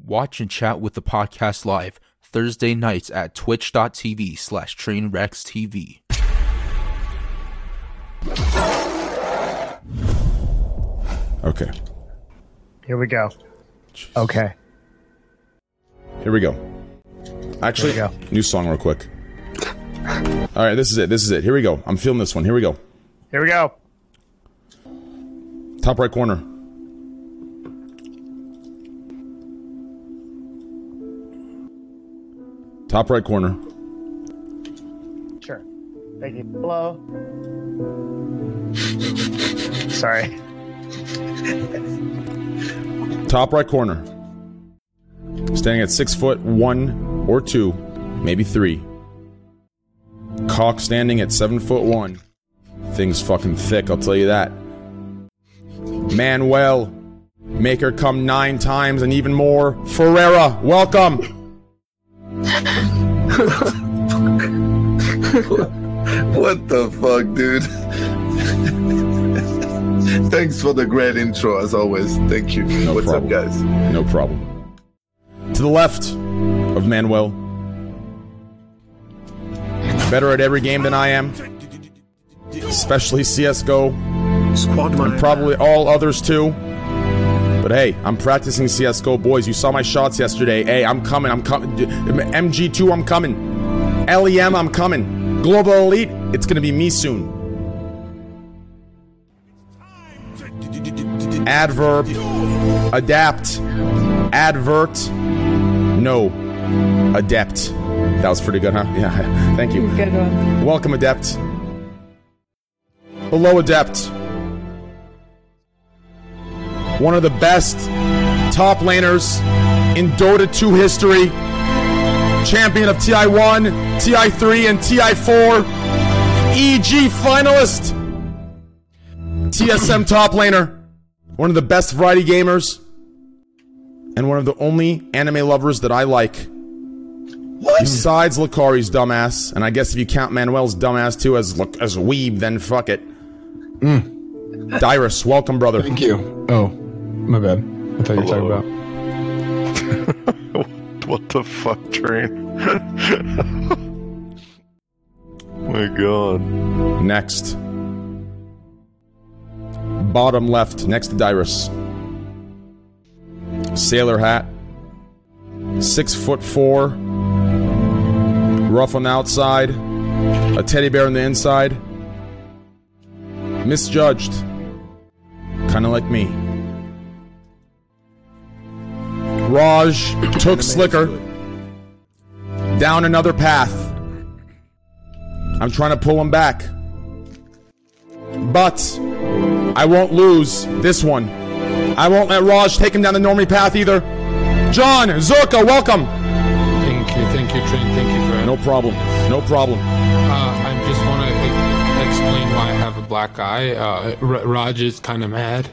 Watch and chat with the podcast live Thursday nights at twitch.tv slash trainwreckstv. Okay. Here we go. Okay. Here we go. Actually, Here new song real quick. All right, this is it. This is it. Here we go. I'm feeling this one. Here we go. Here we go. Top right corner. Top right corner. Sure. Thank you. Hello. Sorry. Top right corner. Standing at six foot one or two, maybe three. Cock standing at seven foot one. Thing's fucking thick, I'll tell you that. Manuel. Make her come nine times and even more. Ferrara, welcome. What the fuck, dude? Thanks for the great intro, as always. Thank you. What's problem. up, guys? No problem. To the left of Manuel. Better at every game than I am. Especially CSGO. And probably all others too. But hey, I'm practicing CSGO, boys. You saw my shots yesterday. Hey, I'm coming. I'm coming. MG2, I'm coming. LEM, I'm coming. Global Elite, it's gonna be me soon. Adverb. Adapt. Advert. No. Adept. That was pretty good, huh? Yeah. Thank you. Welcome, Adept. Below Adept. One of the best top laners in Dota 2 history. Champion of TI1, TI3, and TI4. EG finalist. TSM top laner. One of the best variety gamers. And one of the only anime lovers that I like. Besides Lakari's dumbass, and I guess if you count Manuel's dumbass too as as a weeb, then fuck it. Mm. Dyrus, welcome, brother. Thank you. Oh, my bad. I thought you were talking about. What the fuck, train? My god. Next. Bottom left, next to Dyrus. Sailor hat. Six foot four. Rough on the outside. A teddy bear on the inside. Misjudged. Kinda like me. Raj took Slicker down another path. I'm trying to pull him back. But I won't lose this one. I won't let Raj take him down the normie path either. John, Zerka, welcome. Thank you, thank you, Train. Thank you for. No problem. No problem. Uh, I just want to explain why I have a black eye. Uh, Raj is kind of mad.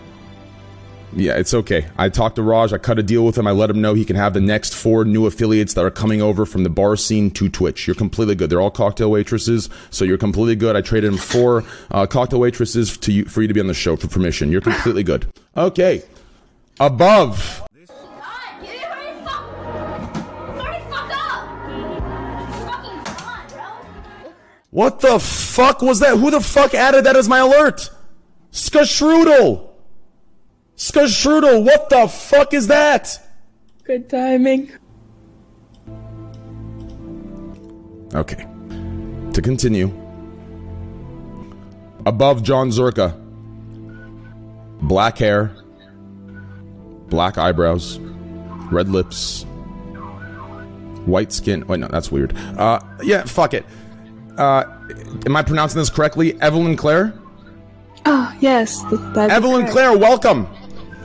Yeah, it's okay. I talked to Raj. I cut a deal with him. I let him know he can have the next four new affiliates that are coming over from the bar scene to Twitch. You're completely good. They're all cocktail waitresses, so you're completely good. I traded him four uh, cocktail waitresses to you for you to be on the show for permission. You're completely good. Okay, above. What the fuck was that? Who the fuck added that as my alert? Skashrudel! Skashrudel, what the fuck is that? Good timing. Okay. To continue. Above John Zerka. Black hair. Black eyebrows. Red lips. White skin. Wait, no, that's weird. Uh, yeah, fuck it. Uh, am I pronouncing this correctly? Evelyn Claire? Oh, yes. th- Evelyn correct. Claire, welcome.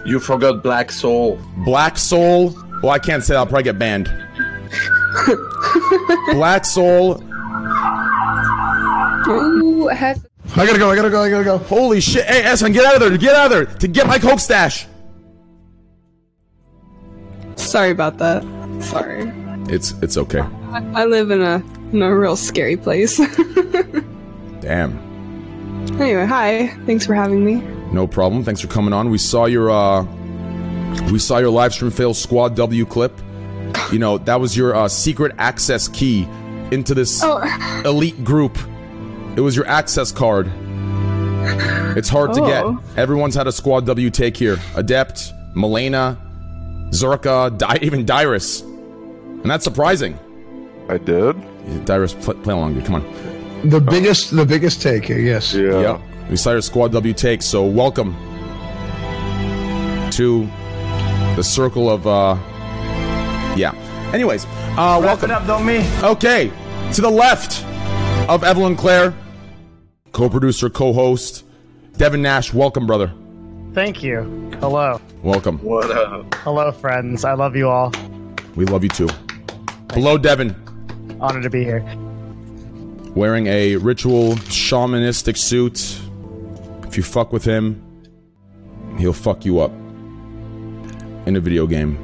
You forgot Black Soul. Black Soul. Well, I can't say that. I'll probably get banned. Black Soul. Ooh, has I gotta go. I gotta go. I gotta go. Holy shit! Hey, Esson, get out of there! To get out of there! To get my coke stash. Sorry about that. Sorry. It's it's okay. I, I live in a in a real scary place. Damn. anyway, hi. Thanks for having me. No problem. Thanks for coming on. We saw your uh We saw your live stream fail Squad W clip. You know, that was your uh, secret access key into this Oh. elite group. It was your access card. It's hard to get. Oh. Everyone's had a Squad W take here. Adept, Milena, Zerka, Di- even Dyrus. And that's surprising. I did. Dyrus, play, play along. dude. Come on. The biggest, the biggest take here. Yes. Yeah. Yep. We saw your Squad W take, so welcome to the circle of, uh, yeah. Anyways, uh, Wrap welcome. it up, don't me. Okay, to the left of Evelyn Claire, co-producer, co-host, Devin Nash. Welcome, brother. Thank you. Hello. Welcome. What up? Hello, friends. I love you all. We love you too. Below Devin, Honored to be here. wearing a ritual shamanistic suit. If you fuck with him, he'll fuck you up in a video game.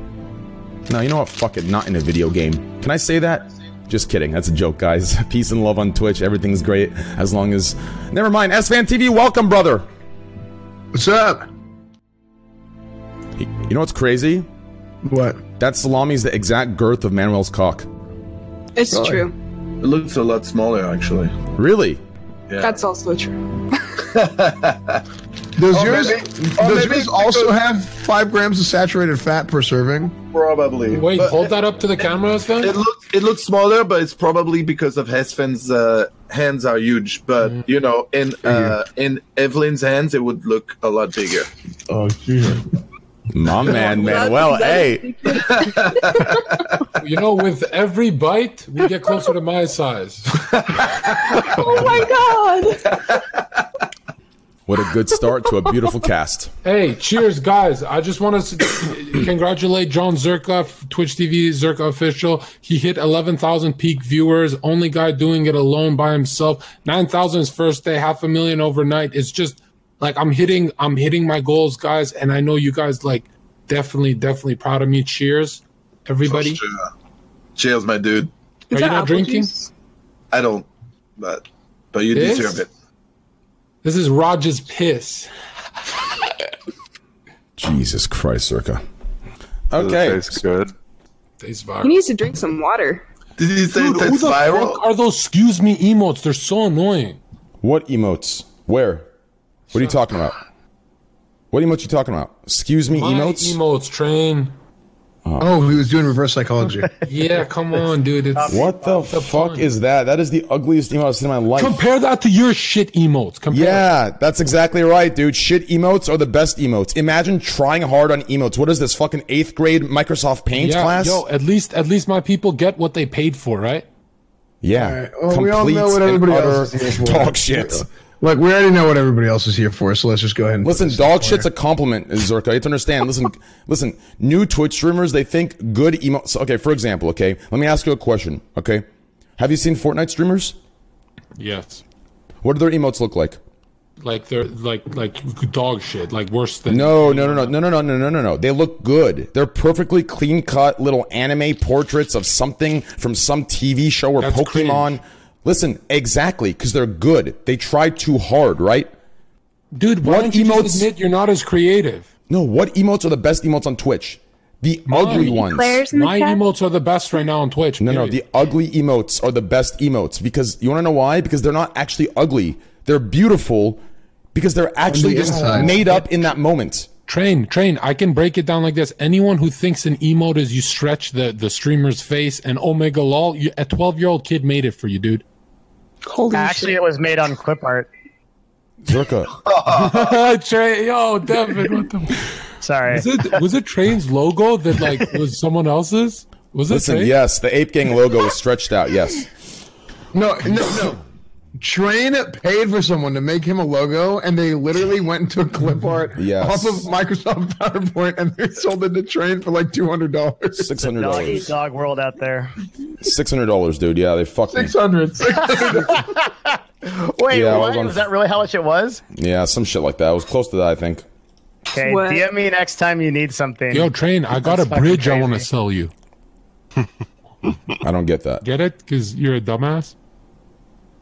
No, you know what? Fuck it. Not in a video game. Can I say that? Just kidding. That's a joke, guys. Peace and love on Twitch. Everything's great as long as. Never mind. SFan TV, welcome, brother. What's up? You know what's crazy? What? That salami is the exact girth of Manuel's cock. It's Really? true. It looks a lot smaller, actually. Really? Yeah. That's also true. Does Oh, yours? maybe- does oh, maybe yours also have five grams of saturated fat per serving? Probably. Wait, But hold it, that up to the camera, Sven. It looks it looks smaller, but it's probably because of Hesfen's uh, hands are huge. But Mm. you know, in uh, in Evelyn's hands, it would look a lot bigger. Oh, geez. My man, Manuel. Hey. You know, with every bite, we get closer to my size. oh my god! What a good start to a beautiful cast. Hey, cheers, guys! I just want to congratulate John Zerka, Twitch TV Zerka official. He hit 11,000 peak viewers. Only guy doing it alone by himself. 9,000 his first day, half a million overnight. It's just like I'm hitting, I'm hitting my goals, guys, and I know you guys like definitely, definitely proud of me. Cheers, everybody. Sure. Cheers, my dude. Are you not drinking? juice? I don't, but but you This? deserve it. This is Raj's piss. Jesus Christ, Zerka. Does it Okay. Tastes good. Tastes viral. He needs to drink some water. Did you say Dude, who the viral? fuck are those excuse me emotes? They're so annoying. What emotes? Where? What are you talking about? What emotes you talking about? Excuse me, My emotes? emotes train. Oh. oh, he was doing reverse psychology. Yeah, come on, dude. It's what the the fuck point? is that? That is the ugliest emote I've seen in my life. compare that to your shit emotes. Compare. yeah, that's exactly right, dude. Shit emotes are the best emotes. Imagine trying hard on emotes. What is this fucking eighth grade Microsoft Paint yeah. class? Yo, at least at least my people get what they paid for, right? yeah, Alright, well, we all know what and everybody utter else is here for. dog shit. Look, we already know what everybody else is here for, so let's just go ahead and Listen, dog shit's a compliment, Zerka. You have to understand. Listen, listen. New Twitch streamers they think good emotes. Okay, for example, okay. Let me ask you a question. Okay, have you seen Fortnite streamers? Yes. What do their emotes look like? Like they're like like dog shit. Like worse than No, no, no, no, no, no, no, no, no, no, no. They look good. They're perfectly clean cut little anime portraits of something from some TV show or That's Pokemon. cringe. Listen, exactly, because they're good. They try too hard, right? Dude, why What don't you emotes- just admit you're not as creative? No, what emotes are the best emotes on Twitch? The ugly ones. Claire's My chat. emotes are the best right now on Twitch. No, no, the ugly emotes are the best emotes because you want to know why? Because they're not actually ugly. They're beautiful because they're actually the just inside. made up in that moment. Train, train. I can break it down like this. Anyone who thinks an emote is you stretch the, the streamer's face and omega lol, you, a 12 year old kid made it for you, dude. Holy Actually, shit. it was made on clip art. Zerka. Train, yo, Devin, what the? Sorry. Was it was it Train's logo that like was someone else's? Was it Listen, Train? yes, the Ape Gang logo was stretched out. Yes. No, no, no. Train paid for someone to make him a logo, and they literally went into a clip art Yes. off of Microsoft PowerPoint, and they sold it to Train for like two hundred dollars. Six hundred dollars. dog world out there. Six hundred dollars, dude. Yeah, they fucked me. Six hundred. Wait, Yeah, what? was on- Was that really how much it was? Yeah, some shit like that. It was close to that, I think. Okay, What? DM me next time you need something. Yo, Train, I got a That's fucking bridge I want to sell you. I don't get that. Get it? Because you're a dumbass.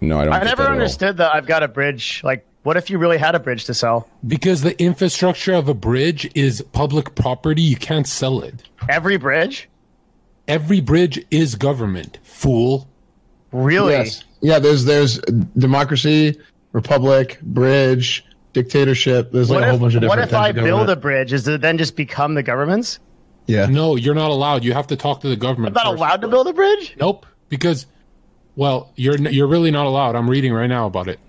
No, I don't. I get never that at all. understood that I've got a bridge. Like, What if you really had a bridge to sell? Because the infrastructure of a bridge is public property, you can't sell it. Every bridge? Every bridge is government. Fool. Really? Yes. Yeah, there's there's democracy, republic, bridge, dictatorship. There's like What a whole if, bunch of different what if I types of build a bridge? Does it then just become the government's? Yeah. No, you're not allowed. You have to talk to the government. I'm not first. allowed to build a bridge? Nope. Because, well, you're you're really not allowed. I'm reading right now about it.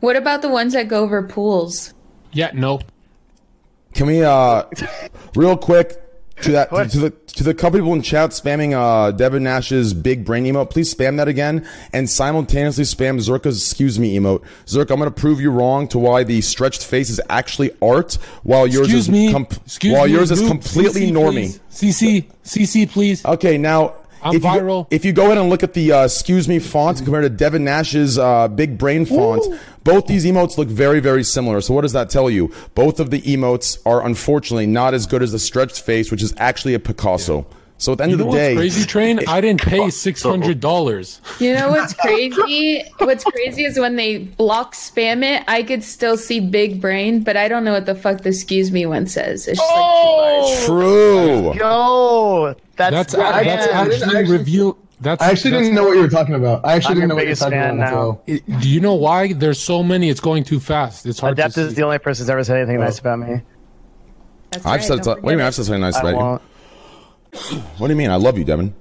What about the ones that go over pools? Yeah, no. Can we, uh, real quick to that to the to the couple people in chat spamming uh Devin Nash's big brain emote? Please spam that again and simultaneously spam Zerka's excuse me emote. Zerka, I'm gonna prove you wrong to why the stretched face is actually art, while yours Excuse is me. com- Excuse while me, yours is completely CC, normie. please. CC, CC, please. Okay, now I'm if you, viral. go, if you go in and look at the uh, excuse me font compared to Devin Nash's uh, big brain font, both these emotes look very, very similar. So what does that tell you? Both of the emotes are unfortunately not as good as the stretched face, which is actually a Picasso. So at the end You of know the what's day, crazy train? I didn't pay six hundred dollars. You know what's crazy? what's crazy is when they block spam it, I could still see big brain, but I don't know what the fuck the excuse me one says. It's just Oh! true. Yo! That's That's, I- that's I- I actually actually- review. That's I actually that's- didn't know what you were talking about. I actually I'm didn't know what you were talking about. now. It- do you know why? There's so many. It's going too fast. It's hard Adept to is see. the only person who's ever said anything Oh. nice about me. That's I've right, said don't so- what do you mean? I've said something nice I about you. won't. What do you mean? I love you, Devin.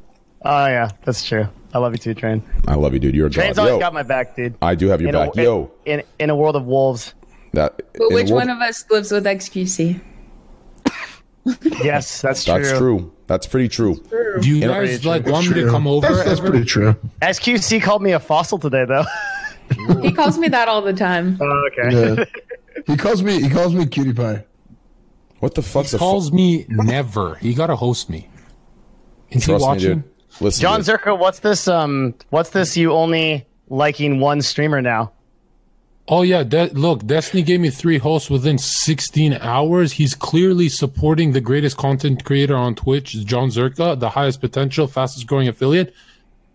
Oh, yeah, that's true. I love you too, Train. I love you, dude. You're a Train's god. always Yo, got my back, dude. I do have your In a- back. Yo, in, in a world of wolves. that. But which world- one of us lives with XQC? Yes, that's true. That's true. That's pretty true. Do you know- guys Pretty like true. want me to come over? That's, that's pretty true. XQC called me a fossil today, though. He calls me that all the time. Oh, okay. Yeah. he calls me. He calls me cutie pie. What the fuck's a calls me never. He gotta host me. Is he Trust me, watching? dude. Listen, John dude. Zerka, what's this? Um, what's this? You only liking one streamer now? Oh yeah, De- look, Destiny gave me three hosts within 16 hours. He's clearly supporting the greatest content creator on Twitch, John Zerka, the highest potential, fastest growing affiliate.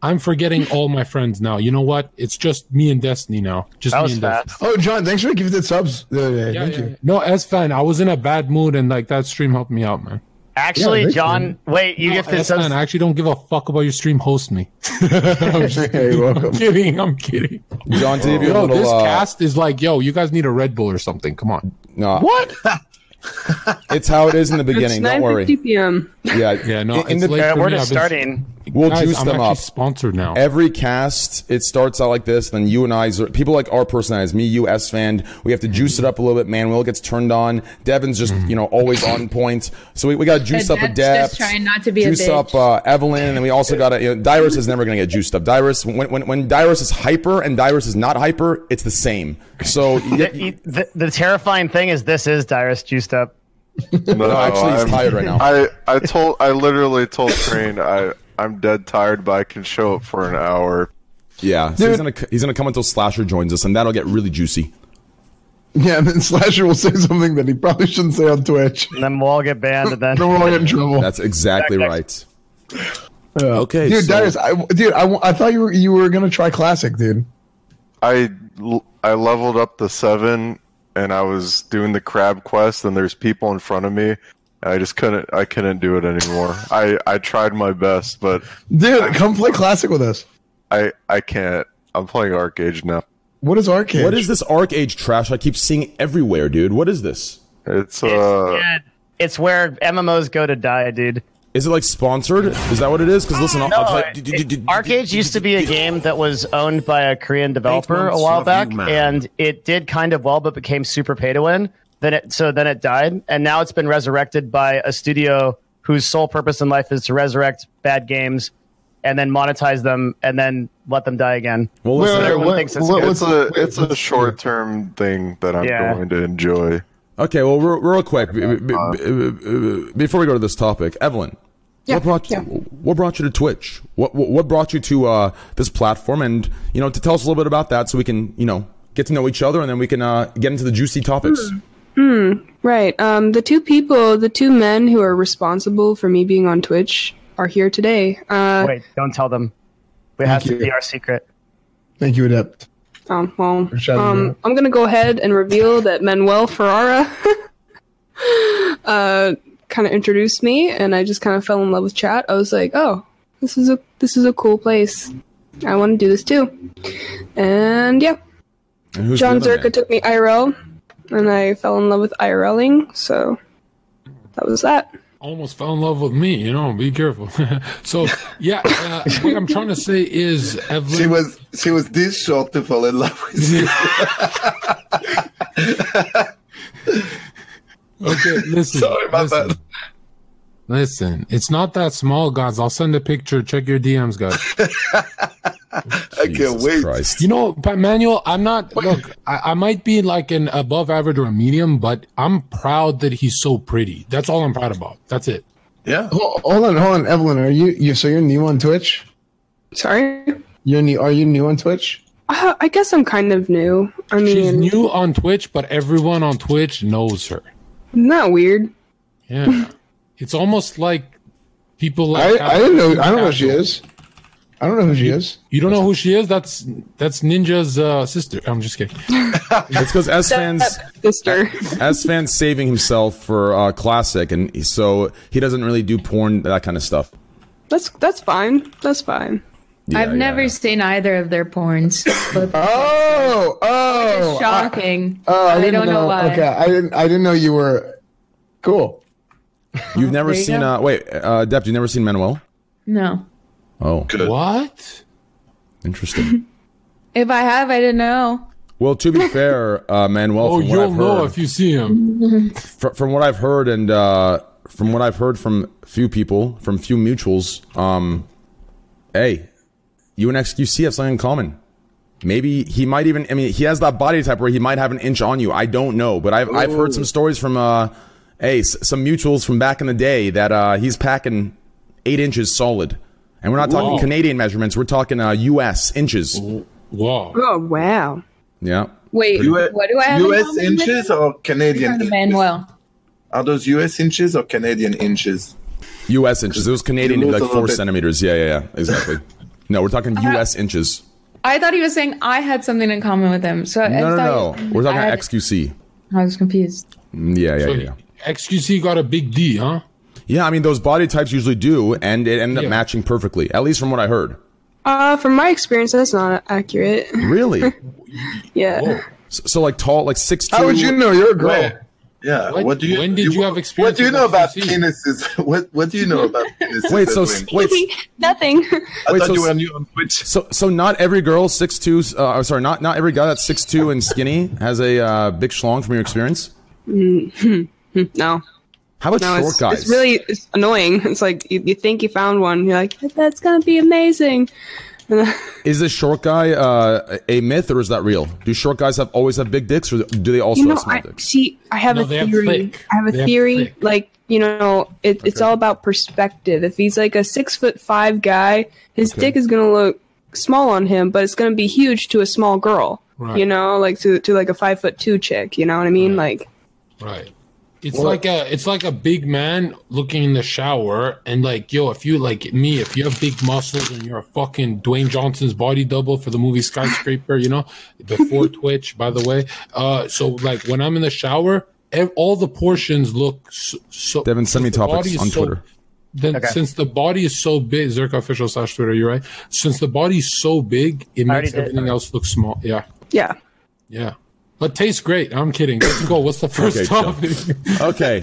I'm forgetting all my friends now. You know what? It's just me and Destiny now. Just That me and fast. Destiny. Oh, John, thanks for giving the subs. Yeah, other day. Yeah, Thank yeah, you. yeah. No, as fan, I was in a bad mood and like that stream helped me out, man. Actually, Yeah, John, man. wait, you get this subs. I actually don't give a fuck about your stream. Host me. I'm Hey, you're welcome. kidding. I'm kidding. John, to give you a little. this uh, cast is like, yo, you guys need a Red Bull or something. Come on. no, What? it's how it is in the It's beginning. Don't worry. 9:50 p.m. Yeah, Yeah, no, In, in it's the, late for we're me. just been- starting. we'll Guys, juice I'm them up. sponsored now. Every cast, it starts out like this. Then you and I, people like our personalities, me, you, S fan, we have to juice it up a little bit. Manuel gets turned on. Devin's just, Mm-hmm. you know, always on point. So we, we got to juice up Adept's Adept. just trying not to be a juice up uh, Evelyn, and then we also got to. You know, Dyrus is never going to get juiced up. Dyrus, when, when when Dyrus is hyper and Dyrus is not hyper, it's the same. So The, the, the terrifying thing is, this is Dyrus juiced up. No, actually, he's I'm- tired right now. I I told I literally told Crane I I'm dead tired, but I can show up for an hour. yeah, so he's gonna he's gonna come until Slasher joins us, and that'll get really juicy. Yeah, and then Slasher will say something that he probably shouldn't say on Twitch. And then we'll all get banned, and then Then we'll all get in trouble. That's exactly Exactly. right. Okay, dude, so- Dyrus, I, dude, I, I thought you were you were gonna try classic, dude. I I leveled up the seven, and I was doing the crab quest, and there's people in front of me. and I just couldn't. I couldn't do it anymore. I I tried my best, but Dude, come play classic with us. I I can't. I'm playing ArcheAge now. What is ArcheAge? What is this ArcheAge trash I keep seeing everywhere, dude? What is this? It's it's, uh. yeah, it's where MMOs go to die, dude. Is it like sponsored? Is that what it is? Because listen, I'll, No, I'll play. it- it- ArcheAge used to be a game that was owned by a Korean developer a while back, and it did kind of well, but became super pay to win. Then it so then it died, and now it's been resurrected by a studio whose sole purpose in life is to resurrect bad games and then monetize them and then let them die again. Well, listen, wait, everyone what- thinks it's. It's a it's a short term thing that I'm Yeah. going to enjoy. Okay, well, real, real quick, b- b- b- before we go to this topic, Evelyn, Yeah, what brought you, yeah. what brought you to Twitch? What what what brought you to uh, this platform? And you know, to tell us a little bit about that, so we can you know get to know each other, and then we can uh, get into the juicy topics. Right. Um, the two people, the two men who are responsible for me being on Twitch are here today. Uh, Wait, don't tell them. It has to you. be our secret. Thank you, Adept. Oh well. Um, I'm gonna go ahead and reveal that Manuel Ferrara uh, kind of introduced me, and I just kind of fell in love with chat. I was like, oh, this is a this is a cool place. I want to do this too. And yeah, And John Zerka took me IRL, and I fell in love with IRLing. So that was that. Almost fell in love with me. You know, be careful. so yeah, uh, what I'm trying to say is Evelyn. She was she was this short to fall in love with you. Okay, listen. Sorry about listen, that. Listen, it's not that small, guys. I'll send a picture. Check your DMs, guys. I can't Jesus wait. Christ. You know, but Manuel, I'm not. Look, I, I might be like an above average or a medium, but I'm proud that he's so pretty. That's all I'm proud about. That's it. Yeah. Hold, hold on, hold on, Evelyn. Are you you? So you're new on Twitch? Sorry, You're new. Are you new on Twitch? uh, I guess I'm kind of new. I mean, She's mean, new on Twitch, but everyone on Twitch knows her. Isn't that weird. Yeah, it's almost like people. I, Like I didn't know. I don't know who she is. I don't know who she is. You don't know who she is? That's that's Ninja's uh, sister. I'm just kidding. It's because S fans Sister. S fans saving himself for uh, classic, and so he doesn't really do porn that kind of stuff. That's that's fine. That's fine. Yeah, I've yeah, never yeah. seen either of their porns. But Oh, oh, I, shocking. oh, I, I, didn't don't know, why. Okay, I didn't. I didn't know you were cool. You've never you seen go. uh wait, uh Depp, you've never seen Manuel? No. Oh, Good. What? interesting. If I have, I didn't know. well, to be fair, uh Manuel Oh, from what you'll I've know heard, if you see him. fr- from what I've heard and uh from what I've heard from few people, from few mutuals, um hey, you and XQC have something in common. Maybe he might even I mean, he has that body type where he might have an inch on you. I don't know, but I've I've heard some stories from uh hey, s- some mutuals from back in the day that uh he's packing 8 inches solid. And we're not talking Whoa. Canadian measurements, we're talking uh US inches. Whoa. Oh wow. Yeah. Wait, U- what do I have? in US common with inches or Canadian? Inches? Manuel. Are those US inches or Canadian inches? U.S. inches. It was Canadian, it'd be lose like four bit. centimeters. Yeah, yeah, yeah. Exactly. No, we're talking U.S. inches. I thought he was saying I had something in common with him. So I No, no, thought no. We're talking I had- XQC. I was confused. Mm, Yeah, yeah, So yeah. yeah. XQC got a big D, huh? Yeah, I mean, those body types usually do, and it ended up matching perfectly, at least from what I heard. Uh, from my experience, that's not accurate. Really? Yeah. so, so, like, tall, like six. How would you know? You're a girl. Wait. Yeah. When- what do you? when did you have experience? What do you know about XQC? penises? What What do you know about penises? Wait, so, Edwin? wait, Nothing. I wait, thought so- you were new on Twitch. so, so not every girl six two, uh, I'm sorry, not, not every guy that's six two and skinny has a uh, big schlong from your experience? no. How about No, short it's, guys? it's really it's annoying. It's like you, you think you found one, you're like, that's gonna be amazing. Is this short guy uh, a myth or is that real? Do short guys have always have big dicks or do they also You know, have small I dicks? see. I have No, a they have theory. I have a They theory. thick. like you know, it, it's all about perspective. If he's like a six foot five guy, his dick is gonna look small on him, but it's gonna be huge to a small girl. Right. You know, like to to like a five foot two chick. You know what I mean? Like, Right. It's like a it's like a big man looking in the shower and like yo if you like me if you have big muscles and you're a fucking Dwayne Johnson's body double for the movie Skyscraper you know before Twitch by the way uh so like when I'm in the shower ev- all the portions look so, so Devin, send me since the body topics on so- Twitter. Then Okay. since the body is so big Zerka official slash Twitter you're right since the body is so big it already makes did. everything else look small yeah yeah. yeah but tastes great I'm kidding let's go what's the first Okay, topic Okay.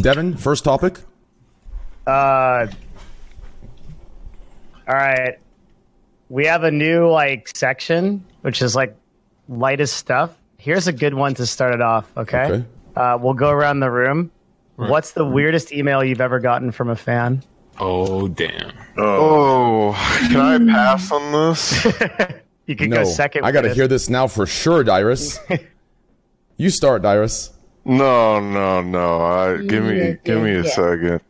Devin, first topic. Uh, all right. We have a new like section, which is like lightest stuff. Here's a good one to start it off. Okay. Okay. Uh, we'll go around the room. What's the weirdest email you've ever gotten from a fan? oh damn Oh, can I pass on this? You can No, go second. I got to hear this now for sure, Dyrus. you start, Dyrus. No, no, no. I, give me, give me a second.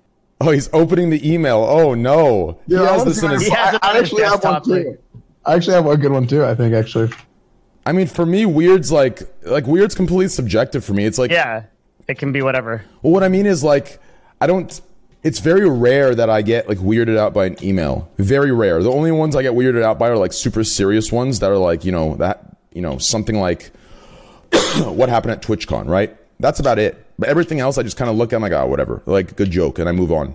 Oh, he's opening the email. Oh no, Yeah, I has this in his. He has it I, I actually have one desktop, like- too. I actually have one good one too. I think actually. I mean, for me, weird's like like weird's completely subjective for me. It's like, Yeah, it can be whatever. well, what I mean is like, I don't. It's very rare that I get like weirded out by an email. Very rare. The only ones I get weirded out by are like super serious ones that are like, you know, that, you know, something like what happened at TwitchCon, right? That's about it. But everything else, I just kind of look at, I'm like, oh, whatever. Like, good joke. And I move on.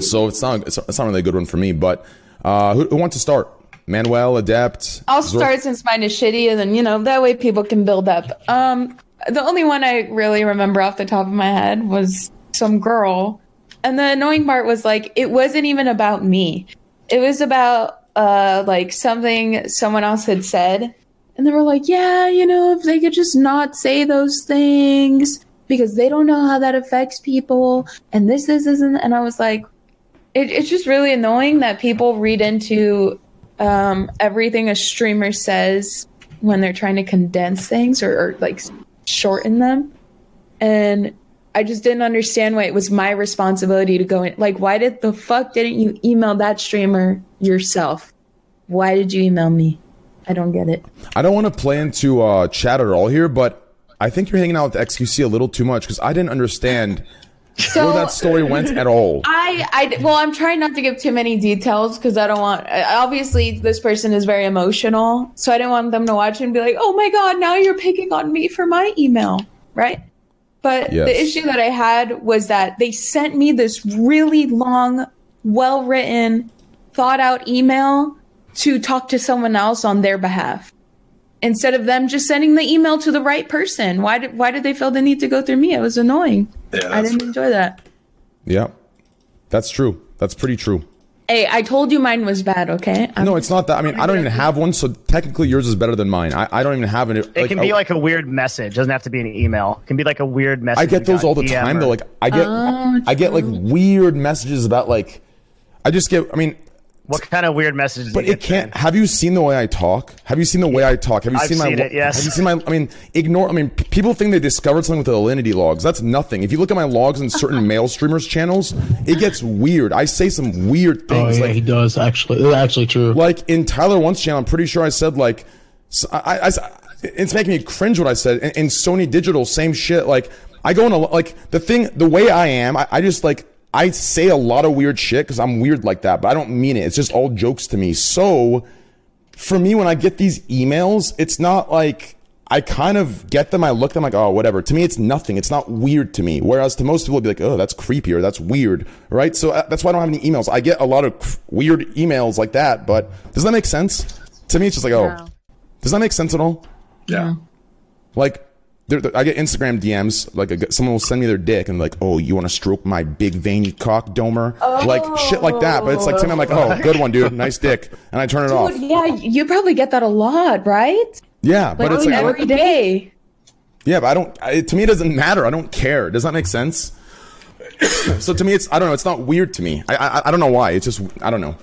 So it's not, it's, it's not really a good one for me. But uh, who, who wants to start? Manuel, Adept? I'll Zor- start since mine is shitty, and then you know that way people can build up. Um, the only one I really remember off the top of my head was some girl, and the annoying part was like it wasn't even about me. It was about uh like something someone else had said, and they were like, "Yeah, you know, if they could just not say those things because they don't know how that affects people, and this, this," and and I was like, it, it's just really annoying that people read into um, everything a streamer says when they're trying to condense things or, or like shorten them. And I just didn't understand why it was my responsibility to go in. Like, why did the fuck didn't you email that streamer yourself? Why did you email me? I don't get it. I don't want to play into uh, chat at all here, but I think you're hanging out with XQC a little too much because I didn't understand So where that story went at all. I, I, well, I'm trying not to give too many details because I don't want. Obviously, this person is very emotional, so I didn't want them to watch and be like, "Oh my god, now you're picking on me for my email," right? But Yes. the issue that I had was that they sent me this really long, well written, thought out email to talk to someone else on their behalf. Instead of them just sending the email to the right person, why did why did they feel the need to go through me? It was annoying. I didn't enjoy that. Yeah, that's true. That's pretty true. Hey, I told you mine was bad, okay? I'm- no, it's not that. I mean, I don't even have one, so technically yours is better than mine. I, I don't even have it. It can be like a weird message. Doesn't have to be an email. It can be like a weird message. I get those all the DM time or- though. Like I get Oh, I get like weird messages about like I just get. I mean, what kind of weird messages? But it can't. Have you seen the way I talk? Have you seen the way I talk? Have you I've seen my? seen it, yes. Have you seen my? I mean, ignore. I mean, people think they discovered something with the Alinity logs. That's nothing. If you look at my logs in certain male streamers' channels, it gets weird. I say some weird Oh things. yeah, like he does actually. It's actually true. like in Tyler1's channel, I'm pretty sure I said like, s- I, I- I- it's making me cringe what I said. In, in Sony Digital, same shit. Like I go in a like the thing, the way I am, I, I just like I say a lot of weird shit because I'm weird like that, but I don't mean it. It's just all jokes to me. So for me, when I get these emails, it's not like. I kind of get them. I look at them like, oh, whatever. To me, it's nothing. It's not weird to me. Whereas to most people, it'd be like, oh, that's creepy or that's weird, right? So uh, that's why I don't have any emails. I get a lot of cr- weird emails like that, but does that make sense? To me, it's just like, oh, does that make sense at all? Yeah. Like, there, there- I get Instagram DMs. Like, a someone will send me their dick and like, oh, you want to stroke my big veiny cock, Domer? Like shit like that. But it's like to me, I'm like, oh, good one, dude, nice dick, and I turn it off. Yeah, you probably get that a lot, right? Yeah, but Like, it's like every day. Yeah, but I don't. To me, it doesn't matter. I don't care. Does that make sense? so to me, it's I don't know. It's not weird to me. I, I I don't know why. It's just I don't know.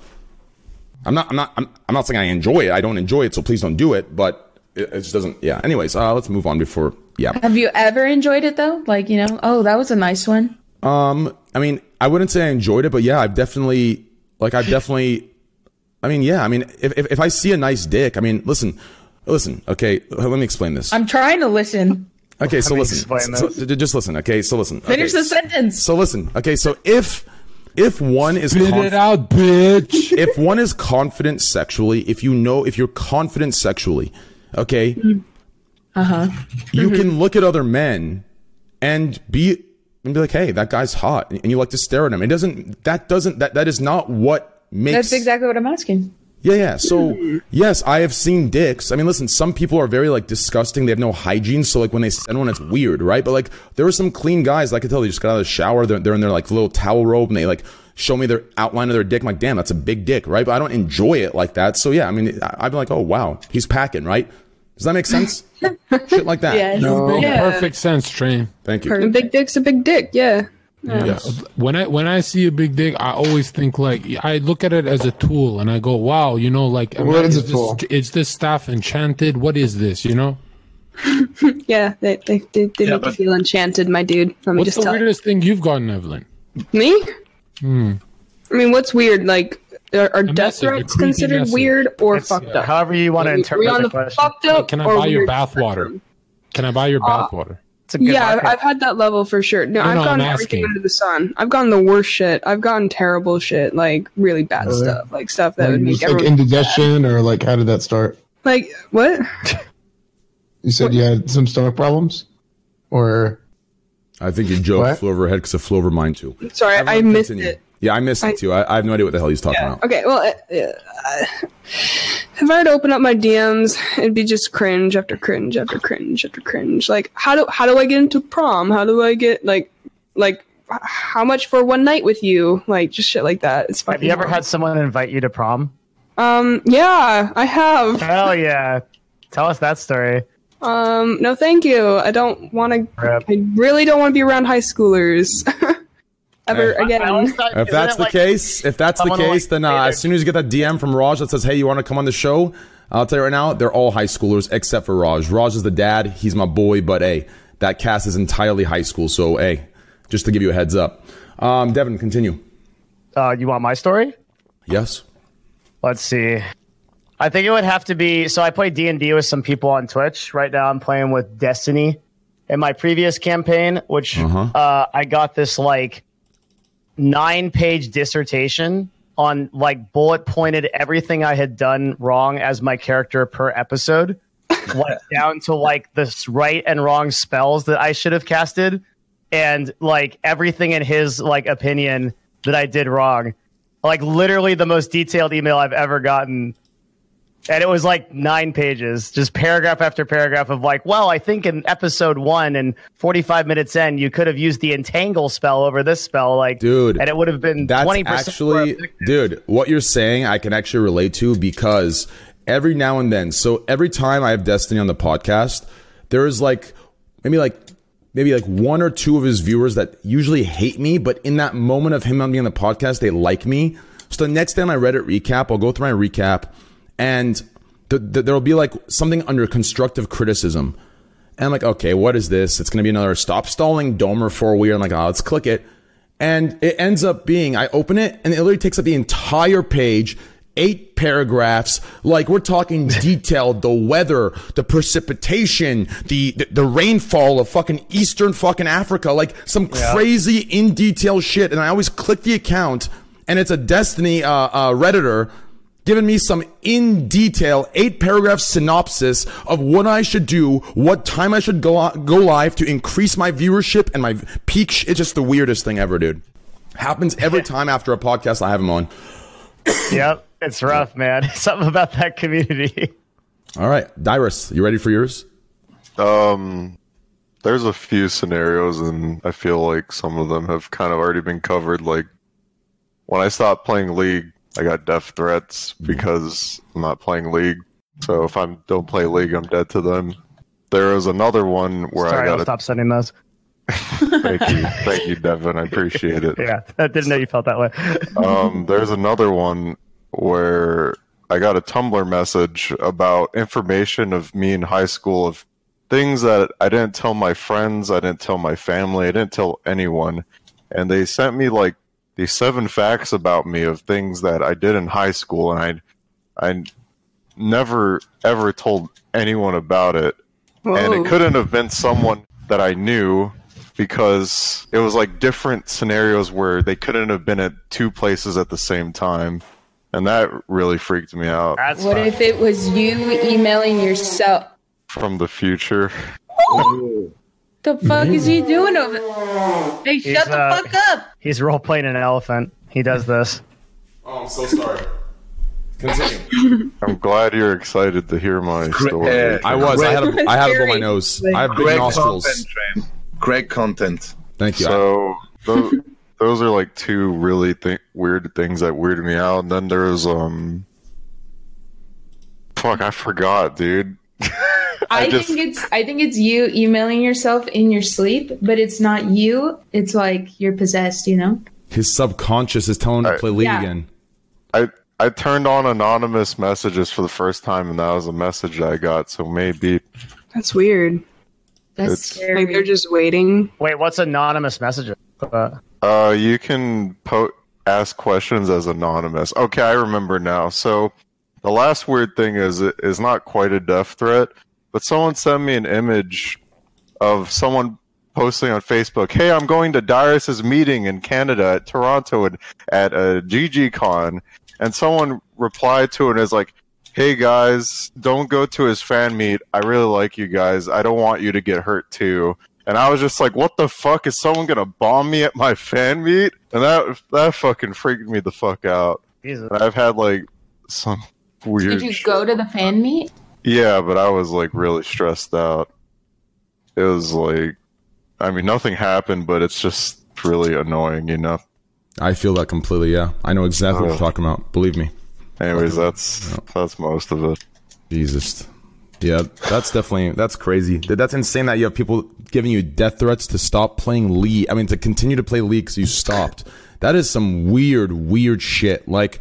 I'm not I'm not I'm, I'm not saying I enjoy it. I don't enjoy it, so please don't do it. But it, it just doesn't. Yeah. Anyways, uh, let's move on before. Yeah. Have you ever enjoyed it though? Like, you know, oh, that was a nice one. Um. I mean, I wouldn't say I enjoyed it, but yeah, I've definitely like I've definitely. I mean, yeah. I mean, if if, if I see a nice dick, I mean, listen, listen. Okay, let me explain this. I'm trying to listen. Okay, so listen. So- just listen. Okay, so listen. Finish the sentence. So listen. Okay, so if if one is Spit it out, bitch. if one is confident sexually, if you know if you're confident sexually, okay, Uh huh. you Mhm. can look at other men and be and be like, hey, that guy's hot, and you like to stare at him. It doesn't. That doesn't. That that is not what makes. That's exactly what I'm asking. Yeah, yeah. So yes, I have seen dicks. I mean, listen, some people are very like disgusting. They have no hygiene. So like when they send one, it's weird, right? But like there are some clean guys. I could tell they just got out of the shower. They're, they're in their like little towel robe and they like show me their outline of their dick. I'm like, damn, that's a big dick, right? But I don't enjoy it like that. So yeah, I mean, I- I'd be like, oh wow, he's packing, right? Does that make sense? Shit like that. Yes. You make Yeah. perfect sense, Train. Thank you. A big dick's a big dick. Yeah. Yeah. When I when I see a big dick, I always think like I look at it as a tool, and I go, "Wow, you know, like am What I- is a this, tool? Is this staff enchanted? What is this? You know? Yeah, they they, they, they Yeah, make you feel enchanted, my dude. Let me What's just the tell you. weirdest thing you've gotten, Evelyn? Me? Hmm. I mean, what's weird? Like, are, are death message, threats considered message. weird or It's- fucked up? However you want to interpret are we on the the question. fucked up Can I buy your weird bathwater? Can I buy your Uh, bathwater? It's a good yeah, I've, market. I've had that level for sure. No, No, I've no, gotten everything asking. under the sun. I've gotten the worst shit. I've gotten terrible shit, like really bad Really? stuff, like stuff that Like, would make just like everyone indigestion, or like how did that start? like what? You said you had some stomach problems, or I think your joke What? flew over her head because it flew over mine too. Sorry, I Everyone missed continue. it. Yeah, I missed I- it too. I, I have no idea what the hell he's talking about. Okay, well, uh, uh, if I were to open up my DMs, it'd be just cringe after cringe after cringe after cringe. Like, how do how do I get into prom? How do I get like like how much for one night with you? Like, just shit like that. It's fucking. Have you ever had someone invite you to prom? Um, yeah, I have. Hell yeah! Tell us that story. Um, no, thank you. I don't want to. I really don't want to be around high schoolers ever Hey. again. I If that's the like- case, if that's the someone will, case, like, then uh, as soon as you get that DM from Raj that says, "Hey, you want to come on the show?" I'll tell you right now, they're all high schoolers except for Raj. Raj is the dad; he's my boy. But hey, that cast is entirely high school. So hey, just to give you a heads up. Um, Devin, continue. Uh, you want my story? Yes. Let's see. I think it would have to be. So I play D and D with some people on Twitch. Right now, I'm playing with Destiny. In my previous campaign, which Uh-huh. uh, I got this like nine page dissertation on like bullet pointed everything I had done wrong as my character per episode, down to like the right and wrong spells that I should have casted, and like everything in his like opinion that I did wrong. Like literally the most detailed email I've ever gotten. And it was like nine pages, just paragraph after paragraph of like, well, I think in episode one and 45 minutes in, you could have used the entangle spell over this spell. Like, Dude, and it would have been That's 20% actually, dude, what you're saying, I can actually relate to because every now and then, so every time I have Destiny on the podcast, there is like maybe like maybe like one or two of his viewers that usually hate me, but in that moment of him on being on the podcast, they like me. So the next time I Reddit recap, I'll go through my recap, and th- th- there'll be like something under constructive criticism. And I'm like, okay, what is this? It's going to be another stop stalling Domer for weird. I'm like, oh, let's click it. And it ends up being, I open it and it literally takes up the entire page, eight paragraphs. Like we're talking detailed, the weather, the precipitation, the, the, the rainfall of fucking Eastern fucking Africa, like some crazy in detail shit. And I always click the account and it's a Destiny, uh, uh, Redditor giving me some in detail eight paragraph synopsis of what I should do, what time I should go go live to increase my viewership and my peak. Sh- it's just the weirdest thing ever, dude. Happens every time after a podcast I have him on. Yep. It's rough, man. Something about that community. All right, Dyrus, you ready for yours? Um, there's a few scenarios, and I feel like some of them have kind of already been covered. Like when I stopped playing League, I got death threats because I'm not playing League. So if I don't play League, I'm dead to them. There is another one where I Sorry, I'll got a stop sending those. thank you, thank you, Devin. I appreciate it. Yeah, I didn't know you felt that way. um, there's another one where I got a Tumblr message about information of me in high school of things that I didn't tell my friends, I didn't tell my family, I didn't tell anyone, and they sent me like these seven facts about me of things that I did in high school, and I I never ever told anyone about it, and it couldn't have been someone that I knew because it was like different scenarios where they couldn't have been at two places at the same time. And that really freaked me out That's What fine. if it was you emailing yourself? from the future. The fuck is he doing over Hey, He's, shut the uh, fuck up! He's role playing an elephant. He does this. Oh, I'm so sorry. Continue. I'm glad you're excited to hear my story. uh, I was. I had a, I had to blow my nose. I have big Great nostrils. content, Great content. Thank you. So those, those are like two really th- weird things that weirded me out. And then there's um, fuck, I forgot, dude. I, just- think it's I think it's you emailing yourself in your sleep, but it's not you. It's like you're possessed, you know? His subconscious is telling him to play League Yeah. again. I I turned on anonymous messages for the first time, and that was a message that I got. So maybe That's weird. That's It's- scary. Like they're just waiting. Wait, what's anonymous messages? Uh, Uh, you can po- ask questions as anonymous. Okay, I remember now. So the last weird thing is it is not quite a death threat, but someone sent me an image of someone posting on Facebook, "Hey, I'm going to Dyrus's meeting in Canada at Toronto and at a GGCon," and someone replied to it and is like, "Hey guys, don't go to his fan meet. I really like you guys. I don't want you to get hurt too." And I was just like, "What the fuck is someone gonna bomb me at my fan meet?" And that that fucking freaked me the fuck out. I've had like some weird. Did you go to the fan meet? Yeah, but I was like really stressed out. It was like, I mean, nothing happened, but it's just really annoying, you know. I feel that completely. Yeah, I know exactly what Oh. you're talking about. Believe me. Anyways, that's that's most of it. Jesus. Yeah, that's definitely that's crazy. That's insane that you have people giving you death threats to stop playing League. I mean, to continue to play League because you stopped. That is some weird, weird shit. Like,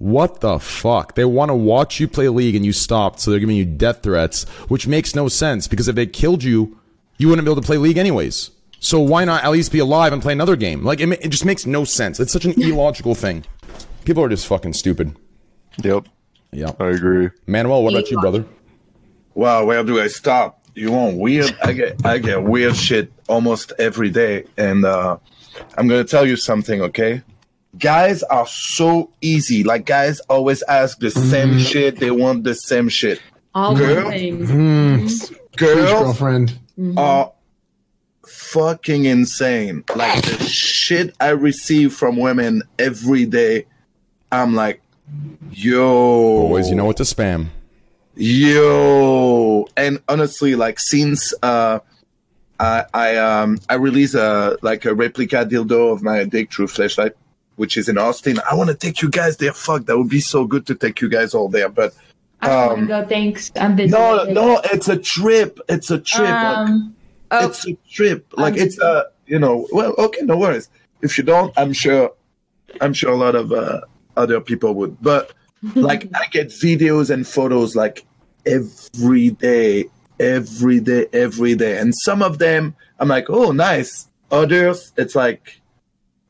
what the fuck? They want to watch you play League and you stopped, so they're giving you death threats, which makes no sense because if they killed you, you wouldn't be able to play League anyways. So why not at least be alive and play another game? Like, it, it just makes no sense. It's such an illogical thing. People are just fucking stupid. Yep. Yeah. I agree. Manuel, what about you, brother? Wow, where do I stop? You want weird? I get I get weird shit almost every day, and uh, I'm gonna tell you something, okay? Guys are so easy. Like guys always ask the same shit. They want the same shit. All Girl? things. Mm. Girls girlfriend. are fucking insane. Like the shit I receive from women every day. I'm like, yo, Boys, you know what to spam. Yo, and honestly, like since uh, I I um I released a like a replica dildo of my dick through flashlight, which is in Austin. I want to take you guys there. Fuck, that would be so good to take you guys all there. But um, go. Thanks. I'm busy. no, no, it's a trip. It's a trip. like, Um, oh, it's a trip. Like it's a you know. Well, okay, no worries. If you don't, I'm sure. I'm sure a lot of uh, other people would. But like, I get videos and photos like every day, every day, every day, and some of them I'm like, oh, nice. Others, it's like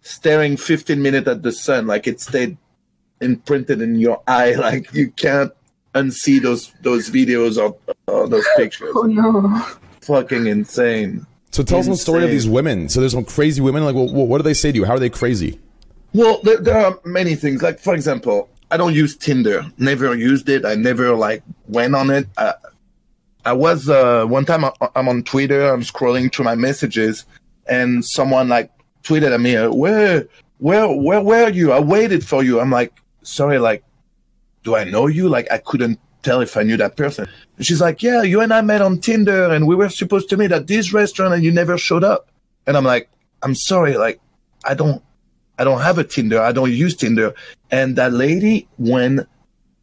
staring 15 minutes at the sun, like it stayed imprinted in your eye, like you can't unsee those those videos or, or those pictures. Oh no. Fucking insane. So tell us the story of these women. So there's some crazy women. Like, well, what do they say to you? How are they crazy? Well, there, there are many things. Like, for example, I don't use Tinder. Never used it. I never like went on it. I, I was uh, one time I, I'm on Twitter. I'm scrolling through my messages, and someone like tweeted at me, uh, "Where, where, where were you? I waited for you." I'm like, "Sorry, like, do I know you?" Like, I couldn't tell if I knew that person. She's like, "Yeah, you and I met on Tinder, and we were supposed to meet at this restaurant, and you never showed up." And I'm like, "I'm sorry, like, I don't." I don't have a Tinder. I don't use Tinder. And that lady went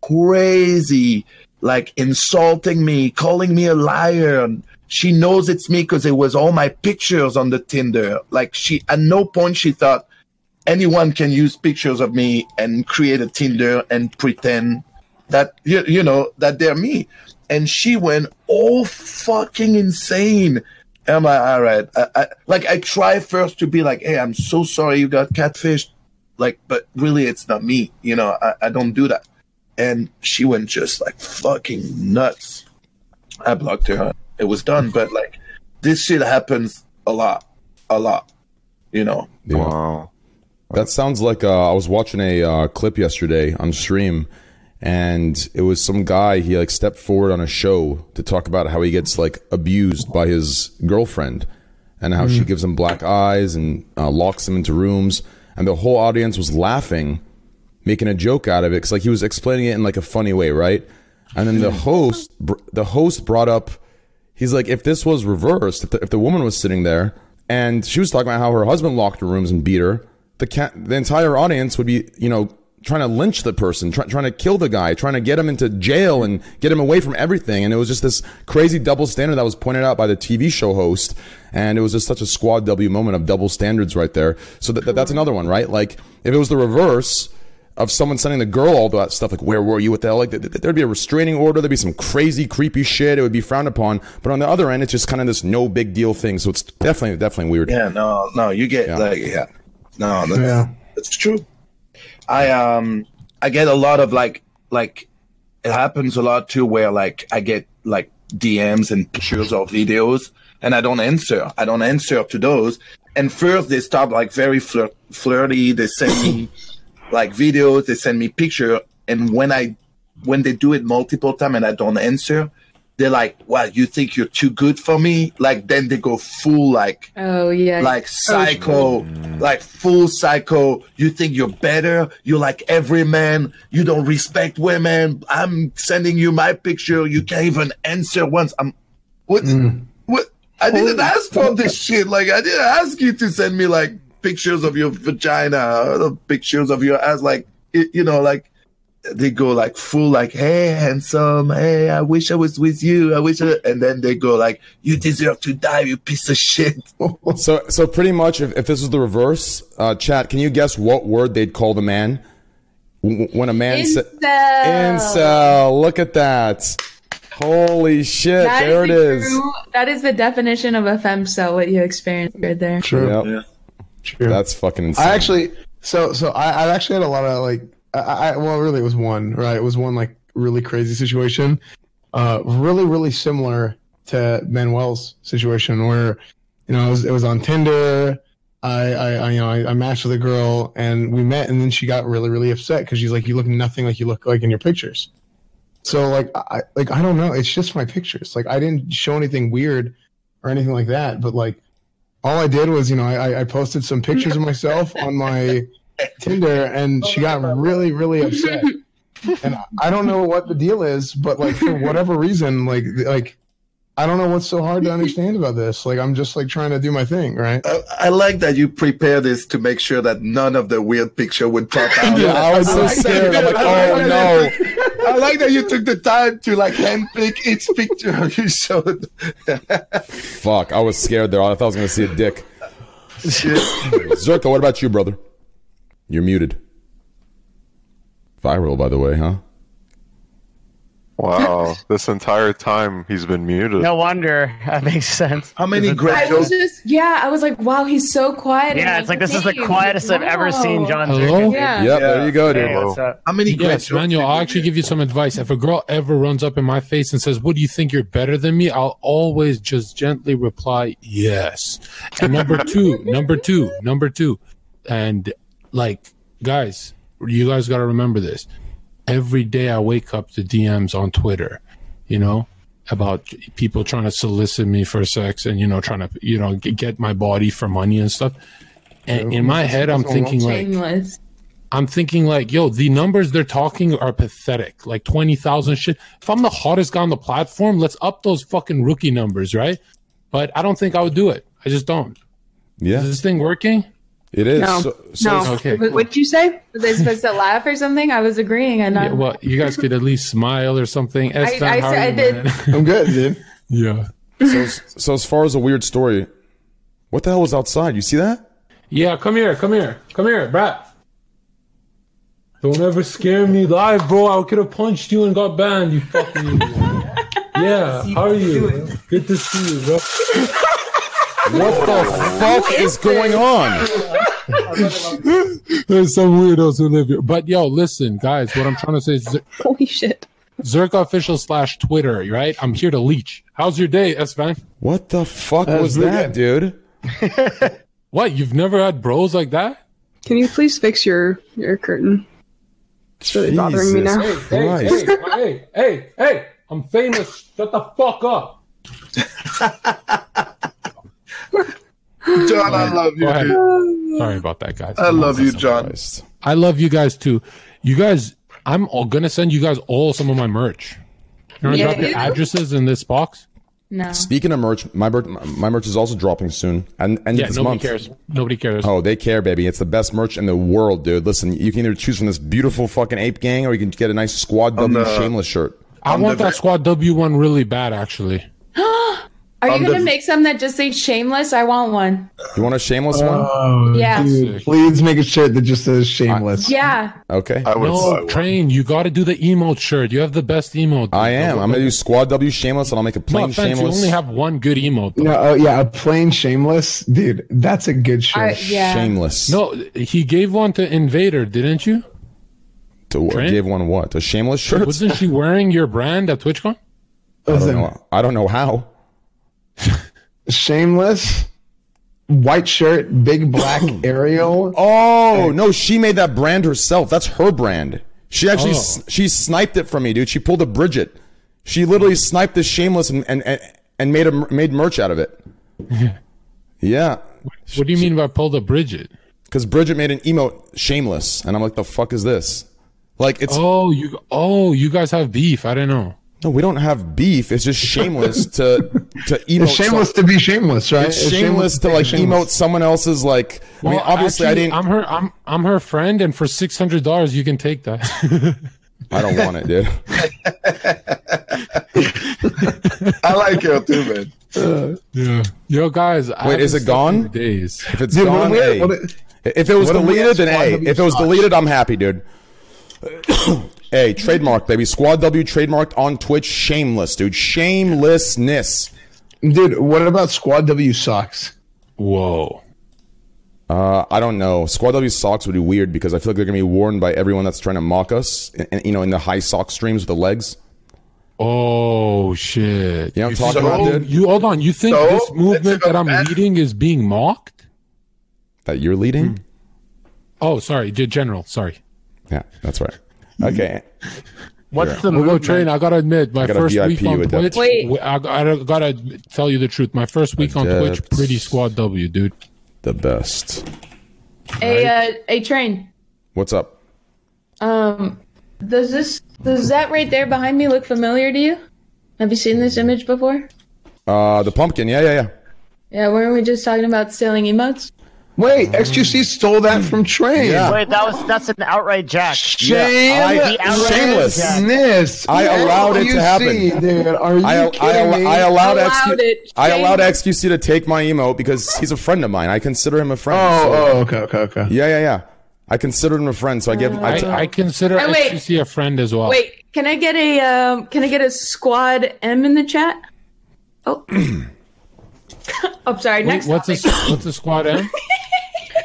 crazy, like insulting me, calling me a liar. She knows it's me because it was all my pictures on the Tinder. Like she, at no point she thought anyone can use pictures of me and create a Tinder and pretend that you, you know that they're me. And she went all fucking insane. Am I'm all right. I, I, like I try first to be like, hey, I'm so sorry you got catfished. Like, but really, it's not me. You know, I, I don't do that. And she went just like fucking nuts. I blocked her. It was done. But like, this shit happens a lot, a lot. You know. Wow. That sounds like uh, I was watching a uh, clip yesterday on stream, and it was some guy. He like stepped forward on a show to talk about how he gets like abused by his girlfriend, and how she gives him black eyes and uh, locks him into rooms, and the whole audience was laughing, making a joke out of it because like he was explaining it in like a funny way, right? And then the host, br- the host brought up he's like, if this was reversed, if the, if the woman was sitting there and she was talking about how her husband locked her rooms and beat her, the the entire audience would be, you know, trying to lynch the person, try, trying to kill the guy, trying to get him into jail and get him away from everything. And it was just this crazy double standard that was pointed out by the TV show host. And it was just such a squad W moment of double standards right there. So that, that- that's another one, right? Like if it was the reverse, of someone sending the girl all that stuff, like where were you? What the hell? Like th- th- there'd be a restraining order. There'd be some crazy, creepy shit. It would be frowned upon. But on the other end, it's just kind of this no big deal thing. So it's definitely, definitely weird. Yeah, no, no, you get Yeah. like yeah, no, that's, Yeah. that's true. I um I get a lot of like like it happens a lot too where like I get like DMs and pictures or videos and I don't answer. I don't answer to those. And first they start like very flirt- flirty. They send me like videos. They send me picture. And when I when they do it multiple time and I don't answer, they're like, "Well, you think you're too good for me?" Like then they go full like Oh yeah. like psycho, oh, like full psycho. You think you're better? You're like every man. You don't respect women. I'm sending you my picture. You can't even answer once. I'm what? Mm. What? I didn't ask for this shit. Like I didn't ask you to send me like pictures of your vagina, or pictures of your ass. Like it, you know, like they go like full like, hey, handsome, hey, I wish I was with you. I wish, I, and then they go like, you deserve to die, you piece of shit. So, so pretty much, if, if this was the reverse, uh, chat, can you guess what word they'd call the man when a man said Incel. incel? Look at that! Holy shit! That there it the is. true- that is the definition of a femcel. What you experienced right there. True. Yep. That's fucking insane. I actually, so so I, I actually had a lot of like, I, I well, really, it was one, right? It was one like really crazy situation, uh, really, really similar to Manuel's situation where, you know, it was, it was on Tinder. I, I, I, you know, I, I matched with a girl and we met, and then she got really, really upset because she's like, "You look nothing like you look like in your pictures." So like, I like I don't know. It's just my pictures. Like I didn't show anything weird or anything like that, but like all I did was, you know, I, I posted some pictures of myself on my Tinder, and she got really, really upset. And I- don't know what the deal is, but like for whatever reason, like like I don't know what's so hard to understand about this. Like I'm just like trying to do my thing, right? I, I like that you prepare this to make sure that none of the weird picture would pop out. Yeah, I was so scared. I'm like, oh, no. That you took- I like that you took the time to like handpick each picture you showed. Fuck! I was scared there. I thought I was gonna see a dick. Zerka, what about you, brother? You're muted. Viral, by the way, huh? Wow, this entire time he's been muted. No wonder that makes sense. How many I great was just yeah. I was like, wow, he's so quiet. Yeah, it's like this is the entertained. quietest I've ever seen John. Hello? Yeah. Yep, there you go, dude. Hey, what's up? How many great Yes, jokes? Manuel, did I'll actually give you some advice. If a girl ever runs up in my face and says, What do you think you're better than me? I'll always just gently reply, Yes. And number two, number two, number two. And like, guys, you guys got to remember this. Every day I wake up to DMs on Twitter, you know, about people trying to solicit me for sex and, you know, trying to, you know, get my body for money and stuff. And in my head, I'm thinking like, I'm thinking like, yo, the numbers they're talking are pathetic. Like twenty thousand shit. If I'm the hottest guy on the platform, let's up those fucking rookie numbers, right? But I don't think I would do it. I just don't. Yeah, Is this thing working? It is. No, So, so no. okay, What would you say? Were they supposed to laugh or something? I was agreeing, and Yeah, well, you guys could at least smile or something. I, Esfand, I, I, did. I'm good, dude. yeah. so, so as far as a weird story, what the hell was outside? You see that? Yeah, come here, come here, come here, brat. Don't ever scare me live, bro. I could have punched you and got banned, you fucking idiot. Yeah, how are you? Good to see you, bro. What the fuck is going on? There's some weirdos who live here. But yo, listen, guys, what I'm trying to say is Z- Holy shit. Zerka official slash Twitter, right? I'm here to leech. How's your day, Esfand? What the fuck That's was pretty that, dude? What? You've never had bros like that? Can you please fix your your curtain? It's really bothering me now. Jesus Hey, hey, hey, hey, hey! I'm famous. Shut the fuck up. John, I love you. Dude. Sorry about that, guys. I love you, John. Christ. I love you guys too. You guys, I'm all gonna send you guys all some of my merch. You want to Yeah. drop your addresses in this box? no. Speaking of merch, my merch, my merch is also dropping soon, and end Yeah, of this nobody month. cares. Nobody cares. Oh, they care, baby. It's the best merch in the world, dude. Listen, you can either choose from this beautiful fucking ape gang, or you can get a nice Squad W the- shameless shirt. I want the- that Squad W one really bad, actually. Are you On gonna the- make some that just say shameless? I want one. You want a shameless one? Oh, Yeah. dude, please make a shirt that just says shameless. Yeah. Okay. I would buy No, one. train. You got to do the emote shirt. You have the best emote. I am. I'm gonna do Squad W shameless, and I'll make a No plain offense, you shameless. only have one good emote. though. No, oh yeah, a plain shameless, dude. That's a good I, shirt. yeah. Shameless. No, he gave one to Invader, didn't you? To what? Trent? Gave one what? A shameless shirt? Wasn't she wearing your brand at TwitchCon? I don't know. I don't know how. Shameless, white shirt, big black Ariel. Oh no, she made that brand herself. That's her brand. She actually Oh. she sniped it from me, dude. She pulled a Bridget. She literally hmm. sniped this shameless and and, and, and made a made merch out of it. yeah, What do you mean by pulled a Bridget? because Bridget made an emote shameless, and I'm like, the fuck is this? Like it's Oh, you oh you guys have beef. I didn't know. No, we don't have beef. It's just shameless to to emote. It's shameless some- to be shameless, right? it's shameless to like shameless. emote someone else's like. I mean, Well, obviously, actually, I didn't. I'm her. I'm I'm her friend, and for six hundred dollars, you can take that. I don't want it, dude. I like her too, man. yeah. Yo, guys. I Wait, is it gone? Days. If it's Dude, gone, if we- hey. what if- If it was what if we deleted, had then Squad A. W If it was socks? deleted, I'm happy, dude. Hey, trademark, baby. Squad W trademarked on Twitch. Shameless, dude. Shamelessness. Dude, what about Squad W socks? Whoa. Uh, I don't know. Squad W socks would be weird because I feel like they're gonna be worn by everyone that's trying to mock us. And, you know, in the high sock streams with the legs. Oh shit. You know what I'm talking think- about, dude? You hold on. You think So, this movement that I'm bad- leading is being mocked? That you're leading? Oh, sorry, General. Sorry. Yeah, that's right. Okay. What's the We'll go train. I gotta admit, my gotta first VIP week on. Twitch. Wait. w- I, I gotta tell you the truth. My first week on Twitch, pretty squad W, dude. The best. A uh, a train. What's up? Um, does this does that right there behind me look familiar to you? Have you seen this image before? Uh, the pumpkin. Yeah, yeah, yeah. Yeah, weren't we just talking about stealing emotes? Wait, XQC stole that from Train. Yeah. Wait, that was that's an outright jack. Shame, I- shameless. shameless. I allowed it to happen. Dude, are you I, kidding I, me? I allowed, Allowed XQ, it. I allowed XQC to take my emote because he's a friend of mine. I consider him a friend. oh, so- oh, okay, okay, okay. Yeah, yeah, yeah. I consider him a friend, so I give. I, I, I consider Hey, wait. XQC a friend as well. Wait, can I get a um, can I get a squad M in the chat? Oh, I'm sorry. Wait, Next what's a topic. what's a squad M?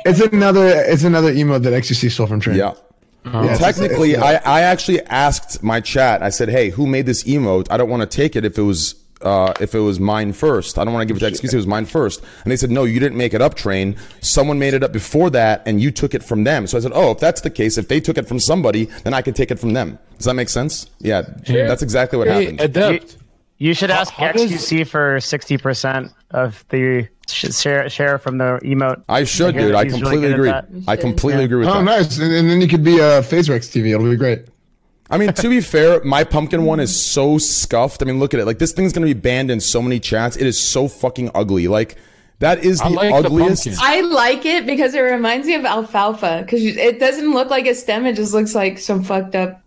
It's another, it's another emote that XQC stole from Train. yeah. Oh. Yeah, it's- Technically, it's- I, I actually asked my chat. I said, "Hey, who made this emote? I don't want to take it if it was uh, if it was mine first. I don't want to give it to XQC. It was mine first. And they said, "No, you didn't make it up, Train. Someone made it up before that, and you took it from them." So I said, "Oh, if that's the case, if they took it from somebody, then I can take it from them." Does that make sense? Yeah, that's exactly what Hey, happened. adept. You should ask how does- XQC for sixty percent of the share share from the emote. I should, hear dude. I he's really completely agree. I completely agree with Oh, that. Oh, nice. And, and then you could be a uh, PhaseRex TV. It'll be great. I mean, to be fair, my pumpkin one is so scuffed. I mean, look at it. Like this thing's gonna be banned in so many chats. It is so fucking ugly. Like that is the I like the ugliest. pumpkin. I like it because it reminds me of alfalfa because it doesn't look like a stem; it just looks like some fucked up.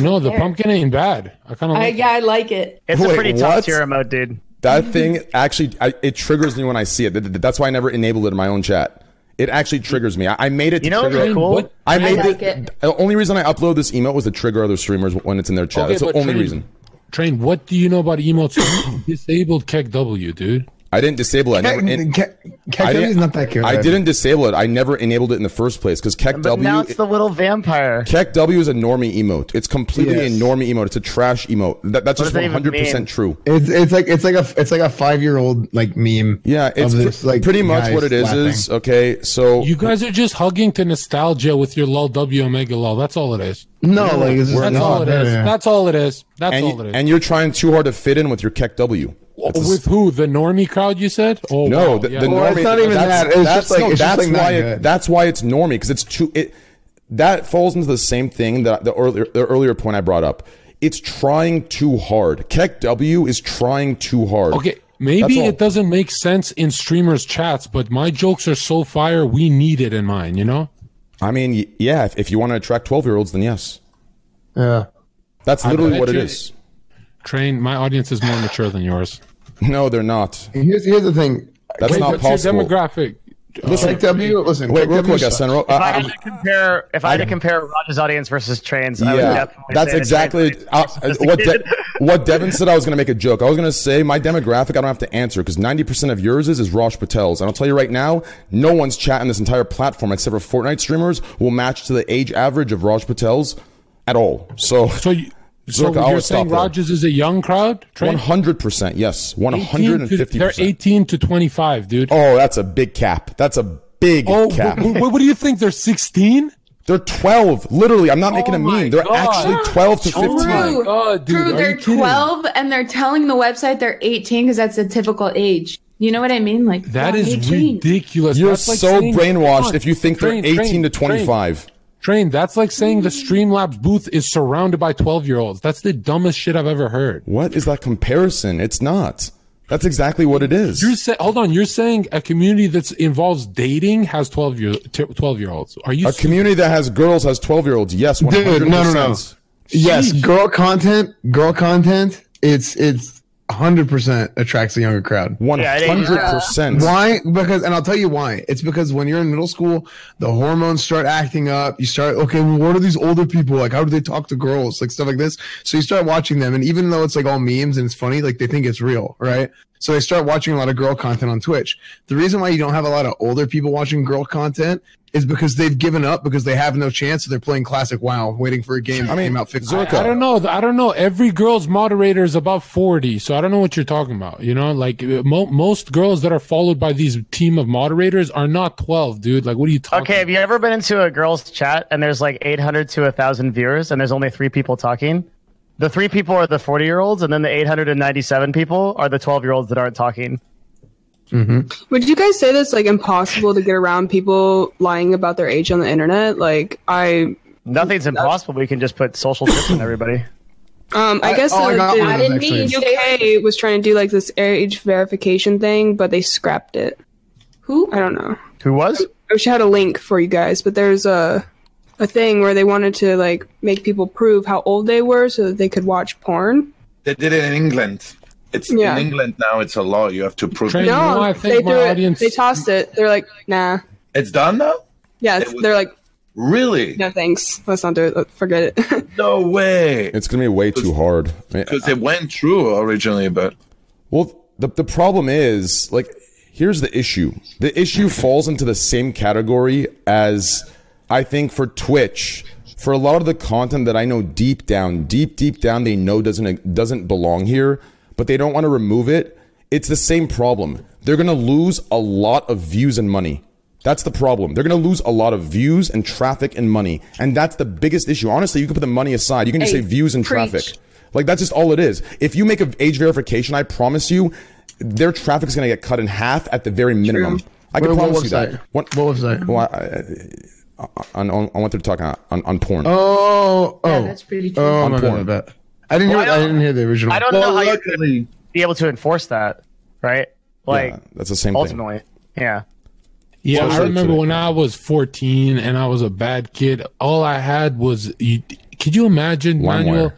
No, the pumpkin ain't bad. I kind of like. yeah, I like it. It's Wait, a pretty top what? tier emote, dude. That thing actually, I, it triggers me when I see it. Th- th- That's why I never enabled it in my own chat. It actually triggers me. I, I made it to You know what's trigger. cool? What- I made like the, it. the only reason I upload this emote was to trigger other streamers when it's in their chat. Okay, That's the only Train- reason. Train, what do you know about emotes? Disabled KEKW, dude. I didn't disable it. I never, in- I didn't- is not that good. I didn't disable it. I never enabled it in the first place because Keck But W. now it's the little vampire. KEKW is a normie emote. It's completely Yes. a normie emote. It's a trash emote. That, that's What just does that even one hundred mean? percent true. It's it's like it's like a it's like a five year old like meme. Yeah, it's of pr- like, pretty much what it is. laughing. Is okay. So You guys are just hugging to nostalgia with your lol W omega lol. That's all it is. no, like it's just That's not all it is. there. That's all it is. That's and, all it is. and you're trying too hard to fit in with your KEKW. It's a- with who? The normie crowd? You said? Oh No, wow, the, yeah. the Well, it's normie. not even that's, that. It's that's, just like- no, it's just that's like why. It, that's why it's normie because it's too. It that falls into the same thing that the earlier the earlier point I brought up. It's trying too hard. KEKW is trying too hard. Okay, maybe it doesn't make sense in streamers' chats, but my jokes are so fire. We need it in mine. You know. I mean, yeah. If, if you want to attract twelve year olds, then yes. Yeah. That's literally what it you- is. Train. My audience is more mature than yours. No, they're not. Here's here's the thing. That's Wait, not what's possible. your demographic? Listen, KEKW. Listen. wait, real W quick, sucks. Senro. If I had to compare, if I had to compare Rogers' audience versus Trains, I would Yeah, definitely that's say exactly uh, what. De- what Devin said. I was going to make a joke. I was going to say my demographic. I don't have to answer because ninety percent of yours is, is Raj Patel's, and I'll tell you right now, no one's chat in this entire platform except for Fortnite streamers will match to the age average of Raj Patel's at all. So So you, So you're saying. Rogers is a young crowd? One hundred percent, yes, one 18 hundred and to- fifty They're 18 to 25, dude. Oh, that's a big cap. That's a big Oh, cap. wh- wh- what do you think? They're 16? They're twelve. Literally, I'm not making Oh a meme. They're God. actually twelve to Oh fifteen. my God, dude. True, they're 12 and they're telling the website they're 18 because that's the typical age. You know what I mean? Like That wow, is 18. ridiculous. You're That's like so saying- brainwashed if you think they're 18 train, to 25. Train, train. That's like saying the Streamlabs booth is surrounded by 12 year olds. That's the dumbest shit I've ever heard. What is that comparison? It's not. That's exactly what it is. You're saying, hold on, you're saying a community that involves dating has 12 year, 12 year olds. Are you a community that has girls has 12 year olds. Yes, 100%. Dude, no, no, no. Yes, girl content, girl content. It's it's hundred percent attracts a younger crowd. One hundred percent. Why? Because, and I'll tell you why. It's because when you're in middle school, the hormones start acting up. You start, okay, well, what are these older people like? How do they talk to girls? Like stuff like this. So you start watching them, and even though it's like all memes and it's funny, like they think it's real, right? So they start watching a lot of girl content on Twitch. The reason why you don't have a lot of older people watching girl content is because they've given up because they have no chance. So they're playing classic WoW, waiting for a game that came out 15 I, I don't know. I don't know. Every girl's moderator is about 40, so I don't know what you're talking about. You know, like mo- most girls that are followed by these team of moderators are not 12, dude. Like, what are you talking Okay, have you ever been into a girl's chat and there's like 800 to 1,000 viewers and there's only three people talking? The three people are the 40 year olds, and then the 897 people are the 12 year olds that aren't talking. Would you guys say that's like impossible to get around people lying about their age on the internet? Like I Nothing's impossible. We can just put social tips on everybody. Um, I, I- guess oh, I got the, one of those, actually. the UK was trying to do like this age verification thing, but they scrapped it. Who? I don't know. Who was? I wish I had a link for you guys, but there's a a thing where they wanted to like make people prove how old they were so that they could watch porn. They did it in England. It's Yeah. in England now. It's a law. You have to prove. Train- it. no, they threw it. They tossed it. They're like, nah. It's done now. Yeah, It it's- was- they're like, Really? no thanks. Let's not do it. Let's Forget it. No way. It's going to be way too hard. Because it went through originally, but Well, the the problem is like here's the issue. The issue falls into the same category as I think for Twitch. For a lot of the content that I know deep down, deep deep down they know doesn't doesn't belong here, but they don't want to remove it. It's the same problem. They're going to lose a lot of views and money. That's the problem. They're going to lose a lot of views and traffic and money. And that's the biggest issue. Honestly, you can put the money aside. You can just Hey, say views and preach. traffic. Like that's just all it is. If you make an age verification, I promise you, their traffic is going to get cut in half at the very minimum. I can What- what promise you website? that. What, what website? Well, I, I, on, on, on what they're talking about on, on porn. Oh, oh, Yeah, that's pretty true. Oh, On my bad, porn. my bad. I didn't Well, hear. I I, didn't hear the original. I don't Well, know how luckily- you could be able to enforce that, right? Like, yeah, that's the same thing. ultimately, yeah. Yeah, Well, I remember today. when I was 14 and I was a bad kid. All I had was, you, could you imagine, LimeWire. Manuel?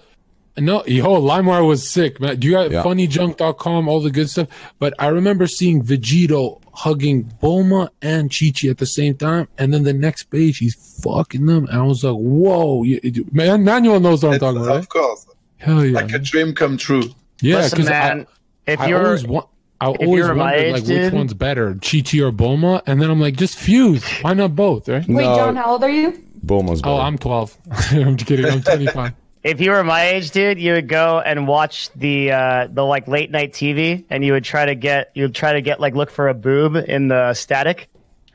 No, yo, LimeWire was sick, man. Do you got Yeah. funnyjunk.com, all the good stuff? But I remember seeing Vegito hugging Bulma and Chi Chi at the same time, and then the next page he's fucking them, and I was like, "Whoa, you, you- man!" Manuel knows what I'm talking about. of Right? course, Hell yeah, like a dream come true. yeah. Listen, Because man, I, if I you're always want. I if always you're my wondered age, like which one's better, Chi Chi or Bulma, and then I'm like, just fuse. Why not both, right? Wait, No. John, how old are you? Bulma's. better. Oh, I'm 12. I'm just kidding. I'm 25. if you were my age, dude, you would go and watch the uh, the like late night TV, and you would try to get you would try to get like look for a boob in the static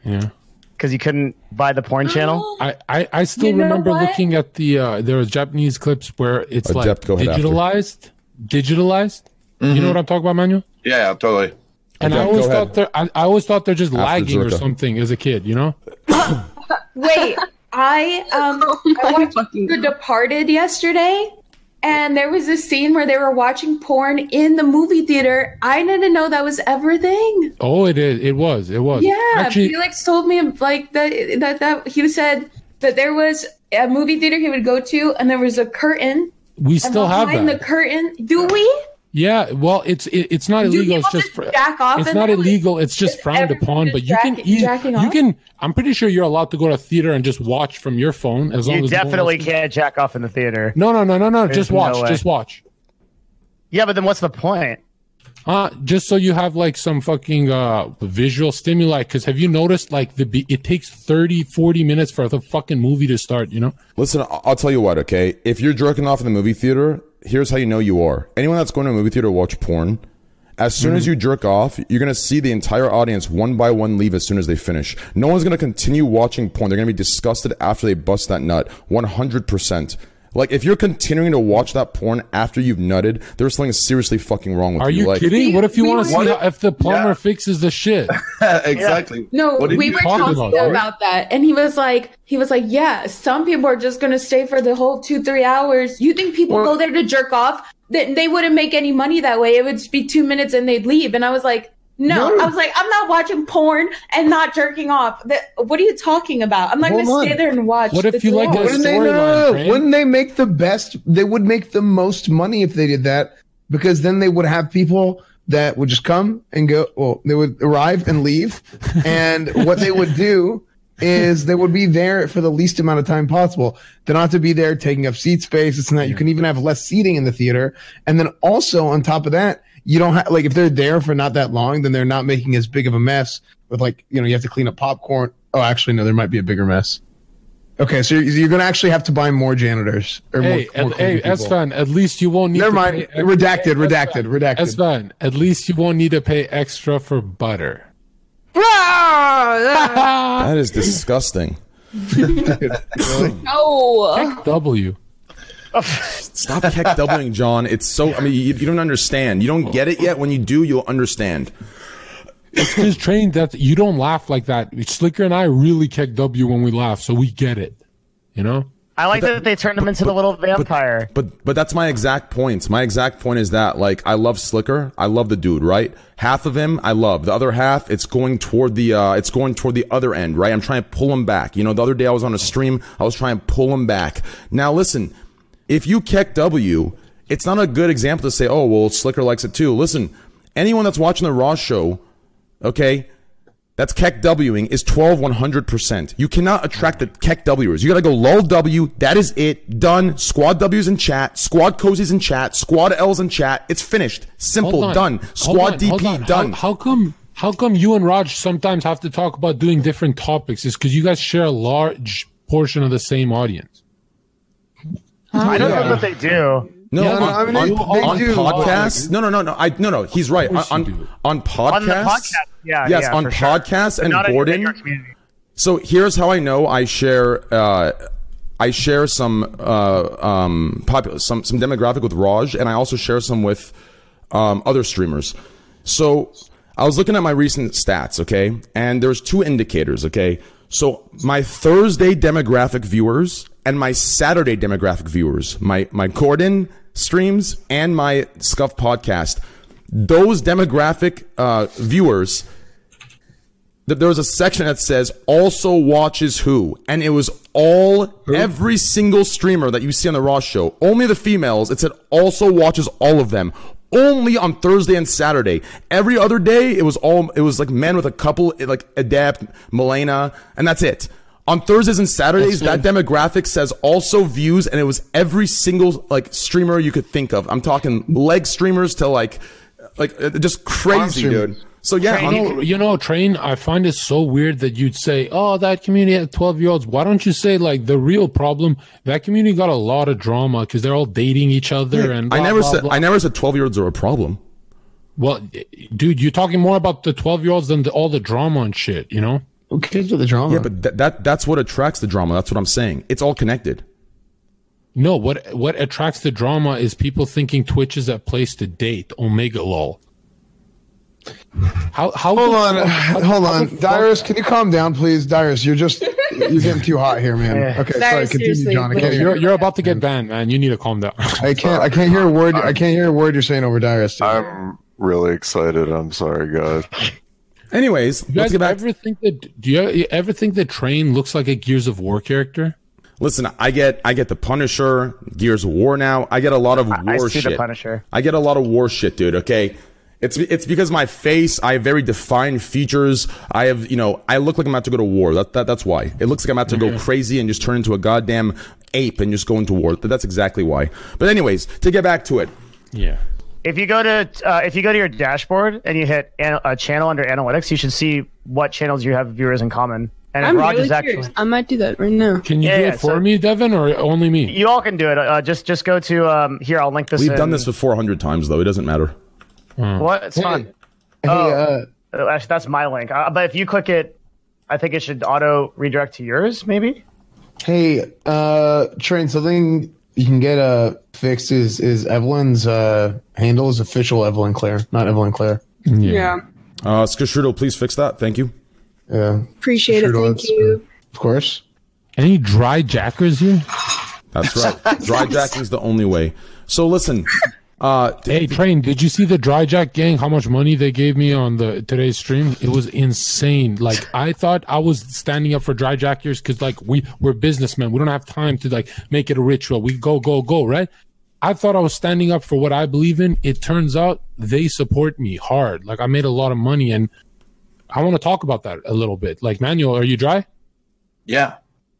Yeah. Because you couldn't buy the porn channel. I, I, I still You know remember what? looking at the uh there was Japanese clips where it's like Adept, go ahead after. digitalized digitalized. You know what I'm talking about, Manuel? Yeah, yeah, totally. And I always thought they're I, I always thought they're just After lagging or something as a kid, you know? Wait, I um I watched The Departed yesterday, and there was a scene where they were watching porn in the movie theater. I didn't know that was ever a thing. Oh, it is. It was. It was. Yeah, Actually, Felix told me like that that that he said that there was a movie theater he would go to, and there was a curtain. we still have that. the curtain. Do we? Yeah, well, it's it, it's not Do illegal. It's just just jack off it's not illegal. It's just is frowned upon. just But you can eat, you off? can. I'm pretty sure you're allowed to go to a theater and just watch from your phone as long You as no one definitely else- can't jack off in the theater. No, no, no, no, no. There's Just watch. way. just watch. Yeah, but then what's the point? Uh, just so you have like some fucking uh visual stimuli. Because have you noticed like the be- it takes 30, 40 minutes for the fucking movie to start. You know. Listen, I'll tell you what, okay? If you're jerking off in the movie theater, here's how you know you are. Anyone that's going to a movie theater to watch porn, as soon as you jerk off, you're going to see the entire audience one by one leave as soon as they finish. No one's going to continue watching porn. They're going to be disgusted after they bust that nut. 100%. Like, if you're continuing to watch that porn after you've nutted, there's something seriously fucking wrong with Are you. you like, kidding? What if you we want to see how, if the plumber Yeah. fixes the shit? exactly. No, What we were talking about, about, that, and he was like, he was like, yeah, some people are just gonna stay for the whole two, three hours. You think people go there to jerk off? That they wouldn't make any money that way. It would just be two minutes and they'd leave. And I was like, no, No. I was like, I'm not watching porn and not jerking off. That, what are you talking about? I'm not gonna stay there and watch. What if you two like hours. this- Wouldn't they, no, storyline, no, no. Wouldn't they make the best? They would make the most money if they did that because then they would have people that would just come and go. Well, they would arrive and leave, and what they would do is they would be there for the least amount of time possible. They don't have to be there taking up seat space. It's not. You can even have less seating in the theater, and then also on top of that, you don't have like if they're there for not that long, then they're not making as big of a mess with like you know you have to clean up popcorn. Oh, actually, no, there might be a bigger mess. Okay, so you're, you're going to actually have to buy more janitors. Or Hey, more, more at, hey, cleaning people. Esfand, at least you won't need. Never to mind. pay- Redacted, redacted, redacted. Esfand, at least you won't need to pay extra for butter. Ah, that is disgusting. no. W. Stop heck doubling, John. It's so. I mean, you, you don't understand. You don't get it yet. When you do, you'll understand. It's because trained that you don't laugh like that. Slicker and I really kick W when we laugh, so we get it. You know. I like that, they turned him into the little vampire. But but that's my exact point. My exact point is that like I love Slicker. I love the dude, right? Half of him I love. The other half it's going toward the uh it's going toward the other end, right? I'm trying to pull him back. You know, the other day I was on a stream, I was trying to pull him back. Now listen, if you keck W, it's not a good example to say, "Oh, well, Slicker likes it too." Listen, anyone that's watching the Raw show, okay? That's Keck Wing is 12 100%. You cannot attract the Keck Wers. You gotta go lull W. That is it. Done. Squad W's in chat. Squad Cozy's in chat. Squad L's in chat. It's finished. Simple. Done. Squad on, DP. on. Done. How, how come? How come you and Raj sometimes have to talk about doing different topics? Is because you guys share a large portion of the same audience. I don't know what they do. No, Yeah, on, no, I mean, on, they- they on do. podcasts. No, no, no, no. I no, no. He's right. On on, on podcasts. On the podcast, yeah, Yes, yeah, on for sure. podcasts and not Gordon. So here's how I know I share uh, I share some uh, um, pop- some some demographic with Raj, and I also share some with um, other streamers. So I was looking at my recent stats, okay, and there's two indicators, okay. So my Thursday demographic viewers and my Saturday demographic viewers, my my Gordon streams and my Scuff podcast, those demographic uh, viewers th- there was a section that says also watches who and it was all every single streamer that you see on the raw show only the females it said also watches all of them only on thursday and saturday. Every other day it was all it was like men with a couple like Adept Malena and that's it on thursdays and saturdays that demographic says also views and it was every single like streamer you could think of i'm talking leg streamers to like like uh, just crazy streamers. dude so yeah You know, you know, train. I find it so weird that you'd say, "Oh, that community had twelve year olds." Why don't you say like the real problem? That community got a lot of drama because they're all dating each other and. I never blah, said blah. I never said twelve year olds are a problem. Well, dude, you're talking more about the twelve year olds than the, all the drama and shit. You know. Who cares with the drama? Yeah, but th- that that's what attracts the drama. That's what I'm saying. It's all connected. No, what what attracts the drama is people thinking Twitch is a place to date. Omega lol. How how hold on, fuck- how- hold how on, the fuck- Dyrus. Can you calm down, please, Dyrus? You're just you're getting too hot here, man. Yeah. Okay, sorry. Continue, seriously, John. I can't you're you're about to get banned, man. You need to calm down. I can't. I can't hear a word. I can't hear a word you're saying over Dyrus. dude. I'm really excited. I'm sorry, guys. Anyways, You let's get back. ever think that? Do you ever think that Train looks like a Gears of War character? Listen, I get I get the Punisher, Gears of War now. I get a lot of war I see shit. the Punisher. I get a lot of war shit, dude. Okay. It's, it's because my face, I have very defined features. I have, you know, I look like I'm about to go to war. That, that that's why. It looks like I'm about to go crazy and just turn into a goddamn ape and just go into war. That's exactly why. But anyways, to get back to it, Yeah. If you go to uh, if you go to your dashboard and you hit an- a channel under analytics, you should see what channels you have viewers in common. And I'm Raj really is actually curious. I might do that right now. Can you Yeah, do yeah, it for so- me, Devin, or only me? you all can do it. Uh, just just go to um, here. I'll link this. We've in. done this for 400 times, though. It doesn't matter. What? It's fun. Hey, Oh. uh, Uh, Actually, that's my link. Uh, but if you click it, I think it should auto redirect to yours. Maybe. hey, uh, Train, something you can get uh, fixed is is Evelyn's uh, handle is official Evelyn Claire, not Evelyn Claire. Yeah. Uh, Skashudo, please fix that. Thank you. Yeah, Appreciate Sure it. Thank does. you. of course. Any dry jackers here? That's right. Dry jacking is the only way. So listen, uh, Hey, Train, did you see the Dry Jack gang? How much money they gave me on the today's stream? It was insane. Like I thought I was standing up for Dry Jackers because like we we're businessmen. We don't have time to like make it a ritual. We go go go right. I thought I was standing up for what I believe in. It turns out they support me hard. Like I made a lot of money, and I want to talk about that a little bit. Like Manuel, are you dry? Yeah,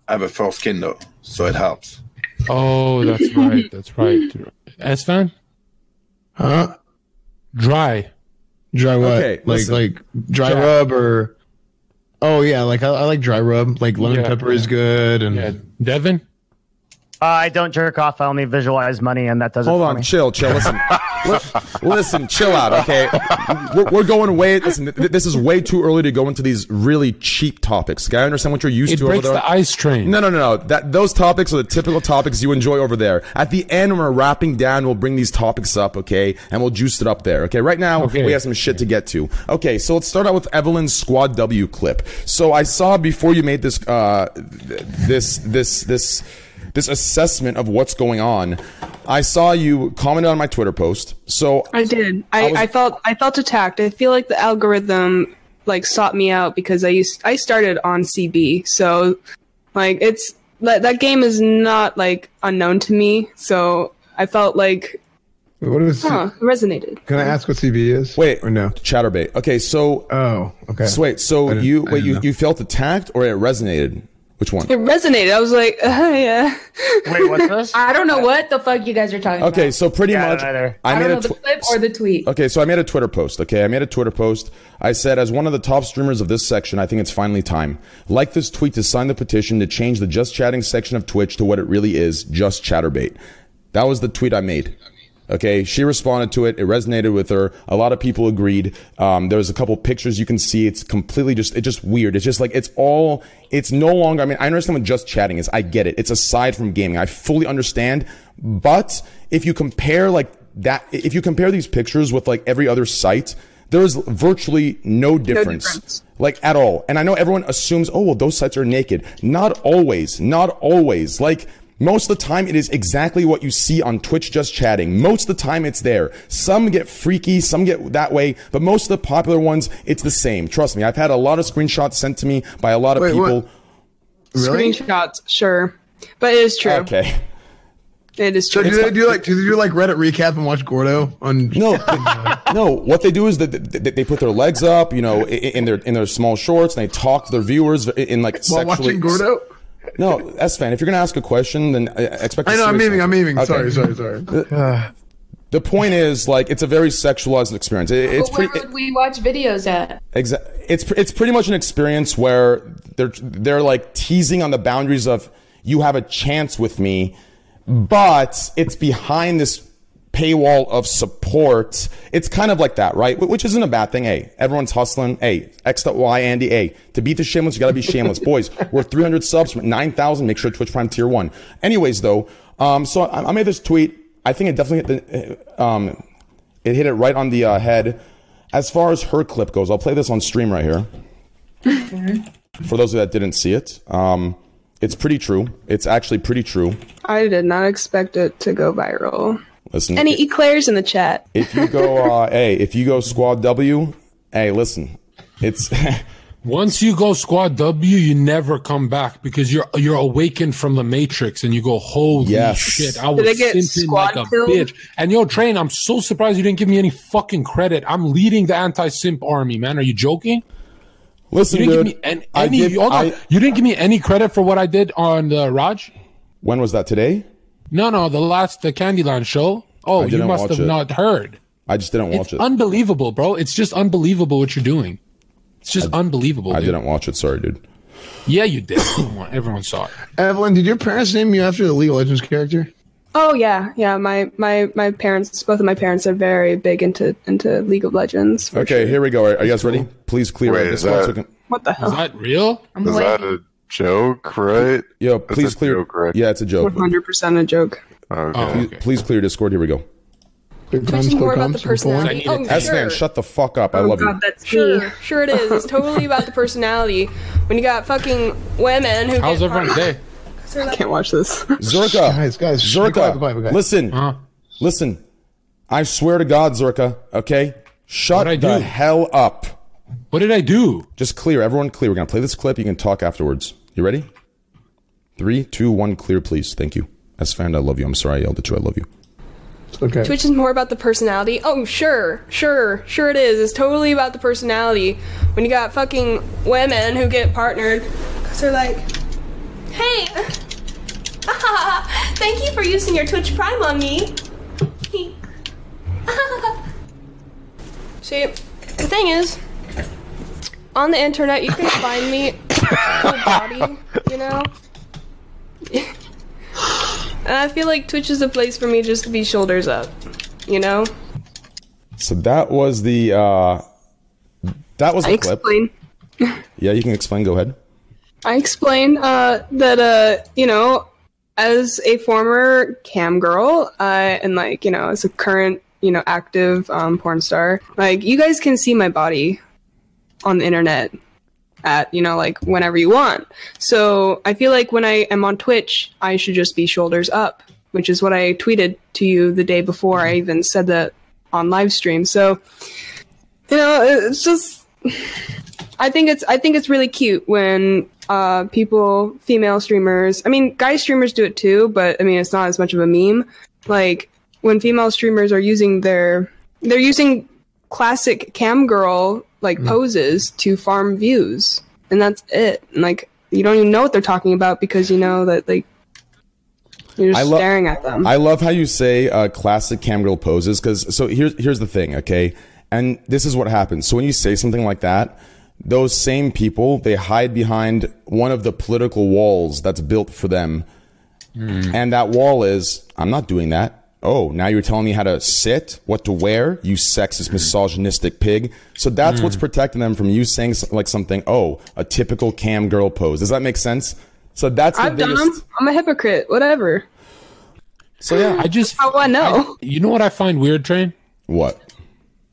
I have a full skin though, so it helps. Oh, that's right. That's right. Esfand Huh? dry. Dry what? Okay, like listen. like dry Jack. rub or? Oh yeah, like I, I like dry rub. Like lemon Yeah. pepper is good, and Yeah, Devin. Uh, I don't jerk off. I only visualize money, and that doesn't. hold for on, me. chill, chill. Listen, listen, chill out. Okay, we're, we're going way. Listen, th- this is way too early to go into these really cheap topics. Okay, I understand what you're used It to over breaks there. the ice train. No, no, no, no. That those topics are the typical topics you enjoy over there. At the end, when we're wrapping down, we'll bring these topics up, okay, and we'll juice it up there. Okay, right now Okay. we have some shit to get to. Okay, so let's start out with Evelyn's Squad W clip. So I saw before you made this, uh, th- this, this, this. This assessment of what's going on, I saw you commented on my Twitter post. So I did. I, was- I felt I felt attacked. I feel like the algorithm like sought me out because I used I started on CB. So like it's that that game is not like unknown to me. So I felt like what is? huh, it resonated. Can I ask what CB is? wait, or no? Chaturbate. Okay, so Oh, okay. so wait, so you wait, you know. you felt attacked or it resonated? Which one? It resonated. I was like, uh, yeah. Wait, what's this? I don't know what the fuck you guys are talking about. Okay, so pretty Yeah, much, neither. I, I, made don't know a the tw- clip or the tweet. Okay, so I made a Twitter post. Okay, I made a Twitter post. I said, as one of the top streamers of this section, I think it's finally time. Like this tweet to sign the petition to change the just chatting section of Twitch to what it really is, just Chaturbate. That was the tweet I made. Okay, she responded to it. It resonated with her. A lot of people agreed. Um, there's a couple pictures you can see. It's completely just, it's just weird. It's just like, it's all, it's no longer, I mean, I understand what just chatting is. I get it. It's aside from gaming. I fully understand. But if you compare like that, if you compare these pictures with like every other site, there is virtually no difference, no difference. like at all. And I know everyone assumes, oh, well, those sites are naked. Not always. Not always. Like, most of the time, it is exactly what you see on Twitch just chatting. Most of the time, it's there. Some get freaky, some get that way, but most of the popular ones, it's the same. Trust me, I've had a lot of screenshots sent to me by a lot of Wait, people. what? Really? Screenshots, sure. But it is true. Okay. It is So true. do they do like do they do like Reddit recap and watch Gordo on? No, no. What they do is that they, they put their legs up, you know, in their in their small shorts, and they talk to their viewers in, in like while sexually. watching Gordo. No, Esfand. If you're gonna ask a question, then I expect. I know. I'm serious memeing. I'm answer. memeing. Okay. Sorry. Sorry. Sorry. The point is, like, it's a very sexualized experience. It, it's But where pretty. would we watch videos at? Exa- it's pr- it's pretty much an experience where they're they're like teasing on the boundaries of you have a chance with me, but it's behind this paywall of support. It's kind of like that, right? Which isn't a bad thing. Hey, everyone's hustling. Hey, X to Y, Andy. Hey, to beat the shameless, you gotta be shameless, boys. We're 300 subs from 9,000. Make sure Twitch Prime tier one. Anyways, though, um, so I, I made this tweet. I think it definitely hit the, um, it hit it right on the uh, head. As far as her clip goes, I'll play this on stream right here. For those of that didn't see it, um, it's pretty true. It's actually pretty true. I did not expect it to go viral. Listen, Any eclairs in the chat? if you go, uh, hey, if you go Squad W, hey, listen, it's Once you go squad W, you never come back because you're you're awakened from the matrix and you go, holy Yes. shit, I Did was I get simping like a killed? bitch. And yo, Train, I'm so surprised you didn't give me any fucking credit. I'm leading the anti-simp army, man. Are you joking? listen, You didn't dude. give me any, any give- hold on. I- you didn't give me any credit for what I did on the Raj? when was that today? No, no, the last the Candyland show. Oh, you must have it. not heard. I just didn't watch It's it. unbelievable, bro. It's just unbelievable what you're doing. It's just unbelievable. I dude. didn't watch it. Sorry, dude. Yeah, you did. Everyone, everyone saw it. Evelyn, did your parents name you after the League of Legends character? Oh yeah, yeah. My my my parents, both of my parents, are very big into into League of Legends. Okay, sure. here we go. Are, are you guys ready? Please clear Wait, out is this that- so can- What the hell? Is that real? I'm Is that a joke, right? Yo, That's please a clear. joke, right? Yeah, it's a joke. One hundred percent a joke. Oh, okay. Oh, Please, okay. please clear Discord. Here we go. Big Twitch more about the personality. I Oh, it. S sure. fan, shut the fuck up. I Oh, love God, you. that's sure, sure it is. It's totally about the personality. When you got fucking women who How's get everyone's day? I can't watch this. Zerka, Guys, guys, be Zerka, quiet, be quiet, be quiet. listen, Huh? listen. I swear to God, Zerka. Okay, shut What'd the do? hell up. What did I do? Just clear. Everyone, clear. We're gonna play this clip. You can talk afterwards. You ready? Three, two, one. Clear, please. Thank you. Esfand, I love you. I'm sorry I yelled at you. I love you. Okay. Twitch is more about the personality. Oh, sure, sure, sure it is. It's totally about the personality. When you got fucking women who get partnered, because they're like, hey, thank you for using your Twitch Prime on me. See, the thing is, on the internet, you can find me full body, you know? And I feel like Twitch is a place for me just to be shoulders up, you know? So that was the uh that was I the clip. explain. Yeah, you can explain. Go ahead. I explain uh, that, uh, you know, as a former cam girl, uh, and like, you know, as a current, you know, active um, porn star, like, you guys can see my body on the internet at, you know, like whenever you want. So I feel like when I am on Twitch, I should just be shoulders up, which is what I tweeted to you the day before I even said that on live stream. So, you know, it's just. I think it's I think it's really cute when uh, people, female streamers. I mean, guy streamers do it too, but I mean, it's not as much of a meme. Like when female streamers are using their they're using classic cam girl like poses to farm views, and that's it. And like you don't even know what they're talking about because you know that like you're just I lo- staring at them. I love how you say uh, classic cam girl poses because so here's here's the thing, okay? And this is what happens. So when you say something like that, those same people they hide behind one of the political walls that's built for them, and that wall is I'm not doing that. Oh, now you're telling me how to sit, what to wear, you sexist, misogynistic pig. So that's what's hmm. protecting them from you saying like something. Oh, a typical cam girl pose. Does that make sense? So that's the I'm dumb. I'm a hypocrite. Whatever. So yeah, I just How do I know? you know what I find weird, Train? what?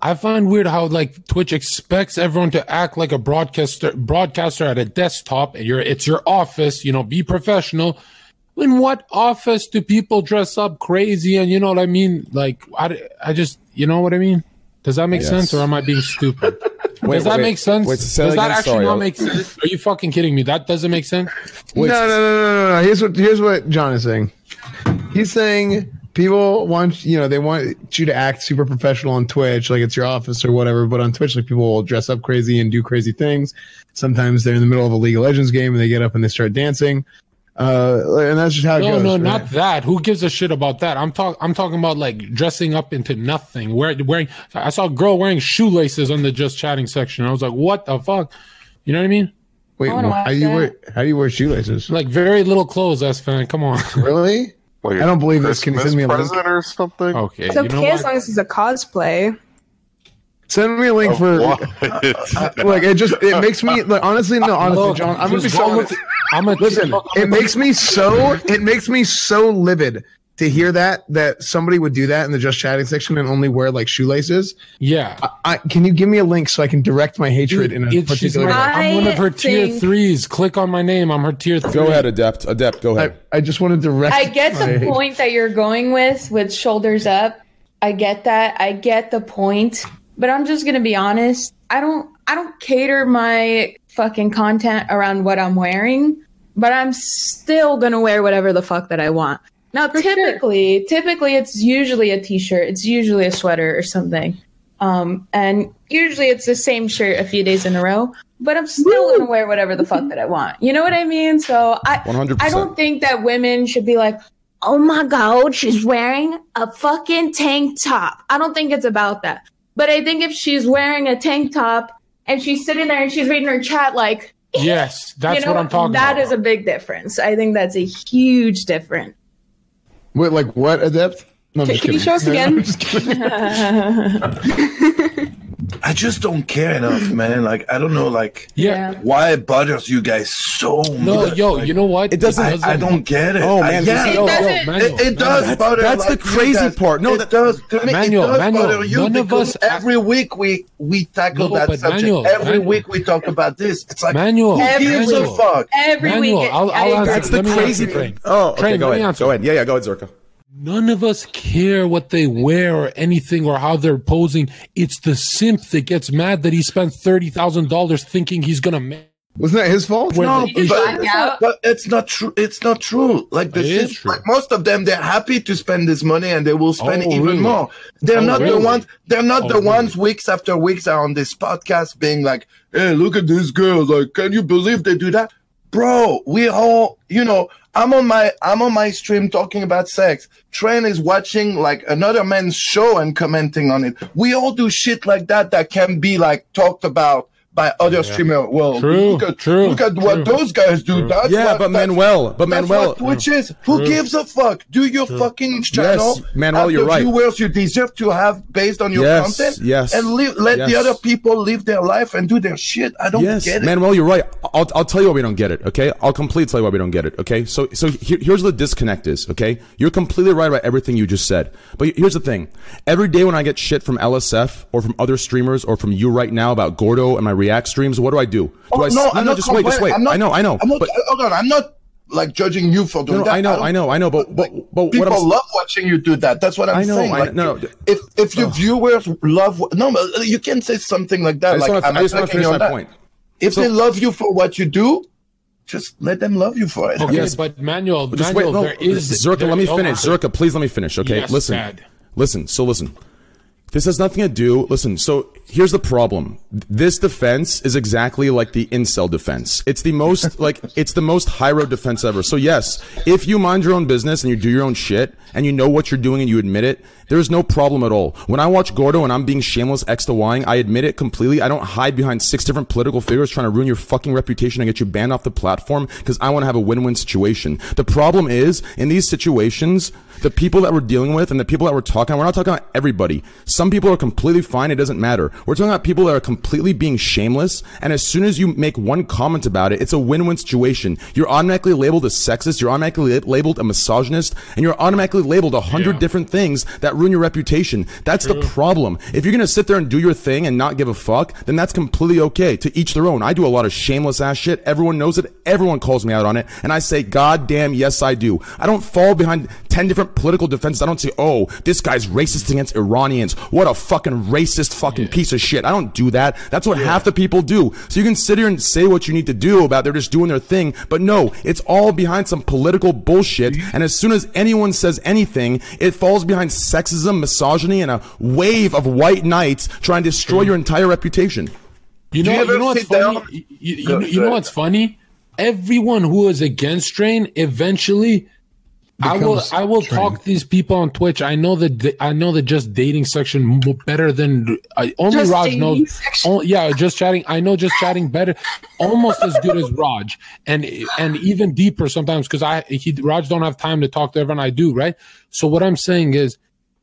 I find weird how like Twitch expects everyone to act like a broadcaster broadcaster at a desktop. You're it's your office, you know, be professional. In what office do people dress up crazy and you know what I mean? Like I, I just you know what I mean? Does that make Yes. sense or am I being stupid? Wait, Does that wait, make sense? wait, Does that that again? actually Sorry, not I'll- make sense? Are you fucking kidding me? That doesn't make sense. Wait, no, no, no, no, no, no. Here's what here's what John is saying. He's saying people want you know they want you to act super professional on Twitch, like it's your office or whatever. But on Twitch, like people will dress up crazy and do crazy things. Sometimes they're in the middle of a League of Legends game and they get up and they start dancing. Uh, and that's just how it No, goes. no, right? not that. Who gives a shit about that? I'm talking. I'm talking about like dressing up into nothing. Wearing, wearing. I saw a girl wearing shoelaces on the just chatting section. I was like, what the fuck? You know what I mean? Wait, I how watch do you that. wear how do you wear shoelaces? Like very little clothes, Esfand. Come on. Really? Like I don't believe this. Can you send me a link? or something? Okay. It's you know as long as it's a cosplay. Send me a link for What? like it just it makes me like honestly no honestly Look, John I'm gonna be so go honest. Look- I'm gonna Listen, I'm it gonna- makes me so it makes me so livid to hear that that somebody would do that in the just chatting section and only wear like shoelaces. Yeah. I, can you give me a link so I can direct my hatred in a It's- particular? my- I'm one of her I tier think- threes. Click on my name. I'm her tier three. Go ahead, Adept. Adept, go ahead. I just want to direct. I get the my- point that you're going with with shoulders up. I get that. I get the point. But I'm just gonna be honest. I don't I don't cater my fucking content around what I'm wearing, but I'm still gonna wear whatever the fuck that I want. Now typically typically it's usually a t shirt, it's usually a sweater or something. Um, and usually it's the same shirt a few days in a row, but I'm still gonna wear whatever the fuck that I want. You know what I mean? So I 100%. I don't think that women should be like, oh my god, she's wearing a fucking tank top. I don't think it's about that. But I think if she's wearing a tank top and she's sitting there and she's reading her chat like Yes, eh, that's you know, what I'm talking That about. is a big difference. I think that's a huge difference. Wait, like what adept? No, Can, can you show us No, again? I'm just kidding. I just don't care enough, man. Like I don't know, like yeah. why it bothers you guys so No, much. yo, Like, you know what? It doesn't- Because I don't get it. Oh, I- man, yeah, It yo, doesn't- Manuel, it, it does Manuel. bother. that's like the you crazy guys. part. No, it that- does. To me, Manuel, it does Manuel, bother you none of because us- every week we we tackle No, that subject. Manuel, every Manuel. week we talk about this. It's like Manuel, who gives Manuel. a fuck? Every Manuel, week. I'll- I I'll answer. That's the crazy thing. Oh, okay, Train, go let me ahead. answer. Go ahead. Yeah, yeah, go ahead, Zerka. None of us care what they wear or anything or how they're posing. It's the simp that gets mad that he spent thirty thousand dollars thinking he's gonna make. Wasn't that his fault? No, the issue- but, but it's not true. It's not true. Like It this is is true. like most of them, they're happy to spend this money and they will spend Oh, even really? more. They're Oh, not the ones. They're not Oh, the really? ones weeks after weeks are on this podcast being like, "Hey, look at these girls! Like, can you believe they do that?" Bro, we all, you know, I'm on my, I'm on my stream talking about sex. Train is watching like another man's show and commenting on it. We all do shit like that that can be like talked about by other streamer. Well, True, look at, true, look at what those guys do. That's Yeah, what, but that's- Manuel, but that's Manuel, what Twitch is. Who gives a fuck? Do your fucking channel. Manuel, have you're the right. Viewers you deserve to have based on your Yes, content. yes, And live, let the other people live their life and do their shit. I don't yes, get it. Manuel, you're right. I'll, I'll tell you why we don't get it. Okay, I'll completely tell you why we don't get it. Okay, so so here, here's what the disconnect is. Okay, you're completely right about everything you just said. But here's the thing: every day when I get shit from LSF or from other streamers or from you right now about Gordo and my React streams, what do I do? Do Oh, I? no, I'm not just wait, just wait. I'm not, I know, I know. I'm not, but hold on, I'm not like judging you for doing no, no, that. I know, don't- I know, I know. But but but People I'm love watching you do that. That's what I'm I know, saying. I Like, know. No. If if your viewers love, no, uh, you can say something like that. I just like, wanna- I'm I just wanna attacking finish my that. point. If So- they love you for what you do, just let them love you for it. Yes, but Manuel, Just Manuel, wait, no, there is Zerka. there- let me oh, finish. my- Zerka, please let me finish. Okay, Yes, listen, Dad. listen. So listen. This has nothing to do. Listen. So here's the problem. This defense is exactly like the incel defense. It's the most like it's the most high road defense ever. So yes, if you mind your own business and you do your own shit and you know what you're doing and you admit it, there's no problem at all. When I watch Gordo and I'm being shameless X to Ying, I admit it completely. I don't hide behind six different political figures trying to ruin your fucking reputation and get you banned off the platform because I want to have a win-win situation. The problem is in these situations, the people that we're dealing with and the people that we're talking, about, we're not talking about everybody. Some people are completely fine. It doesn't matter. We're talking about people that are completely being shameless. And as soon as you make one comment about it, it's a win-win situation. You're automatically labeled a sexist. You're automatically labeled a misogynist and you're automatically labeled a hundred different things that ruin your reputation. That's the problem. If you're going to sit there and do your thing and not give a fuck, then that's completely okay. To each their own. I do a lot of shameless ass shit. Everyone knows it. Everyone calls me out on it. And I say, God damn, yes, I do. I don't fall behind 10 different political defenses. I don't say, oh, this guy's racist against Iranians. What a fucking racist fucking piece of shit. I don't do that. That's what half the people do. So you can sit here and say what you need to do about they're just doing their thing. But no, it's all behind some political bullshit. And as soon as anyone says anything, it falls behind sexism, misogyny, and a wave of white knights trying to destroy mm. your entire reputation. You know, you you, know what's funny? down- You, you, you go know what's funny? Everyone who is against Strain eventually. I will. I will Strain. talk these people on Twitch. I know the. da- I know the just dating section better than I, only Just Raj knows. section. Oh, yeah, just chatting. I know just chatting better, almost as good as Raj, and and even deeper sometimes because I he Raj don't have time to talk to everyone. I do right. So what I'm saying is,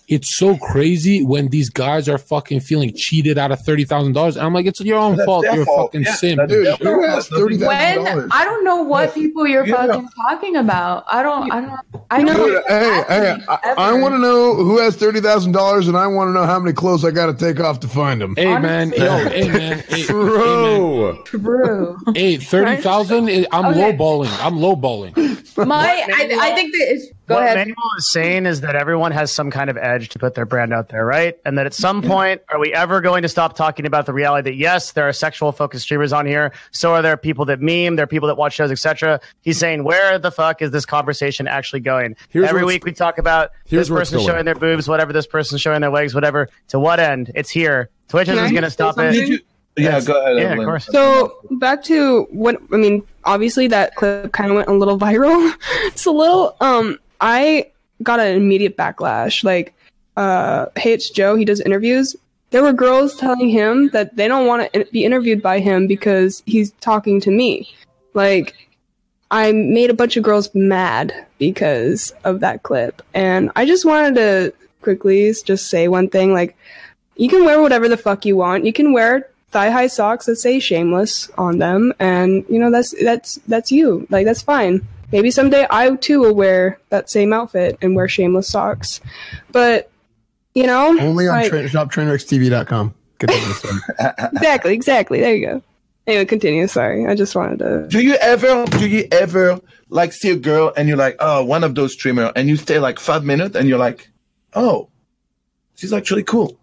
it's so crazy when these guys are fucking feeling cheated out of thirty thousand dollars. And I'm like, it's your own That's fault. You're fault. fucking Yeah, simp. Dude, their who has That's nothing- $30,000? When I don't know what people you're Yeah. fucking talking about. I don't. I don't. I don't. Dude, hey, hey, I, I want to know who has thirty thousand dollars, and I want to know how many clothes I got to take off to find them. Hey man, yo, hey man, hey, hey, man. True. Hey, thirty thousand. I'm Okay. low balling. I'm low balling. My, I, I think that it's. Go what ahead. Manuel is saying is that everyone has some kind of edge to put their brand out there, right? And that at some point, are we ever going to stop talking about the reality that yes, there are sexual focused streamers on here. So are there people that meme, there are people that watch shows, etc. He's saying, where the fuck is this conversation actually going? Here's Every week we talk about this where person showing their boobs, whatever, this person showing their legs, whatever. To what end? It's here. Twitch isn't going to say stop something? it. Yeah, go ahead. Yeah, of course. So back to what I mean. Obviously, that clip kind of went a little viral. it's a little. Um, I got an immediate backlash. Like, uh, hey, it's Joe. He does interviews. There were girls telling him that they don't want to be interviewed by him because he's talking to me. Like, I made a bunch of girls mad because of that clip. And I just wanted to quickly just say one thing like, you can wear whatever the fuck you want. You can wear thigh high socks that say shameless on them. And you know that's that's that's you. Like that's fine. Maybe someday i too will wear that same outfit and wear shameless socks. But you know Only on like- tra- shoptrainwreckstv.com. Exactly exactly. There you go. Anyway continue. Sorry. I just wanted to Do you ever, do you ever like see a girl and you're like, oh, one of those streamer, and you stay like five minutes and you're like, oh, she's actually cool.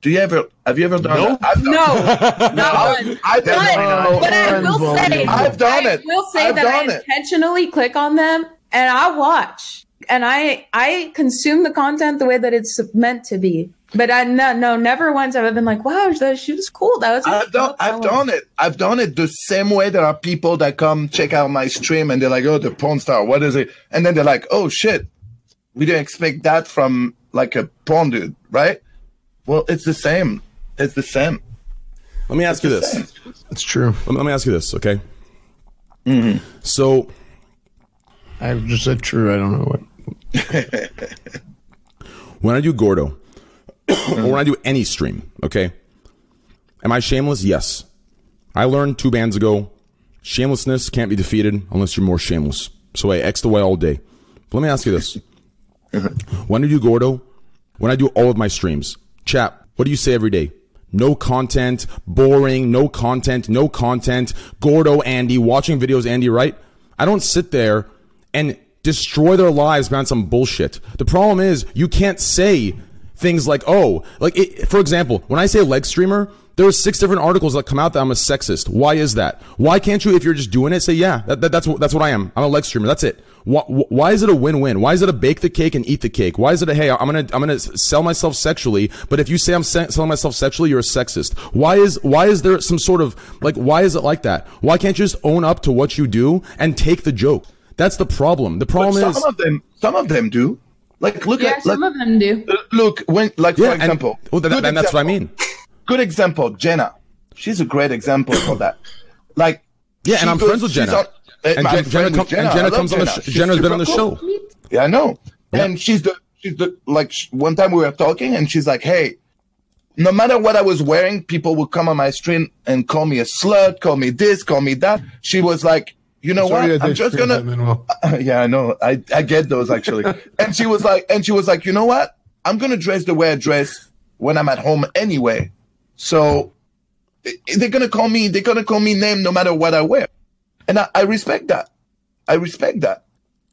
Do you ever, have you ever done Nope. that? I've done No, not I've- one. I've But, done but I will say, I've done it. I will say I've that I done it. intentionally click on them and I watch and I I consume the content the way that it's meant to be. But I no no never once have I been like, wow, that she was cool. That was I've done, I've done it. I've done it the same way there are people that come check out my stream and they're like, oh, the porn star, what is it? And then they're like, oh shit, we didn't expect that from like a porn dude, right? Well, it's the same. It's the same. Let me ask you this. It's true. Let me, let me ask you this, okay? Mm-hmm. So I just said true. I don't know what. when I do Gordo, or when I do any stream, okay? Am I shameless? Yes. I learned two bands ago, shamelessness can't be defeated unless you're more shameless. So I X the way all day. But let me ask you this. when I do Gordo, when I do all of my streams, chat, what do you say every day? No content, boring, no content, no content, Gordo Andy, watching videos Andy, right? I don't sit there and destroy their lives behind some bullshit. The problem is you can't say things like, oh, like it, for example, when I say leg streamer, there are six different articles that come out that I'm a sexist. Why is that? Why can't you, if you're just doing it, say, yeah, that, that, that's what that's what I am. I'm a leg streamer. That's it. Why, why is it a win-win? Why is it a bake the cake and eat the cake? Why is it a hey, I'm gonna I'm gonna sell myself sexually, but if you say I'm se- selling myself sexually, you're a sexist. Why is why is there some sort of like why is it like that? Why can't you just own up to what you do and take the joke? That's the problem. The problem But is some of them, some of them do. Like, look yeah, at, Yeah, some like, of them do. look when, like, Yeah, for and- example, well, that- good and that's what I mean. Good example, Jenna. She's a great example for that. Like, Yeah, and I'm goes- friends with Jenna. on- eh, And Jen- Jenna with com- and I Jenna love comes on the Jenna. sh- She's Jenna's been on the cool. show. Yeah, I know. And she's the she's the like sh- one time we were talking and she's like, "Hey, no matter what I was wearing, people would come on my stream and call me a slut, call me this, call me that." She was like, "You know Sorry what? I'm just gonna." that, yeah, I know. I I get those actually. and she was like, and she was like, "You know what? I'm gonna dress the way I dress when I'm at home anyway. So they're gonna call me. They're gonna call me name no matter what I wear." And I, I respect that. I respect that.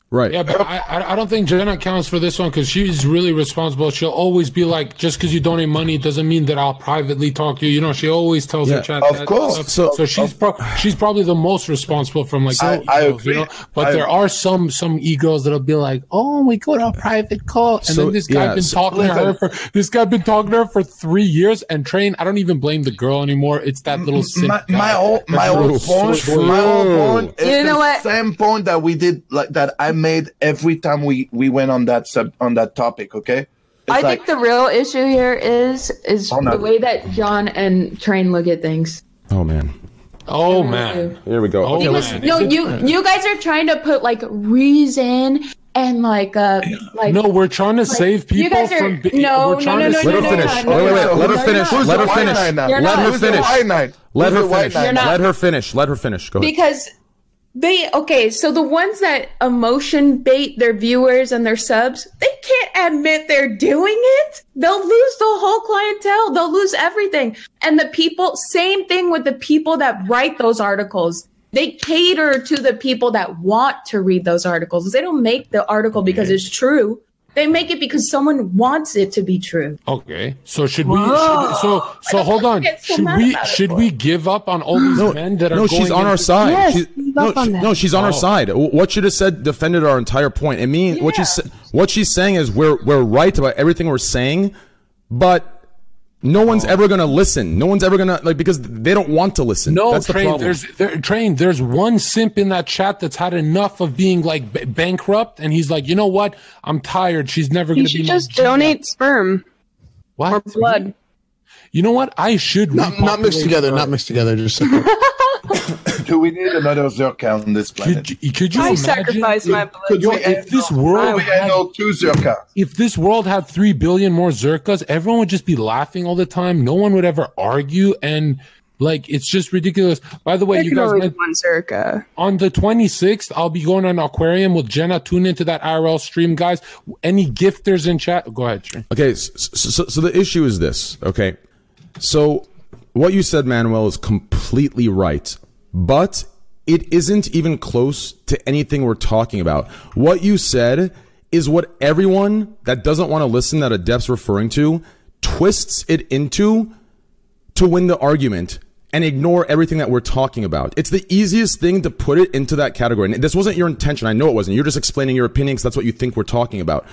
Right. Yeah, but I, I- I don't think Jenna counts for this one because she's really responsible. She'll always be like, just because you donate money doesn't mean that I'll privately talk to you. You know, she always tells Yeah, her chat. of that course. stuff. So- So, she's pro- she's probably the most responsible from like. I- the I emails, agree. You know? But I there are some some e girls that'll be like, oh, we go to a private call, and So, then this guy yeah, been so- talking to her for this guy been talking to her for three years. And train, I don't even blame the girl anymore. It's that little simp my, guy. my whole my old whole point my whole point is You know the what? same point that we did like that I made every time we we went on that sub on that topic. Okay, it's I like think the real issue here is is Oh, no. the way that John and Train look at things. Oh man. Oh man. Here we go. Oh, okay, man. listen. No, you you guys are trying to put like reason and like uh like No, we're trying to save you people guys are- from. be- no, we're trying no, to no, Let no, her no, finish. no, Wait, wait, wait. no, Let her finish. Let her finish. knight now? You're Let her finish. Let her finish. knight You're. Let her finish. Let her finish. Go ahead. because they okay so the ones that emotion bait their viewers and their subs they can't admit they're doing it. They'll lose the whole clientele. They'll lose everything. And the people same thing with the people that write those articles. They cater to the people that want to read those articles. They don't make the article because it's true they make it because someone wants it to be true Okay, so should we? Should, so so hold on. so Should we should we give up on all these No, men that are no, going she's on our side. Yes, She's- no, on she- no, she's on our Oh. side. What she just said defended our entire point. It mean what she's what she's saying is we're we're right about everything we're saying, but no one's oh. ever gonna listen. No one's ever gonna like because they don't want to listen. No, that's the train. problem. There's there, train. There's one simp in that chat that's had enough of being like b- bankrupt, and he's like, you know what? I'm tired. She's never gonna be. You should be. just donate sperm what? or blood. You know what? I should Not, not mixed together. Earth. Not mixed together. Just separate. Do we need another Zerka on this planet? Could, you- could you I imagine? sacrifice my blood. Could Yo, we if this world could we had- two Zerka? if this world had three billion more Zerkas, everyone would just be laughing all the time. No one would ever argue, and like it's just ridiculous. By the way, There you guys only meant- one Zerka. on the 26th, I'll be going on aquarium with Jenna. Tune into that IRL stream, guys. Any gifters in chat? Go ahead, Trey. Okay, so, so, so the issue is this. Okay, so what you said, Manuel, is completely right, but it isn't even close to anything we're talking about. What you said is what everyone that doesn't want to listen that Adept's referring to twists it into to win the argument and ignore everything that we're talking about. It's the easiest thing to put it into that category. And this wasn't your intention. I know it wasn't. You're just explaining your opinion that's what you think we're talking about.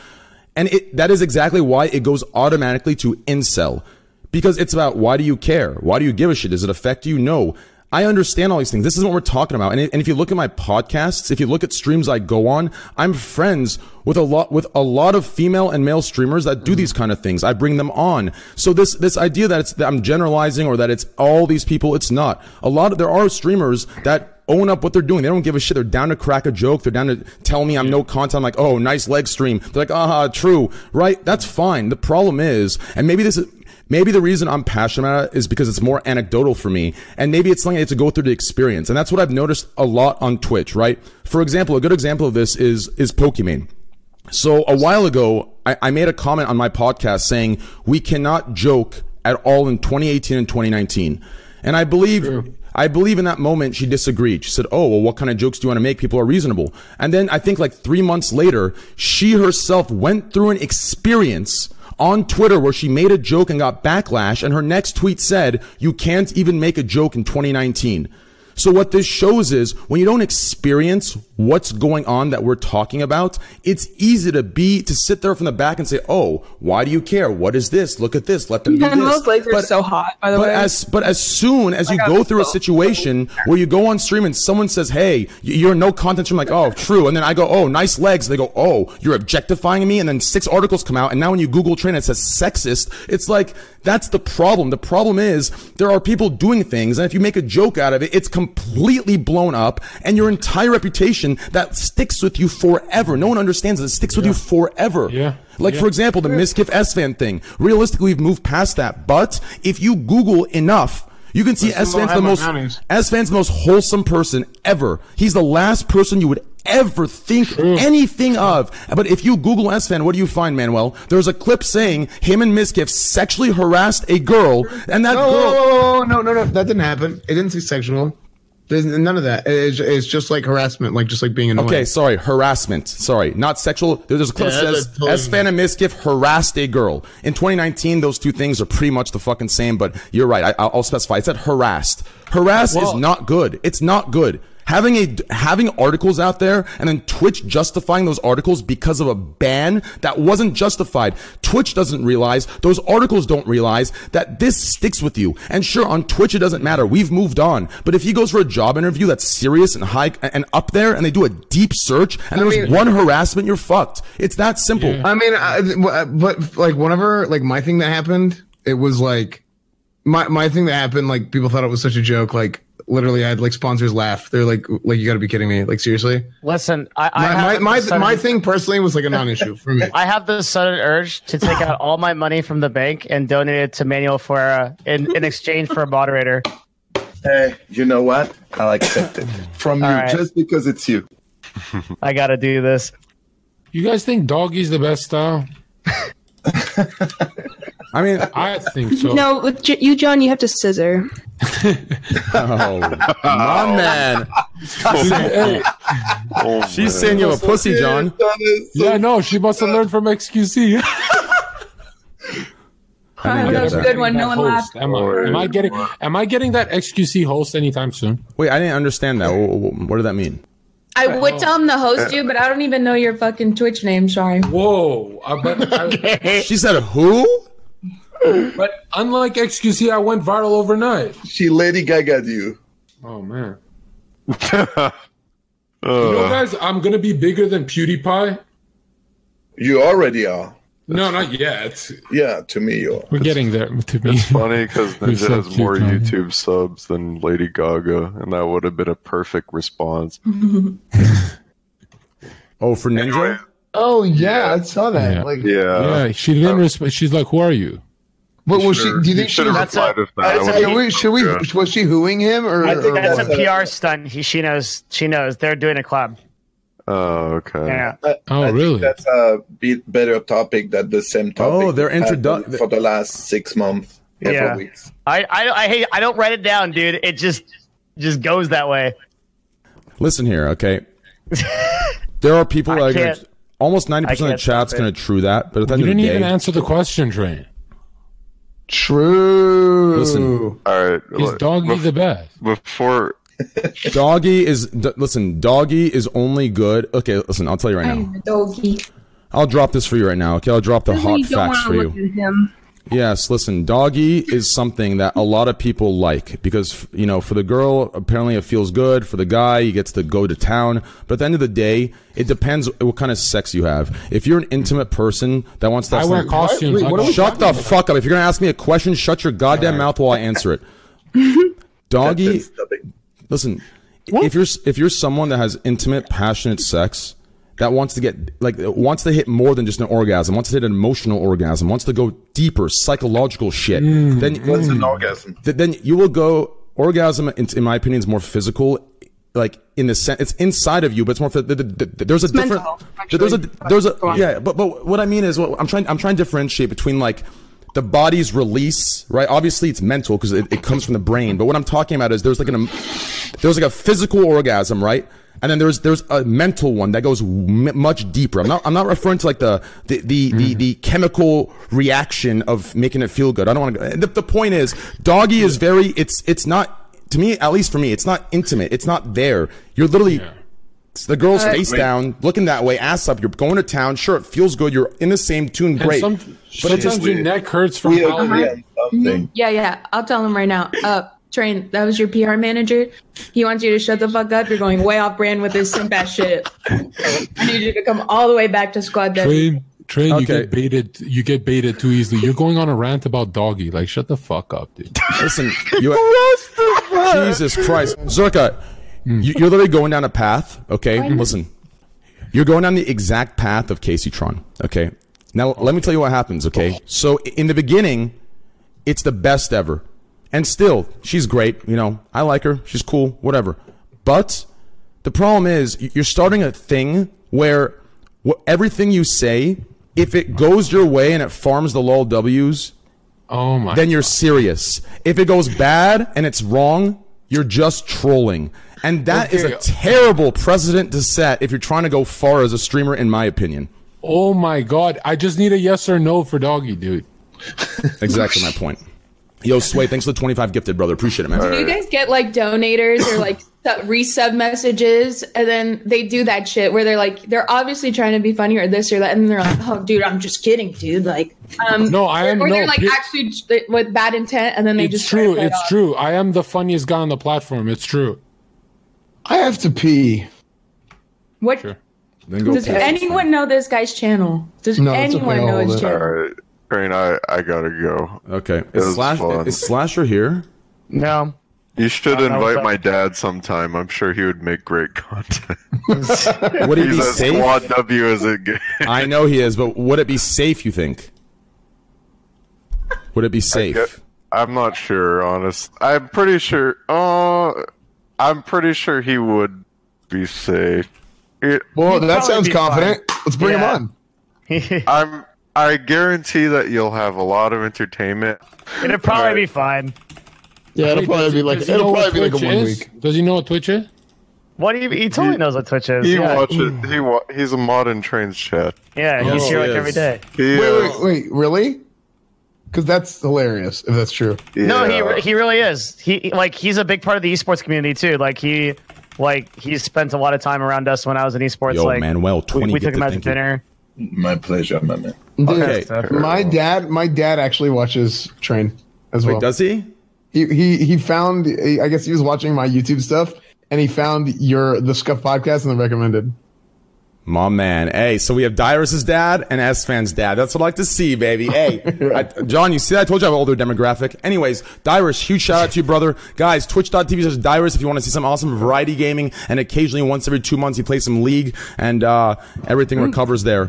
And it, that is exactly why it goes automatically to incel. Because it's about why do you care? Why do you give a shit? Does it affect you? No. I understand all these things. This is what we're talking about. And, and if you look at my podcasts, if you look at streams I go on, I'm friends with a lot with a lot of female and male streamers that do these kind of things. I bring them on. So this this idea that it's that I'm generalizing or that it's all these people, it's not. A lot of there are streamers that own up what they're doing. They don't give a shit. They're down to crack a joke. They're down to tell me I'm no content. I'm like, oh, nice leg stream. They're like, aha, true, right? That's fine. The problem is, and maybe this is. Maybe the reason I'm passionate about it is because it's more anecdotal for me. And maybe it's something I have to go through the experience. And that's what I've noticed a lot on Twitch, right? For example, a good example of this is, is Pokimane. So a while ago, I, I made a comment on my podcast saying we cannot joke at all in 2018 and 2019. And I believe, I believe in that moment she disagreed. She said, Oh, well, what kind of jokes do you want to make? People are reasonable. And then I think like three months later, she herself went through an experience on Twitter where she made a joke and got backlash. And her next tweet said, you can't even make a joke in 2019. So what this shows is when you don't experience what's going on that we're talking about, it's easy to be to sit there from the back and say, "Oh, why do you care? What is this? Look at this. Let them do Man, this." those legs are so hot, by the but way. as but as soon as you got go through a so- situation where you go on stream and someone says, "Hey, you're no content," I'm like, "Oh, true," and then I go, "Oh, nice legs." They go, "Oh, you're objectifying me," and then six articles come out, and now when you Google train, it says sexist. It's like that's the problem. The problem is there are people doing things, and if you make a joke out of it, it's completely blown up, and your entire reputation that sticks with you forever. No one understands that it sticks with you forever. Yeah. Like, Yeah. for example, the Mizkif S fan thing. Realistically, we've moved past that. But if you Google enough, you can see Esfand's the most Esfand's the most wholesome person ever. He's the last person you would ever think anything of. But if you Google Esfand, what do you find, Manuel? There's a clip saying him and Mizkif sexually harassed a girl, and that No, girl. no, no, no, that didn't happen. It didn't say sexual. There's none of that. It's, it's just like harassment, like just like being annoying. Okay, sorry, harassment. Sorry, not sexual. There's a clip Yeah, that says totally Esfand and Mizkif harassed a girl. In 2019, those two things are pretty much the fucking same. But you're right. I, I'll specify. It said harassed. Harass is not good. It's not good. Having a having articles out there and then Twitch justifying those articles because of a ban that wasn't justified. Twitch doesn't realize those articles don't realize that this sticks with you. And sure, on Twitch it doesn't matter. We've moved on. But if he goes for a job interview that's serious and high and up there, and they do a deep search, and there was mean- one harassment, you're fucked. It's that simple. I mean, I, uh, but like whenever like my thing that happened, it was like my my thing that happened. Like people thought it was such a joke. Like literally, I had like sponsors laugh. They're like, like you got to be kidding me. Like seriously. Listen, I, I My my my, sudden- my thing personally was like a non-issue for me. I have the sudden urge to take out all my money from the bank and donate it to Manuel Fuera in, in exchange for a moderator. Hey, you know what? I'll accept it from you All right. just because it's you. I got to do this. You guys think doggy's the best style? I mean, I think so. No, with J- you, John, you have to scissor. oh, my oh. man. Oh, hey, Oh, She's man. saying you have a pussy, John. yeah, no, she must have learned from XQC. I didn't that was a good one. No one host. laughed. Am I, am I getting? Am I getting that XQC host anytime soon? Wait, I didn't understand that. Wh- wh- What did that mean? I would oh. tell him to host you, but I don't even know your fucking Twitch name. Sorry. Whoa! I bet, I, She said who? But unlike XQC, I went viral overnight. She Lady Gaga you. Oh man. Uh, You know, guys, I'm gonna be bigger than PewDiePie. You already are. No, not yet. Yeah, to me you are. We're getting there. To me, It's funny because You're Ninja has more cute. YouTube subs than Lady Gaga, and that would have been a perfect response. Oh, for Ninja? Oh yeah, I saw that. Yeah. Like, Yeah. yeah, she didn't respond. She's like, "Who are you?" But was she? Do you you think she should have was? That's a- replied with that. that's I a- would've- Should we? Should we? Yeah. Was she hooing him or? I think or That's what? a PR stunt. He, she knows. She knows. They're doing a club. Oh, okay. Yeah. I- Oh, I think really? That's a bit better topic than the same topic. Oh, they're we've had introdu- for the last six months, every Yeah. weeks. I, I, I hate. I don't write it down, dude. It just, just goes that way. Listen here, okay? there are people I that are gonna, almost 90% of the chat's going to true that, but at the end You of the didn't day, even answer the question, Train. True. Listen. All right. Is look, doggy bef- the best? Before doggy is, d- listen, doggy is only good. Okay, listen, I'll tell you right now. I'm a doggy. I'll drop this for you right now, okay? I'll drop the Doesn't hot you don't facts for look you. At him. Yes, listen, doggy is something that a lot of people like because you know, for the girl, apparently it feels good. For the guy, he gets to go to town. But at the end of the day, it depends what kind of sex you have. If you're an intimate person that wants to, I wear some- costumes. Wait, what I are we shut the fuck up. If you're gonna ask me a question, shut your goddamn mouth while I answer it. Doggy, That's the listen. If you're if you're someone that has intimate, passionate sex that wants to get like wants to hit more than just an orgasm, wants to hit an emotional orgasm, wants to go deeper, psychological shit, mm, then mm. What's an orgasm? th- then you will go orgasm in, in my opinion is more physical like in the sense it's inside of you but it's more th- th- th- th- there's a different mental, there's a there's a yeah but but what i mean is what i'm trying i'm trying to differentiate between like the body's release right? Obviously it's mental because it, it comes from the brain but what i'm talking about is there's like an there's like a physical orgasm right and then there's there's a mental one that goes m- much deeper. I'm not I'm not referring to like the the the, the, the chemical reaction of making it feel good. I don't want to. The, the point is, doggy is very. It's it's not to me at least for me. It's not intimate. It's not there. You're literally. it's the girl's face down, looking that way, ass up. You're going to town. Sure, it feels good. You're in the same tune. Great. some, but it sometimes your neck hurts from We how agree something. Yeah, yeah. I'll tell him right now. Uh, Train, that was your PR manager. He wants you to shut the fuck up. You're going way off brand with this simp ass shit. I need you to come all the way back to squad deck. train. Train, you get baited. You get baited too easily. You're going on a rant about doggy. Like, shut the fuck up, dude. Listen, you. Jesus Christ, Zerka, hmm. you, you're literally going down a path. Okay, listen, you're going down the exact path of Kaceytron. Okay, now let me tell you what happens. Okay, so in the beginning, it's the best ever, and still, she's great. You know, I like her. She's cool. Whatever. But the problem is, you're starting a thing where wh- everything you say, if it goes your way and it farms the lol W's, Oh my. then you're serious. If it goes bad and it's wrong, you're just trolling. And that is Okay. a terrible precedent to set if you're trying to go far as a streamer, in my opinion. oh my god. I just need a yes or no for doggy, dude. Exactly my point. Yo, Sway, thanks for the 25 gifted, brother. Appreciate it, man. Do you guys get like donators or like sub- resub messages and then they do that shit where they're like they're obviously trying to be funny or this or that and then they're like oh dude i'm just kidding dude like um No, I am- or they're like pe- actually with bad intent and then they It's just try to true. it It's off. true. I am the funniest guy on the platform. It's true. I have to pee. what Sure. Then go does past- anyone know this guy's channel does No, it's okay, anyone know his hold it. channel right, Train, I I gotta go. Okay. It Is, Slash, fun. is Slasher here? No. You should know what's invite up. my dad sometime. I'm sure he would make great content. Would he be He's as safe? squad W as it gets. I know he is, but would it be safe, you think? Would it be safe? I'm not sure, honest. I'm pretty sure. Uh, I'm pretty sure he would be safe. It, Well, He'd that sounds be confident. Let's bring Yeah. him on. I'm. I guarantee that you'll have a lot of entertainment. It'll probably Alright. be fine. Yeah, it'll Wait, probably does- be like does he know it'll probably be like a one is? week. Does he know what Twitch is? What do you? He totally knows what Twitch is. He yeah. watches. Hmm. He wa- He's a mod in trains chat. yeah, he's Oh, here like he every is. He, Wait, wait, wait, really? Because that's hilarious if that's true. No, he he really is. He like he's a big part of the esports community too. Like he like he spent a lot of time around us when I was in esports. Yo, like Manuel, we, 20 we took him out to thank you. dinner. My pleasure, my man. Dude, Okay. my dad, my dad actually watches Train as well. Wait, does he? he he he found? I guess he was watching my YouTube stuff, and he found your the Scuff podcast and then recommended. My man. Hey, so we have Dyrus's dad and Esfand's dad. That's what I like to see, baby. Hey, I, John, you see, I told you I have an older demographic. Anyways, Dyrus, huge shout out to you, brother. Guys, twitch.tv slash Dyrus if you want to see some awesome variety gaming. And occasionally, once every two months, he plays some League and uh, everything recovers there.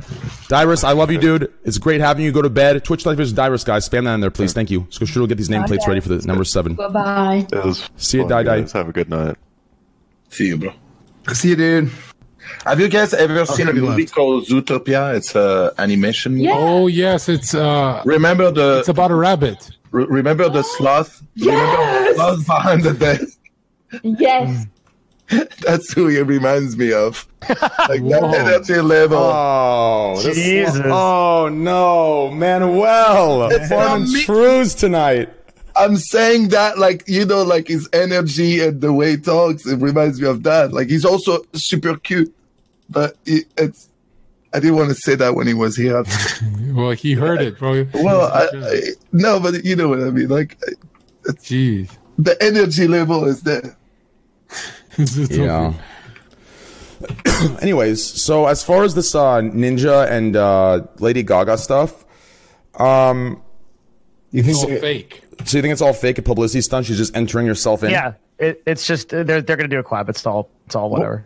Dyrus, I love you, dude. It's great having you. Go to bed. Twitch.tv slash Dyrus, guys. Spam that in there, please. Thank you. So sure we'll get these nameplates ready for the number seven. Bye bye. See you, fun, Die Die. Have a good night. See you, bro. See you, dude. Have you guys ever seen a movie left. called Zootopia? It's a animation. movie. Oh yes, it's uh, Remember the it's about a rabbit. re- remember the sloth? Remember the Yes! sloth behind the desk? Yes. That's who he reminds me of. Like that Whoa. energy level. Oh, Jesus. Oh no, Manuel. It's Foreman not me. Trues tonight. I'm saying that, like, you know, like his energy and the way he talks, it reminds me of that. Like, he's also super cute, but it, it's, I didn't want to say that when he was here. Well, he heard it, bro. well, I, I, no, but you know what I mean. Like, Jeez. the energy level is there. Yeah. Anyways, so as far as this uh, Ninja and uh, Lady Gaga stuff, um, You think? It's all fake. so you think it's all fake, a publicity stunt? She's just entering herself in. Yeah, it, it's just they're they're gonna do a collab. It's all it's all whatever.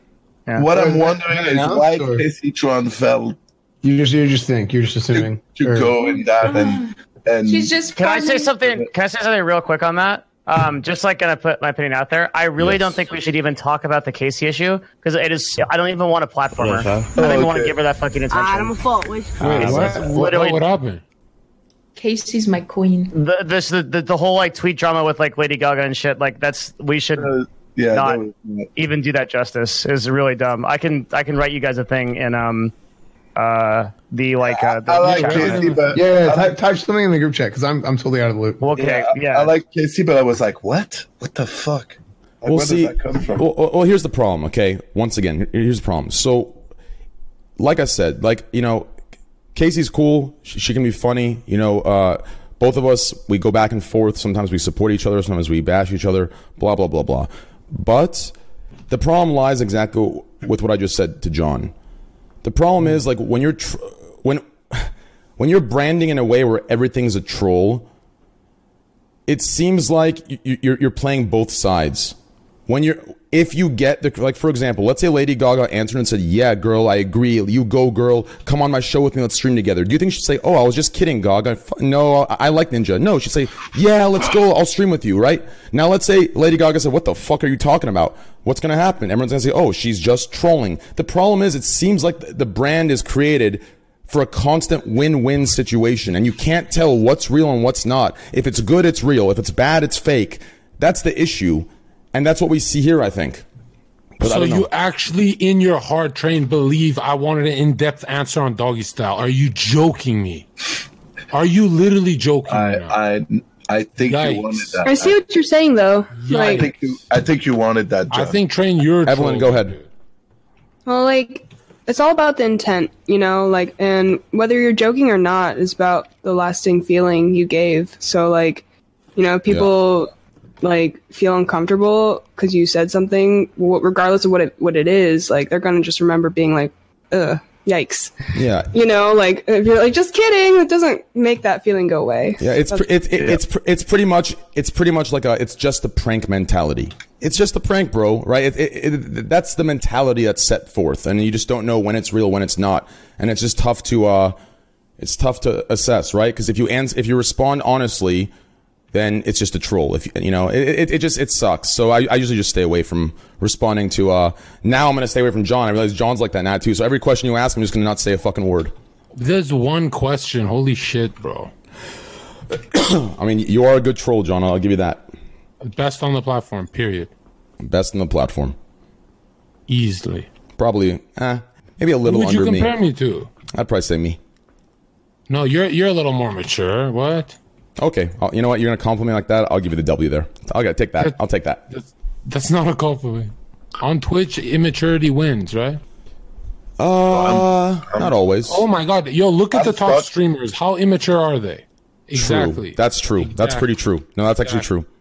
Yeah. What I'm wondering is why or- Kaceytron felt You just you just think you're just assuming. to Or- go in that and and She's just. Can I say something? Can I say something real quick on that? Um, just like gonna put my opinion out there. I really Yes. don't think we should even talk about the Casey issue because it is. I don't even want to platform her. I don't even Oh, want to give her that fucking attention. I'm a fault. Wait, It's- what? it's What, literally what happened? Casey's my queen. the this the, the the whole like tweet drama with like Lady Gaga and shit. Like that's we should uh, yeah, Not- that was- even do that justice. Is really dumb. I can I can write you guys a thing in um uh the like uh the I like chat on it. Casey, but Yeah, yeah I type, type something in the group chat because I'm I'm totally out of the loop. Okay, yeah, yeah. I, I like Casey, but I was like, what? What the fuck? Like, We'll where see. does that come from? Well, well, well, here's the problem. Okay, once again, here's the problem. So, like I said, like you know, Casey's cool. She, she can be funny. You know, uh, both of us we go back and forth. Sometimes we support each other. Sometimes we bash each other. Blah blah blah blah. But the problem lies exactly with what I just said to John. The problem is like when you're tr- when when you're branding in a way where everything's a troll. It seems like you- you're you're playing both sides when you're if you get the like for example let's say lady gaga answered and said yeah girl i agree. You go girl. Come on my show with me. Let's stream together. Do you think she'd say oh i was just kidding gaga. No i, I like ninja. No she'd say yeah let's go. I'll stream with you right? Now let's say lady gaga said what the fuck are you talking about? What's gonna happen? Everyone's gonna say oh she's just trolling. The problem is it seems like the brand is created for a constant win-win situation and you can't tell what's real and what's not. If it's good it's real. If it's bad it's fake. That's the issue and that's what we see here i think But So don't you actually, in your heart, train, believe I wanted an in-depth answer on doggy style? Are you joking me? Are you literally joking? I. I, I think Yikes. you wanted that. I see what you're saying though. Yeah, I think you, I think you wanted that. I think train you're Evelyn, trolling, go ahead. well, like it's all about the intent, you know. Like, and whether you're joking or not is about the lasting feeling you gave. So, like, you know, people like feel uncomfortable because you said something, regardless of what it what it is. Like, they're gonna just remember being like, "Ugh, yikes," yeah you know. Like, if you're like, "Just kidding," it doesn't make that feeling go away. yeah it's pr- it's it, it's pr- it's pretty much it's pretty much like a it's just a prank mentality it's just a prank bro right it, it, it, that's the mentality that's set forth and you just don't know when it's real when it's not and it's just tough to uh it's tough to assess right because if you ans- if you respond honestly then it's just a troll. If you know, it, it, it just it sucks. So I, I usually just stay away from responding to. uh Now I'm gonna stay away from John. I realize John's like that now too. So every question you ask, I'm just gonna not say a fucking word. There's one question. Holy shit, bro. I mean, you are a good troll, John. I'll give you that. Best on the platform. Period. Best on the platform. Easily. Probably, eh, maybe a Who little would you under me. compare me to? I'd probably say me. No, you're you're a little more mature. What? Okay, I'll, you know what? You're gonna compliment me like that. I'll give you the W there. I'll get take that. I'll take that. That's, that's not a compliment. On Twitch, immaturity wins, right? Uh, not always. Oh my god, yo, look at I'm the top fucked. streamers. How immature are they? Exactly. True. That's true. That's pretty true. No, that's actually Exactly. true.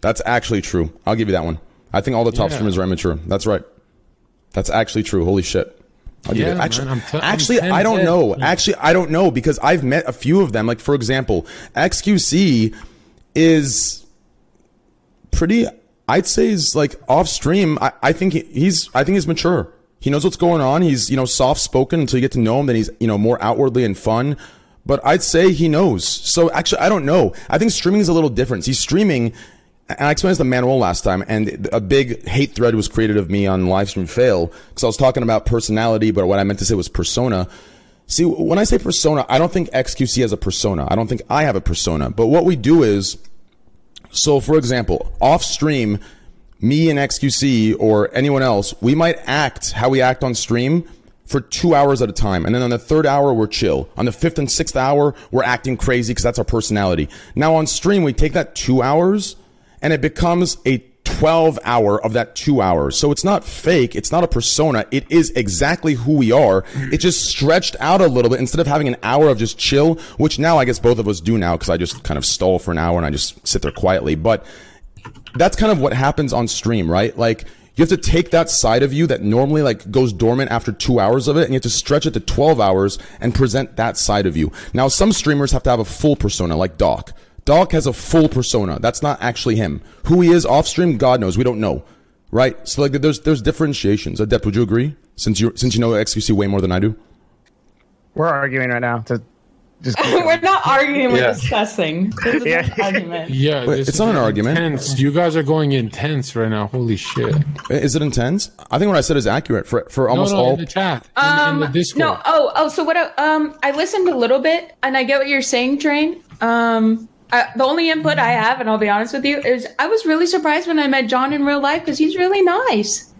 That's actually true. I'll give you that one. I think all the top Yeah. streamers are immature. That's right. That's actually true. Holy shit. I'll Yeah, man, actually, I'm t- actually, I don't 10. know. Actually, I don't know because I've met a few of them. Like for example, XQC is pretty. I'd say is like off stream. I, I think he- he's. I think he's mature. He knows what's going on. He's you know soft spoken until you get to know him. Then he's you know more outwardly and fun. But I'd say he knows. So actually, I don't know. I think streaming is a little different. He's streaming. And I explained this to Manuel last time, and a big hate thread was created of me on Livestream Fail because I was talking about personality, but what I meant to say was persona. See, when I say persona, I don't think XQC has a persona. I don't think I have a persona. But what we do is, so for example, off stream, me and XQC or anyone else, we might act how we act on stream for two hours at a time. And then on the third hour, we're chill. On the fifth and sixth hour, we're acting crazy because that's our personality. Now on stream, we take that two hours and it becomes a 12 hour of that two hours. So it's not fake. It's not a persona. It is exactly who we are. It just stretched out a little bit instead of having an hour of just chill, which now I guess both of us do now because I just kind of stall for an hour and I just sit there quietly. But that's kind of what happens on stream, right? Like you have to take that side of you that normally like goes dormant after two hours of it and you have to stretch it to 12 hours and present that side of you. Now, some streamers have to have a full persona like Doc. Doc has a full persona. That's not actually him. Who he is off stream, God knows. We don't know. Right? So like there's, there's differentiations. Adept, would you agree? Since you, since you know XQC way more than I do? We're arguing right now. To just we're not arguing, we're Yeah. discussing. This is Yeah. argument. Yeah, Wait, this it's is not an argument. Intense. You guys are going intense right now. Holy shit! Is it intense? I think what I said is accurate for, for almost no, no, all. in the chat, in, Um, in the Discord. no, oh, oh, so what? I, um, I listened a little bit, and I get what you're saying, Train. Um, I, the only input I have, and I'll be honest with you, is I was really surprised when I met John in real life because he's really nice.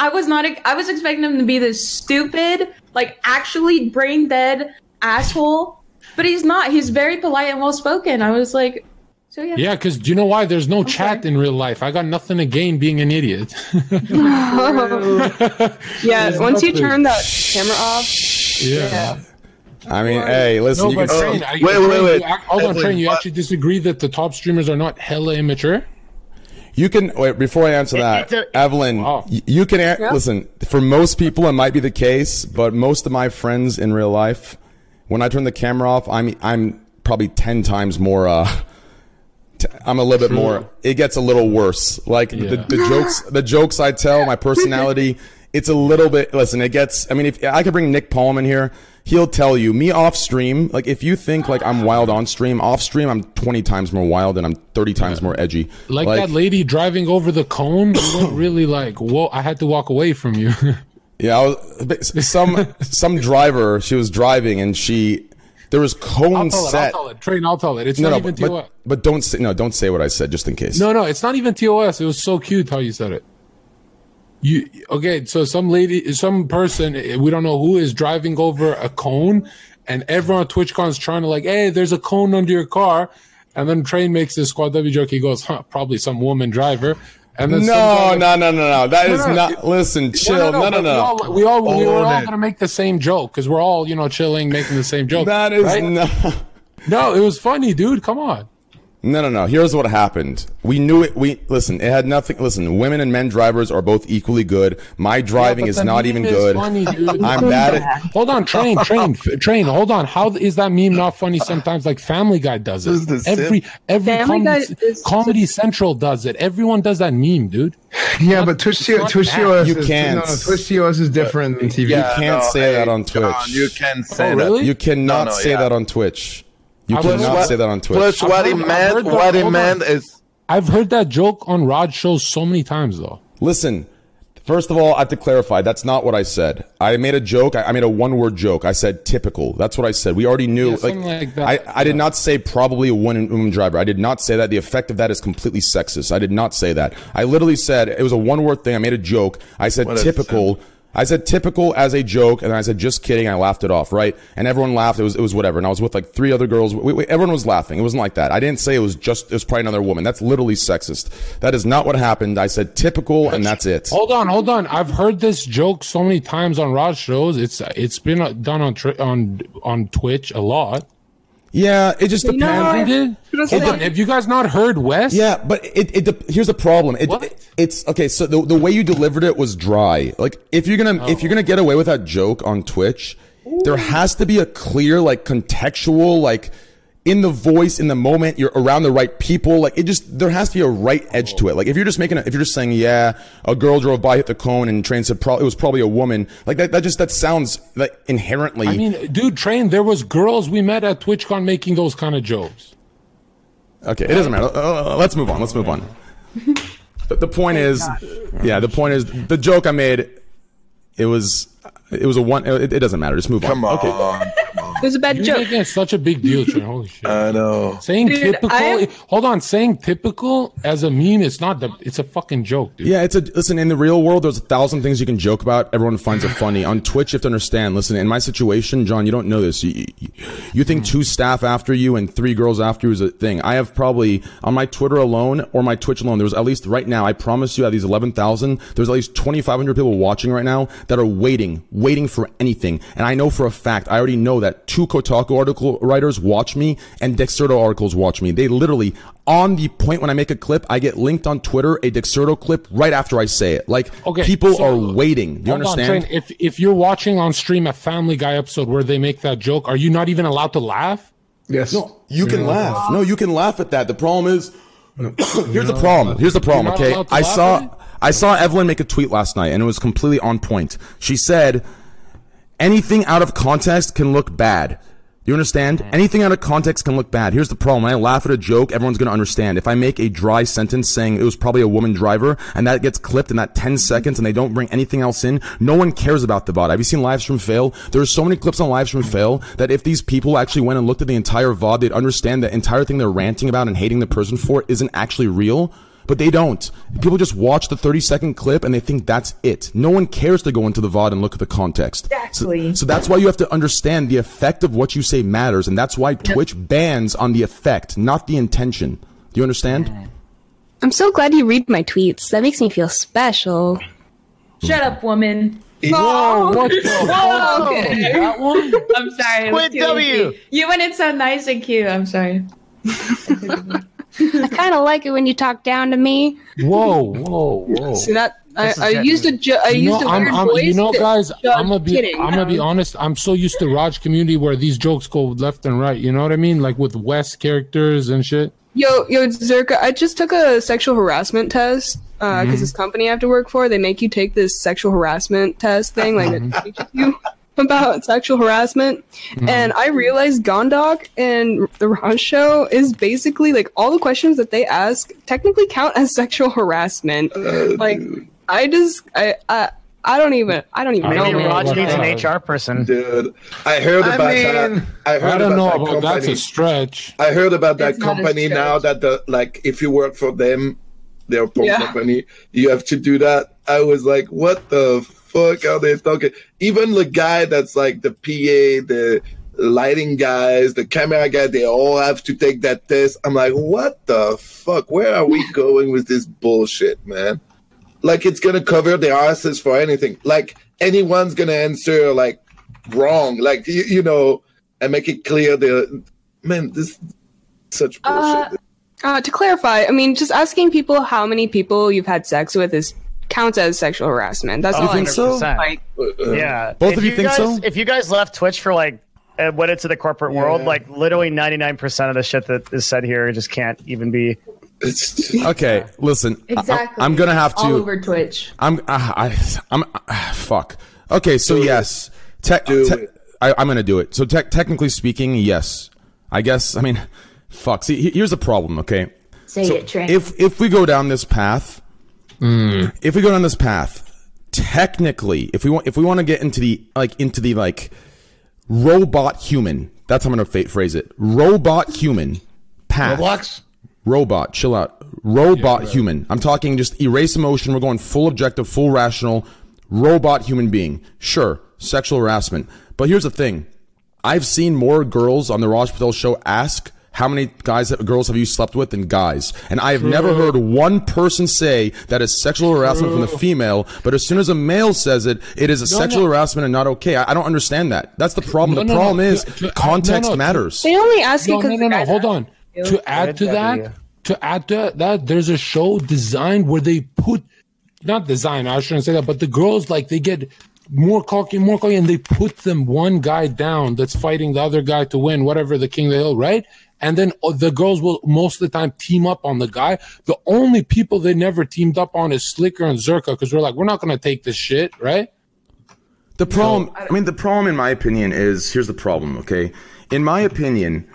I was not. I was expecting him to be this stupid, like actually brain dead asshole, but he's not. He's very polite and well spoken. I was like, so yeah. Yeah, because do you know why? There's no chat in real life. I got nothing to gain being an idiot. yeah, once you turn that camera off, yeah. I mean, hey, listen, No, you but can, Train, I- wait, wait, Train, wait. you act- Hold on, Train. You what- actually disagree that the top streamers are not hella immature? You can wait before I answer that, it's a- Evelyn. Wow. You can a- listen. For most people, it might be the case, but most of my friends in real life, when I turn the camera off, I'm I'm probably ten times more. Uh, t- I'm a little bit more. It gets a little worse. Like the, the jokes, the jokes I tell, my personality. It's a little bit. Listen, it gets. I mean, if I could bring Nick Polom in here, he'll tell you. Me off stream, like if you think like I'm wild on stream, off stream I'm 20 times more wild and I'm 30 times more edgy. Like, that lady driving over the cone, you weren't really like, whoa, I had to walk away from you. Yeah, I was, some some driver. She was driving and she there was cone I'll tell it, I'll tell it. Train, I'll tell it. It's No, not no, even but, TOS. but but don't say no. Don't say what I said, just in case. No, no, it's not even TOS. It was so cute how you said it. You okay? So some lady, some person, we don't know who is driving over a cone, and everyone on TwitchCon is trying to like, hey, there's a cone under your car, and then Train makes this squad W joke. He goes, huh, probably some woman driver, and then No, no, no, no, no. That is no, not. listen, chill. No, no, no. We all, we, all, we were all gonna make the same joke because we're all, you know, chilling, making the same joke. That is right? no. No, it was funny, dude. Come on. No, no, no. Here's what happened. We knew it. We listen. It had nothing. Listen, women and men drivers are both equally good. My driving but is not even is good. funny. I'm bad at. Hold on, train, train, train. Hold on. How is that meme not funny? Sometimes, like Family Guy does This is it. the Every every Family comedy, Guy is- comedy Central does it. Everyone does that meme, dude. Yeah, but Twitch, Twitch bad. TOS You is, can't. No, no, Twitch TOS is different than TV. You can't say that on John, Twitch. you can say Oh, that. really? You cannot No, no, say yeah. that on Twitch. You I was- cannot What- say that on Twitch. Plus, I've what he heard- I've meant, that- what he hold meant is I've heard that joke on Raj shows so many times, though. Listen, first of all, I have to clarify. That's not what I said. I made a joke. I, I made a one-word joke. I said typical. That's what I said. We already knew. Yeah, like, something like that. I, I did not say probably a woman woman driver. I did not say that. The effect of that is completely sexist. I did not say that. I literally said it was a one-word thing. I made a joke. I said What a typical. I said typical as a joke, and I said just kidding. I laughed it off, right? And everyone laughed. It was it was whatever. And I was with like three other girls. We, we, everyone was laughing. It wasn't like that. I didn't say it was just it was probably another woman. That's literally sexist. That is not what happened. I said typical, and that's it. Hold on, hold on. I've heard this joke so many times on Raj shows. It's it's been done on on on Twitch a lot. Yeah, it just You depends. what? Did? Hold on. Have you guys not heard Wes? Yeah, but it, it dep- here's the problem. It, it- it's okay. So the, the way you delivered it was dry. Like if you're gonna if oh. you're gonna get away with that joke on Twitch, there has to be a clear like contextual like in the voice in the moment you're around the right people like it just there has to be a right edge to it like if you're just making it if you're just saying yeah a girl drove by hit the cone and train said pro- it was probably a woman like that, that just that sounds like inherently I mean, dude, train. There was girls we met at TwitchCon making those kind of jokes. Okay, it doesn't matter. Uh, let's move on. Let's move on. The, the point is, yeah, the point is the joke I made. It was, it was a one. It, it doesn't matter. Just move Come on. on. Okay. It was a bad You're joke. making such a big deal, Train. Holy shit. I know. Saying Dude, typical. I- hold on. Saying typical as a meme, it's not the. It's a fucking joke, dude. Yeah, it's a listen. In the real world, there's a thousand things you can joke about. Everyone finds it funny. On Twitch, you have to understand. Listen, in my situation, John, you don't know this. You, you, you think two staff after you and three girls after you is a thing. I have probably on my Twitter alone or my Twitch alone. There was at least right now. I promise you, at these eleven thousand, there's at least twenty five hundred people watching right now that are waiting, waiting for anything. And I know for a fact, I already know that two Kotaku article writers watch me and Dexerto articles watch me. They literally on the point when I make a clip, I get linked on Twitter a Dexerto clip right after I say it. Like Okay, people so- are waiting. Do you Hold on, understand? If if you're watching on stream a Family Guy episode where they make that joke, are you not even allowed to laugh? Yes. No, you can laugh. No, you can laugh at that. The problem is, here's the problem. Here's the problem. Okay, I saw? I saw Evelyn make a tweet last night, and it was completely on point. She said, "Anything out of context can look bad." You understand? Mm. Anything out of context can look bad. Here's the problem. When I laugh at a joke, everyone's going to understand. If I make a dry sentence saying it was probably a woman driver and that gets clipped in that 10 seconds and they don't bring anything else in, no one cares about the VOD. Have you seen Livestream fail? There's so many clips on Livestream fail that if these people actually went and looked at the entire VOD, they'd understand the entire thing they're ranting about and hating the person for isn't actually real. But they don't. People just watch the 30 second clip and they think that's it. No one cares to go into the VOD and look at the context. Exactly. So, so that's why you have to understand the effect of what you say matters. And that's why Twitch bans on the effect, not the intention. Do you understand? I'm so glad you read my tweets. That makes me feel special. Shut up, woman. Whoa, what the Whoa, okay. That one? I'm sorry. it was Squid W. You went in so nice and cute. I'm sorry. I kind of like it when you talk down to me. Whoa, whoa, whoa. See that? I, This is I used a ju- I You used know, a I'm, weird I'm, voice. you know, guys, Just I'm gonna be, kidding. I'm gonna be honest. I'm so used to Raj community where these jokes go left and right. You know what I mean? Like with West characters and shit. Yo, yo, Zerka, I just took a sexual harassment test because Mm-hmm. this company I have to work for, they make you take this sexual harassment test thing, like Mm-hmm. it teaches you about sexual harassment. Mm-hmm. And I realized Gondok and the Raj show is basically like all the questions that they ask technically count as sexual harassment. like, I just, I, I, I don't even, I don't even I know. Maybe don't know man. Raj needs an HR person. Dude, I heard I about mean, that. I heard I don't about know that about that's company. a stretch. I heard about that It's company now that the like if you work for them, their porn Yeah. company, you have to do that. I was like, what the fuck are they talking? Even the guy that's like the PA, the lighting guys, the camera guy, they all have to take that test. I'm like, what the fuck? Where are we going with this bullshit, man? Like it's gonna cover their asses for anything. Like anyone's gonna answer like wrong, like you, you know, and make it clear. The man, this such bullshit. Uh, to clarify, I mean, just asking people how many people you've had sex with is counts as sexual harassment. That's Oh, all I think so? 100%. Like, Uh, Yeah. Both If of you think guys, so? If you guys left Twitch for like and went into the corporate world, like literally 99% of the shit that is said here just can't even be. It's Okay, listen. Exactly. I, am gonna have to. all over Twitch. I'm uh, I I'm uh, fuck. Okay, so Do yes, te- Do te- it. I, I'm gonna do it. So te- technically speaking, yes. I guess. I mean, fuck. See, here's the problem. Okay, Say so it, Trent. if if we go down this path, Mm. if we go down this path, technically, if we want if we want to get into the like into the like robot human, that's how I'm gonna phrase it. Robot human path. Roblox? Robot, chill out. Robot human. I'm talking just erase emotion. We're going full objective, full rational. robot human being. Sure, sexual harassment. But here's the thing. I've seen more girls on the Raj Patel show ask how many guys girls have you slept with and guys and i have never heard one person say that is sexual harassment from the female but as soon as a male says it it is a No, sexual no. harassment and not okay I, I don't understand that that's the problem No, the no, no. problem is To- to- context no, no, to- matters They only ask you No, because no, no, no. Hold on. To add to that, to add to that, there's a show designed where they put, not design. I shouldn't say that, but the girls like they get more cocky, more cocky, and they put them one guy down that's fighting the other guy to win, whatever the king of the hill, right? And then uh, the girls will most of the time team up on the guy. The only people they never teamed up on is Slicker and Zerka because we're like, we're not gonna take this shit, right? The problem, I mean, the problem, in my opinion, is here's the problem. Okay, in my opinion,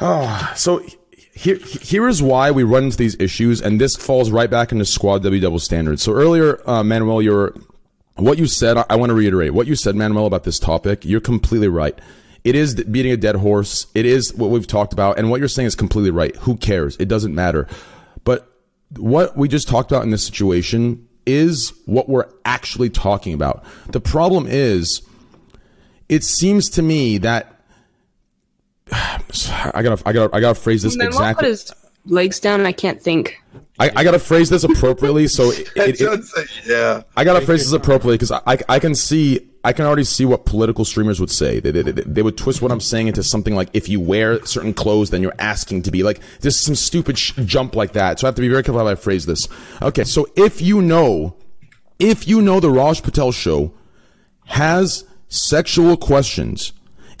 ah, so here, here is why we run into these issues, and this falls right back into squad W double standards. So earlier, uh, Manuel, your what you said, I, I want to reiterate what you said, Manuel, about this topic. You're completely right. It is beating a dead horse. It is what we've talked about, and what you're saying is completely right. Who cares? It doesn't matter. But what we just talked about in this situation is what we're actually talking about. The problem is, it seems to me that I gotta, I gotta, I gotta phrase this Manuel put exactly. his legs down and I can't think. I, I gotta phrase this appropriately. So it, it, it, yeah, I gotta phrase this appropriately because I, I can see I can already see what political streamers would say. They, they, they, they would twist what I'm saying into something like if you wear certain clothes, then you're asking to be like just some stupid sh- jump like that. So I have to be very careful how I phrase this. Okay, so if you know, if you know the Raj Patel show has sexual questions,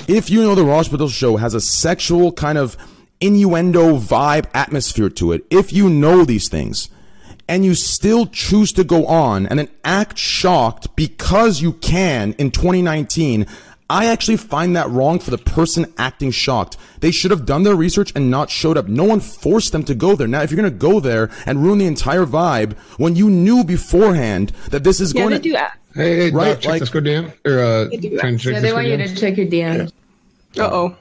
if you know the Raj Patel show has a sexual kind of innuendo vibe atmosphere to it, if you know these things, and you still choose to go on and then act shocked because you can in 2019, I actually find that wrong for the person acting shocked. They should have done their research and not showed up. No one forced them to go there. Now, if you're going to go there and ruin the entire vibe when you knew beforehand that this is Yeah, going to do that. Hey, hey, Right, Doc, check like- this good DM. Or, uh, They do that. try and check Yeah, they good want you to check your DMs. Uh oh.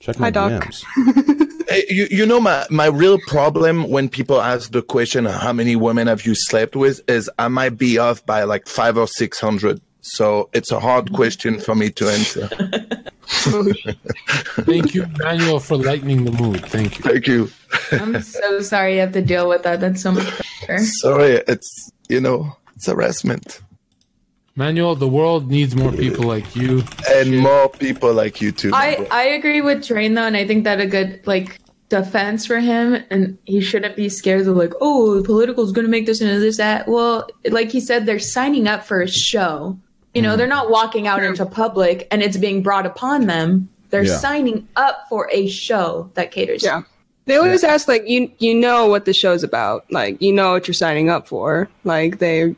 check Hi, Doc. Hey, Eh, you, you know my, my real problem when people ask the question how many women have you slept with is I might be off by like five or six hundred. So it's a hard question for me to answer. Thank you, Manuel, for lightening the mood. Thank you. Thank you. I'm so sorry you have to deal with that. That's so much pressure. Sorry, it's you know it's harassment Manuel, the world needs more people like you. and more people like you too. I I agree with Train though, and I think that a good like defense for him, and he shouldn't be scared of like, oh, the political's going to make this and this that. Well, like he said, they're signing up for a show. You know, mm-hmm. they're not walking out into public and it's being brought upon them. They're Yeah. signing up for a show that caters. Yeah. They always ask like you you know what the show's about. Like you know what you're signing up for. Like they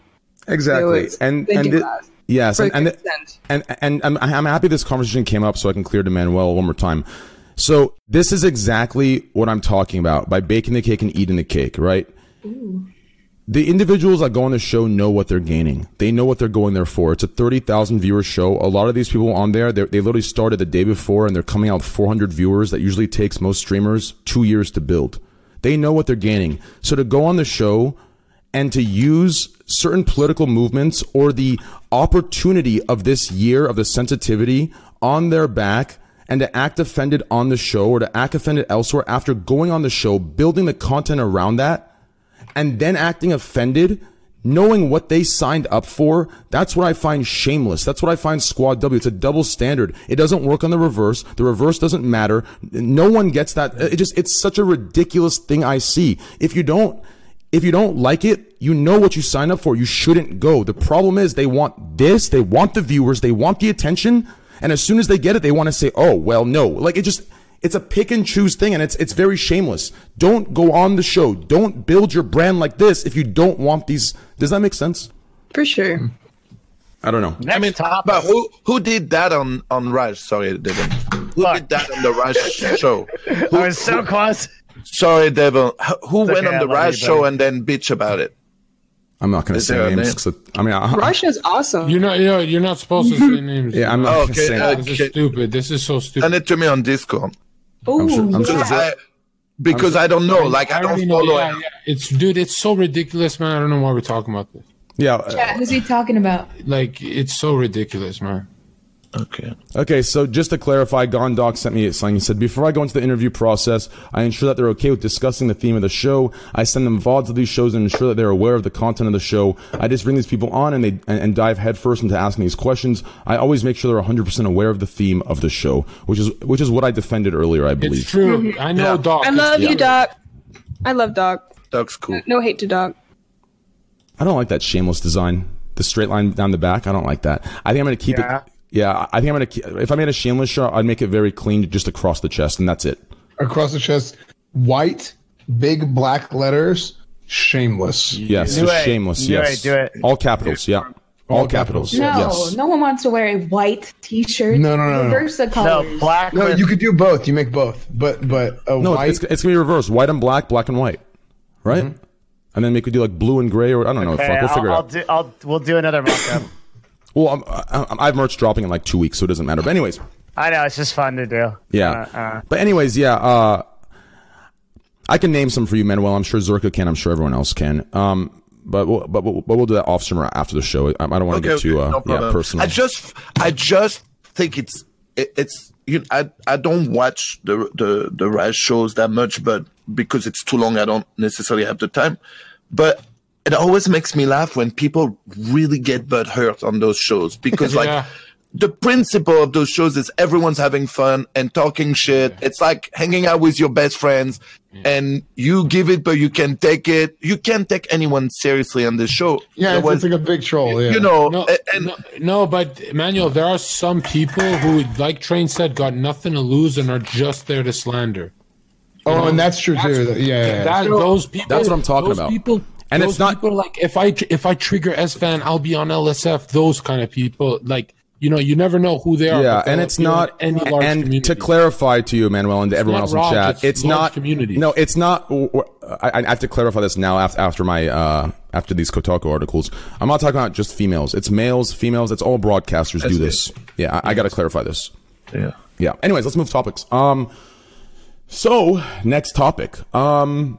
Exactly. and and do it- that. yes, and and, and and I'm, I'm happy this conversation came up so I can clear to Manuel one more time. So this is exactly what I'm talking about by baking the cake and eating the cake, right? The individuals that go on the show know what they're gaining. They know what they're going there for. It's a 30,000 viewer show. A lot of these people on there, they literally started the day before and they're coming out with 400 viewers. That usually takes most streamers two years to build. They know what they're gaining. So to go on the show and to use certain political movements or the opportunity of this year of the sensitivity on their back and to act offended on the show or to act offended elsewhere after going on the show, building the content around that, and then acting offended, knowing what they signed up for, that's what I find shameless. That's what I find Squad W. It's a double standard. It doesn't work on the reverse. The reverse doesn't matter. No one gets that. It just, it's such a ridiculous thing I see. If you don't, if you don't like it, you know what you sign up for. You shouldn't go. The problem is they want this, they want the viewers, they want the attention, and as soon as they get it, they want to say, "Oh, well, no." Like it just it's a pick and choose thing and it's it's very shameless. Don't go on the show. Don't build your brand like this if you don't want these. Does that make sense? For sure. I don't know. I mean, but who who did that on on Raj? Sorry, Devin. Who did that on the Raj show? I was so close. Sorry, Devin. Who It's went okay, on the love Raj you, show and then bitch about it? I'm not going to say names. name? 'cause I mean, I, Russia's awesome. You're not. You're, you're not supposed to say names. yeah, I'm not Oh, okay, say uh. This is stupid. This is so stupid. Send it to me on Discord. Ooh, sure- I'm sure yeah. Because I, because I don't know. Like I already don't know, yeah, yeah. It's dude. It's so ridiculous, man. I don't know why we're talking about this. Yeah. uh, Chat, who's he talking about? Like it's so ridiculous, man. Okay. Okay, so just to clarify, Gondok sent me something. He said, Before I go into the interview process, I ensure that they're okay with discussing the theme of the show. I send them VODs of these shows and ensure that they're aware of the content of the show. I just bring these people on and they and, and dive headfirst into asking these questions. I always make sure they're 100% aware of the theme of the show, which is which is what I defended earlier, I believe. It's true. Mm-hmm. I know, Yeah. Doc. I love you, Doc. I love Doc. That's cool. No hate to Doc. I don't like that shameless design. The straight line down the back, I don't like that. I think I'm going to keep Yeah. it. Yeah, I think I'm going to. If I made a shameless shirt, I'd make it very clean, just across the chest, and that's it. Across the chest, white, big black letters, shameless. Yes, Do just it. shameless. Do yes, it, do it. all capitals. Yeah, all, capitals. No, Yes. no one wants to wear a white T-shirt. No, no, no, no. Reverse the No, black. No, with- you could do both. You make both, but but a No, white. it's, it's gonna be reversed. White and black, black and white, right? Mm-hmm. And then we could do like blue and gray, or I don't know. Okay, fuck, we'll I'll, figure I'll out. do. I'll. We'll do another mock-up. Well, I'm, I, I have merch dropping in like two weeks, so it doesn't matter. But anyways, I know it's just fun to do. yeah. Uh, uh, but anyways, yeah. Uh, I can name some for you, Manuel. I'm sure Zerka can. I'm sure everyone else can. Um, but we'll, but we'll, but we'll do that off streamer after the show. I, I don't want to get too uh, no yeah personal. I just, I just think it's, it, it's, you I, I don't watch the, the, the Rise shows that much, but because it's too long, I don't necessarily have the time. But it always makes me laugh when people really get butt hurt on those shows because, like, Yeah. the principle of those shows is everyone's having fun and talking shit. It's like hanging out with your best friends mm. and you give it, but you can take it. You can't take anyone seriously on this show. yeah, it's, Otherwise, it's like a big troll. Yeah. you know, No, and no, no, but Emmanuel, there are some people who, like Train said, got nothing to lose and are just there to slander. oh, and that's true too. Yeah, yeah, yeah. That, those people. That's what I'm talking those about. People, And those it's not- people like if I if I trigger Esfand, I'll be on LSF. Those kind of people, like you know, you never know who they are. Yeah, and it's not. any large and community. to clarify to you, Manuel, and to everyone not else in Raj, chat, it's it's, not. community. No, it's not. I, I have to clarify this now after, after my uh, after these Kotaku articles. I'm not talking about just females. It's males, females. It's all broadcasters do this. Yeah, I, I got to clarify this. yeah. Yeah. Anyways, let's move topics. Um, so next topic. Um,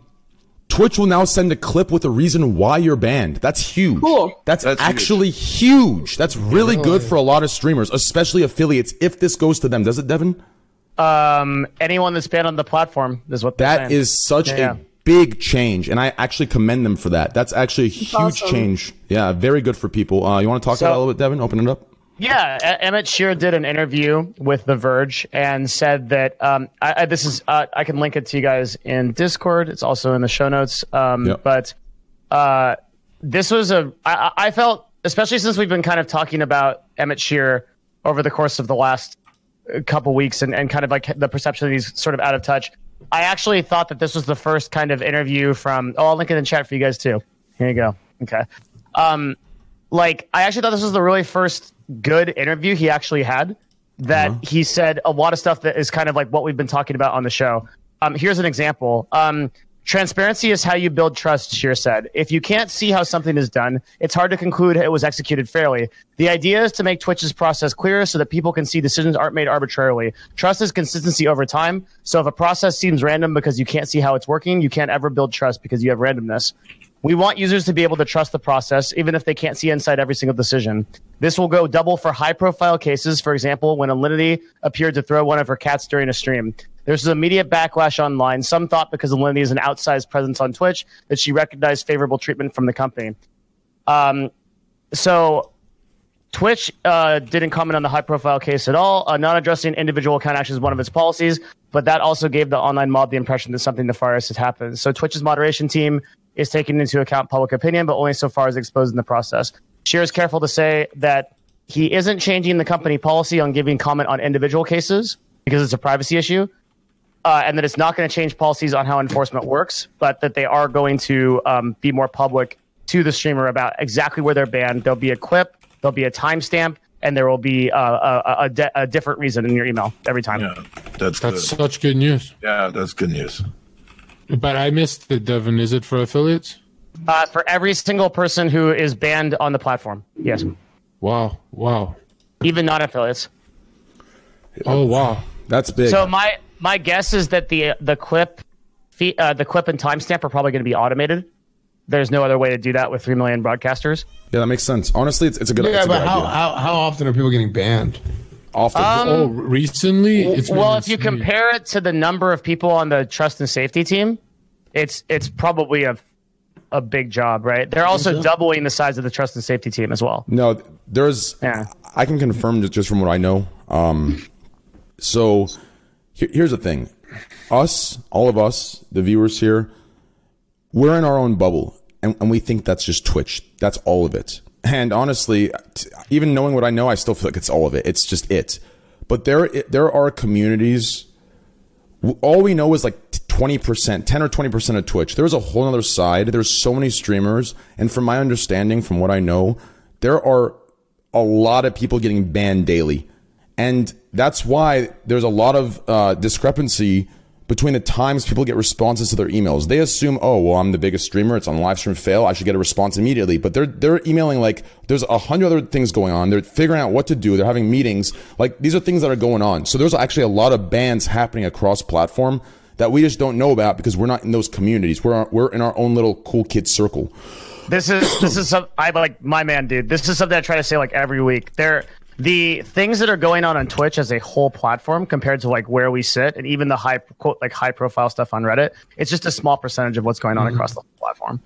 Twitch will now send a clip with a reason why you're banned. That's huge. Cool. That's, That's actually huge. That's really good for a lot of streamers, especially affiliates. If this goes to them, does it, Devin? um, anyone that's banned on the platform is what they're That saying. is such Yeah. a big change, and I actually commend them for that. That's actually a huge awesome. change. Yeah, very good for people. Uh, you want to talk So- about that a little bit, Devin? Open it up. Yeah, Emmett Shear did an interview with The Verge and said that um, I, I, this is uh, I can link it to you guys in Discord. It's also in the show notes. Um, Yep. But uh, this was a I, I felt especially since we've been kind of talking about Emmett Shear over the course of the last uh, couple weeks and, and kind of like the perception that he's sort of out of touch. I actually thought that this was the first kind of interview from. Oh, I'll link it in the chat for you guys too. Here you go. Okay. Um, like I actually thought this was the really first good interview he actually had. That he said a lot of stuff that is kind of like what we've been talking about on the show. Um, here's an example. Um, transparency is how you build trust. Shear said, "If you can't see how something is done, it's hard to conclude it was executed fairly. The idea is to make Twitch's process clearer so that people can see decisions aren't made arbitrarily. Trust is consistency over time. So if a process seems random because you can't see how it's working, you can't ever build trust because you have randomness." We want users to be able to trust the process, even if they can't see inside every single decision. This will go double for high profile cases. For example, when Alinity appeared to throw one of her cats during a stream. There's an immediate backlash online. Some thought because Alinity is an outsized presence on Twitch that she recognized favorable treatment from the company. Um, so Twitch uh, didn't comment on the high profile case at all. Uh, not addressing individual account actions is one of its policies, but that also gave the online mob the impression that something nefarious had happened. So Twitch's moderation team is taking into account public opinion, but only so far as exposed in the process. Shear is careful to say that he isn't changing the company policy on giving comment on individual cases because it's a privacy issue. Uh, and that it's not going to change policies on how enforcement works, but that they are going to um, be more public to the streamer about exactly where they're banned. There'll be a clip, there'll be a timestamp, and there will be uh, a, a, a, de- a different reason in your email every time. Yeah, that's, That's good. such good news. Yeah, that's good news. But I missed it, Devin. Is it for affiliates? Uh, for every single person who is banned on the platform, yes, Wow. Wow. even non-affiliates. Oh, wow. That's big. So my my guess is that the the clip, fee, uh, the clip and timestamp are probably going to be automated there's no other way to do that with three million broadcasters. Yeah, that makes sense. Honestly, it's, it's a good. Yeah, it's a but good how, idea. how how often are people getting banned? Often. oh, recently it's well, if you insane. compare it to the number of people on the trust and safety team, it's it's probably a a big job, right? They're also doubling the size of the trust and safety team as well. No, there's. Yeah. I can confirm just, just from what I know. Um, so here, here's the thing: us, all of us, the viewers here, we're in our own bubble, and, and we think that's just Twitch. That's all of it. And honestly, even knowing what I know, I still feel like it's all of it. It's just it. But there, there are communities. All we know is like twenty percent, ten or twenty percent of Twitch. There's a whole other side. There's so many streamers, and from my understanding, from what I know, there are a lot of people getting banned daily, and that's why there's a lot of uh, discrepancy between the times people get responses to their emails. They assume, oh, well, I'm the biggest streamer. It's on live stream fail. I should get a response immediately. But they're they're emailing like there's a hundred other things going on. They're figuring out what to do. They're having meetings. Like these are things that are going on. So there's actually a lot of bans happening across platform that we just don't know about because we're not in those communities. We're we're in our own little cool kid circle. This is this is some I like my man, dude. This is something I try to say like every week. There, the things that are going on on Twitch as a whole platform compared to like where we sit, and even the high quote like high profile stuff on Reddit, it's just a small percentage of what's going on across the whole platform.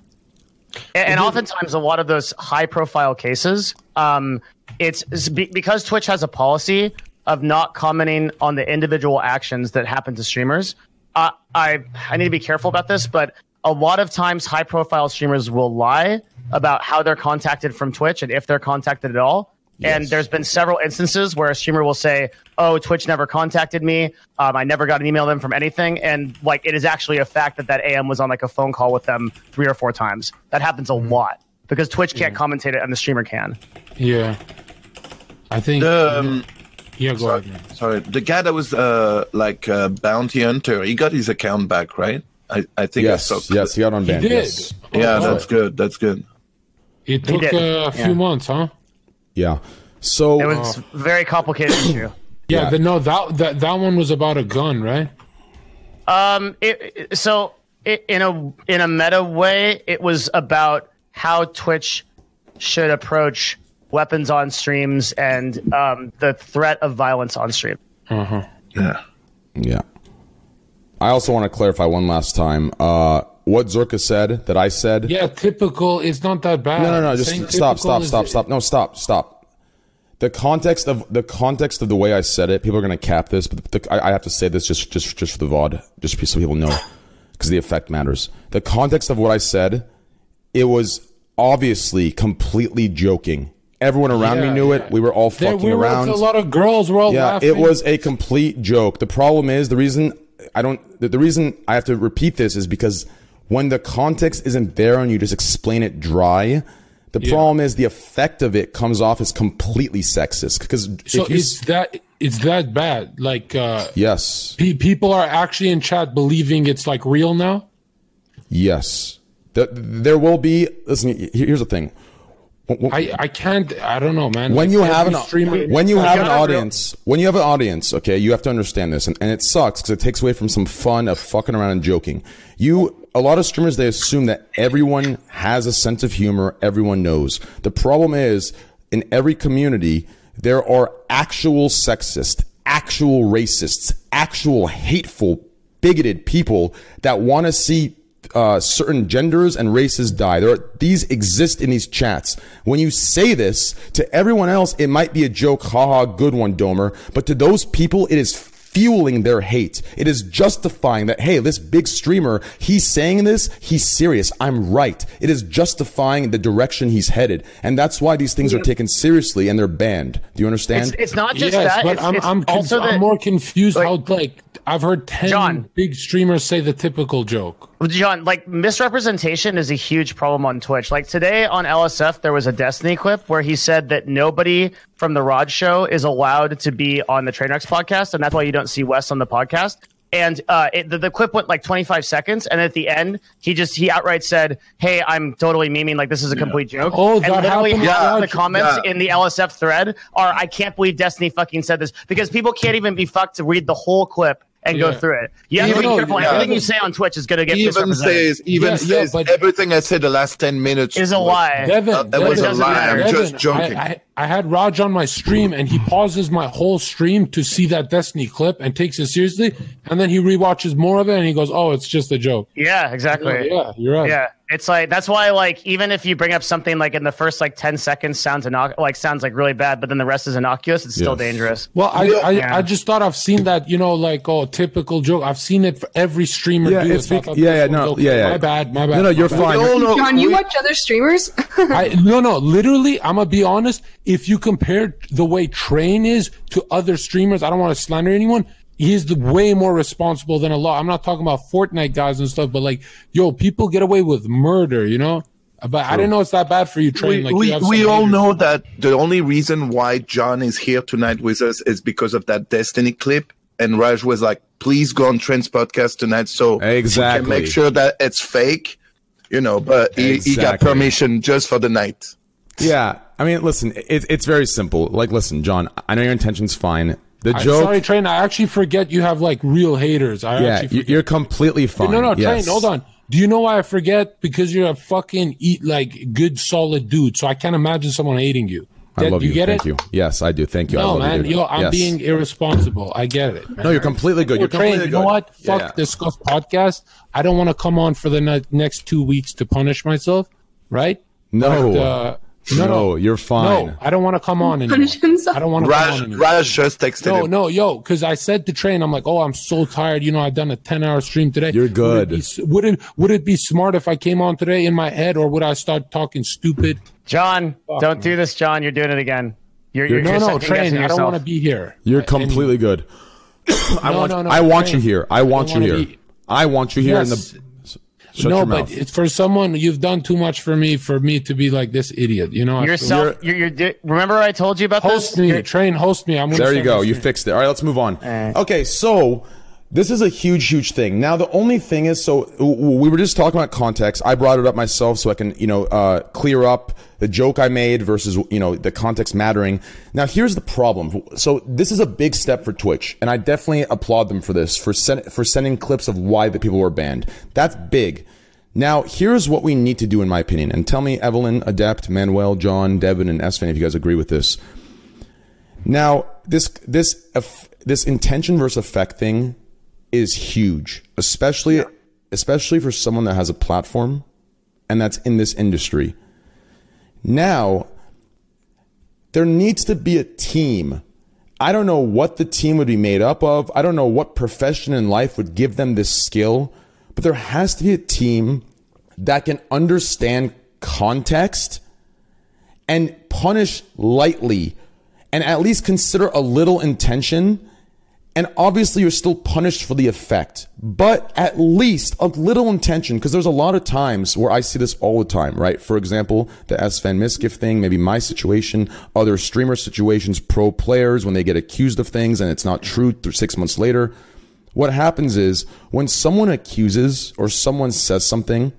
And, and oftentimes, a lot of those high profile cases, um, it's, it's be, because Twitch has a policy of not commenting on the individual actions that happen to streamers. Uh, I I need to be careful about this, but a lot of times high profile streamers will lie about how they're contacted from Twitch and if they're contacted at all. And there's been several instances where a streamer will say, "Oh, Twitch never contacted me. Um, I never got an email them from anything." And like, it is actually a fact that that AM was on like a phone call with them three or four times. That happens a lot because Twitch can't commentate it and the streamer can. Yeah, I think. The, um, yeah, go sorry, ahead. sorry, the guy that was uh, like a bounty hunter, he got his account back, right? I, I think Yes, I saw. yes, he got unbanned. He did. Yes. Yeah, Oh, that's good. That's good. It took uh, a few Yeah. months, huh? Yeah. So It was a very complicated issue. Yeah, Yeah. The, no, that that that one was about a gun, right? Um, it, it- so it, in a in a meta way, it was about how Twitch should approach weapons on streams and um, the threat of violence on stream. Uh-huh. Yeah. Yeah. I also want to clarify one last time. Uh, what Zerka said that I said. Yeah, typical. It's not that bad. No, no, no. Saying Just stop, stop, stop, stop. No, stop, stop. The context of the context of the way I said it. People are going to cap this, but the, I, I have to say this just just just for the VOD, just so people know, because the effect matters. The context of what I said, it was obviously completely joking. Everyone around me knew yeah. it. We were all There, fucking we were around. a lot of girls. We're all yeah, laughing. it was a complete joke. The problem is the reason I don't. The, the reason I have to repeat this is because when the context isn't there and you just explain it dry, the Yeah. problem is the effect of it comes off as completely sexist. Because So if you, it's that it's that bad. Like uh, yes, pe- people are actually in chat believing it's like real now. yes, the, there will be. Listen, here's the thing. When- when- I I can't. I don't know, man. when Like, you have an streamer, when you have an gotta real- audience when you have an audience okay you have to understand this and, and it sucks because it takes away from some fun of fucking around and joking you a lot of streamers they assume that everyone has a sense of humor everyone knows the problem is in every community there are actual sexists, actual racists actual hateful bigoted people that want to see uh, certain genders and races die. There are, these exist in these chats. When you say this to everyone else, it might be a joke. Haha, good one, Domer. But to those people, it is fueling their hate. It is justifying that, hey, this big streamer, he's saying this, he's serious. I'm right. It is justifying the direction he's headed. And that's why these things are taken seriously and they're banned. Do you understand? It's, it's not just yes, that. but it's, I'm it's I'm, conf- also I'm more confused. like- how like I've heard ten John. big streamers say the typical joke. John, like misrepresentation is a huge problem on Twitch. Like today on LSF, there was a Destiny clip where he said that nobody from the Raj Show is allowed to be on the Trainwrecks podcast, and that's why you don't see Wes on the podcast. And uh, it, the, the clip went like 25 seconds, and at the end, he just he outright said, "Hey, I'm totally memeing. Like this is a complete joke." Oh, and literally Yeah, the comments yeah. in the LSF thread are, "I can't believe Destiny fucking said this," because people can't even be fucked to read the whole clip and Yeah. go through it. You have to be careful. yeah. Everything you say on Twitch is going to get even says even Yeah, yeah, says but- everything I said the last ten minutes Is a lie. Devin, Uh, that was a lie. matter. I'm just joking. I, I, I had Raj on my stream and he pauses my whole stream to see that Destiny clip and takes it seriously. And then he rewatches more of it and he goes, Oh, it's just a joke. Yeah, exactly. Yeah, you're right. Yeah, it's like that's why like even if you bring up something like in the first like ten seconds sounds innoc- like sounds like really bad, but then the rest is innocuous, it's still Yeah. dangerous. Well, I, I, Yeah. I just thought I've seen that, you know, like, oh, typical joke. I've seen it for every streamer Yeah, do it. it's so I yeah, yeah, no, okay. yeah, yeah. My bad, my bad. No, no, you're bad. fine. No, no, John, you we- watch other streamers? I, no, no, literally, I'm gonna be honest. If you compare the way Train is to other streamers, I don't want to slander anyone. He's the way more responsible than a lot. I'm not talking about Fortnite guys and stuff, but like, yo, people get away with murder, you know. Uh, but I didn't know it's that bad for you, Train. we, like, we, you we all know that the only reason why John is here tonight with us is because of that Destiny clip. And Raj was like, please go on Trent's podcast tonight so we Exactly. can make sure that it's fake, you know, but he, he got permission just for the night. Yeah, I mean, listen, it, it's very simple. Like, listen, John, I know your intention's fine. The I- joke, sorry, Train. I actually forget you have like real haters. I yeah, actually you- forget. you're completely fine. No, no, yes. Train, hold on. Do you know why I forget? Because you're a fucking eat like good solid dude. So I can't imagine someone hating you. I love you. get Thank it? you. Yes, I do. Thank you. I No, love man. you. Yo, I'm Yes. being irresponsible. I get it. Man. No, you're completely good. You're Train, completely you good. know what? Yeah, Fuck yeah. this Scuff podcast. I don't want to come on for the ne- next two weeks to punish myself, right? No. But, uh, no, No, no, you're fine. No, I don't want to come on anymore. Punish himself. I don't want to come on Raj, anymore. Raj just texted No, him. no, yo, because I said to train, I'm like, oh, I'm so tired. You know, I've done a 10 hour stream today. You're Would it, good. be, would it would it be smart if I came on today in my head, or would I start talking stupid? John, don't do this, John. You're doing it again. You're, you're, no, you're no, second train. guessing I don't want to be here. You're I- completely good. I No, want. no, no, I want you here. I want don't you here. be- I want you here in the. Shut no, but mouth. it's for someone you've done too much for me for me to be like this idiot. You know, I feel- Yourself, you're, you're, di- remember I told you about host this? me, You're- train, host me. I'm gonna There you go. this You fixed it. All right, let's move on. right. Okay, so this is a huge, huge thing. Now, the only thing is, so we were just talking about context. I brought it up myself so I can, you know, uh, clear up the joke I made versus, you know, the context mattering. Now, here's the problem. So this is a big step for Twitch, and I definitely applaud them for this, for send, for sending clips of why the people were banned. That's big. Now, here's what we need to do, in my opinion. And tell me, Evelyn, Adept, Manuel, John, Devin, and Esfand, if you guys agree with this. Now, this this this intention versus effect thing is huge, especially especially for someone that has a platform and that's in this industry. Now, there needs to be a team. I don't know what the team would be made up of. I don't know what profession in life would give them this skill, but there has to be a team that can understand context and punish lightly and at least consider a little intention. And obviously, you're still punished for the effect, but at least a little intention, because there's a lot of times where I see this all the time, right? For example, the Esfand Mizkif thing, maybe my situation, other streamer situations, pro players when they get accused of things and it's not true th- six months later. What happens is when someone accuses or someone says something,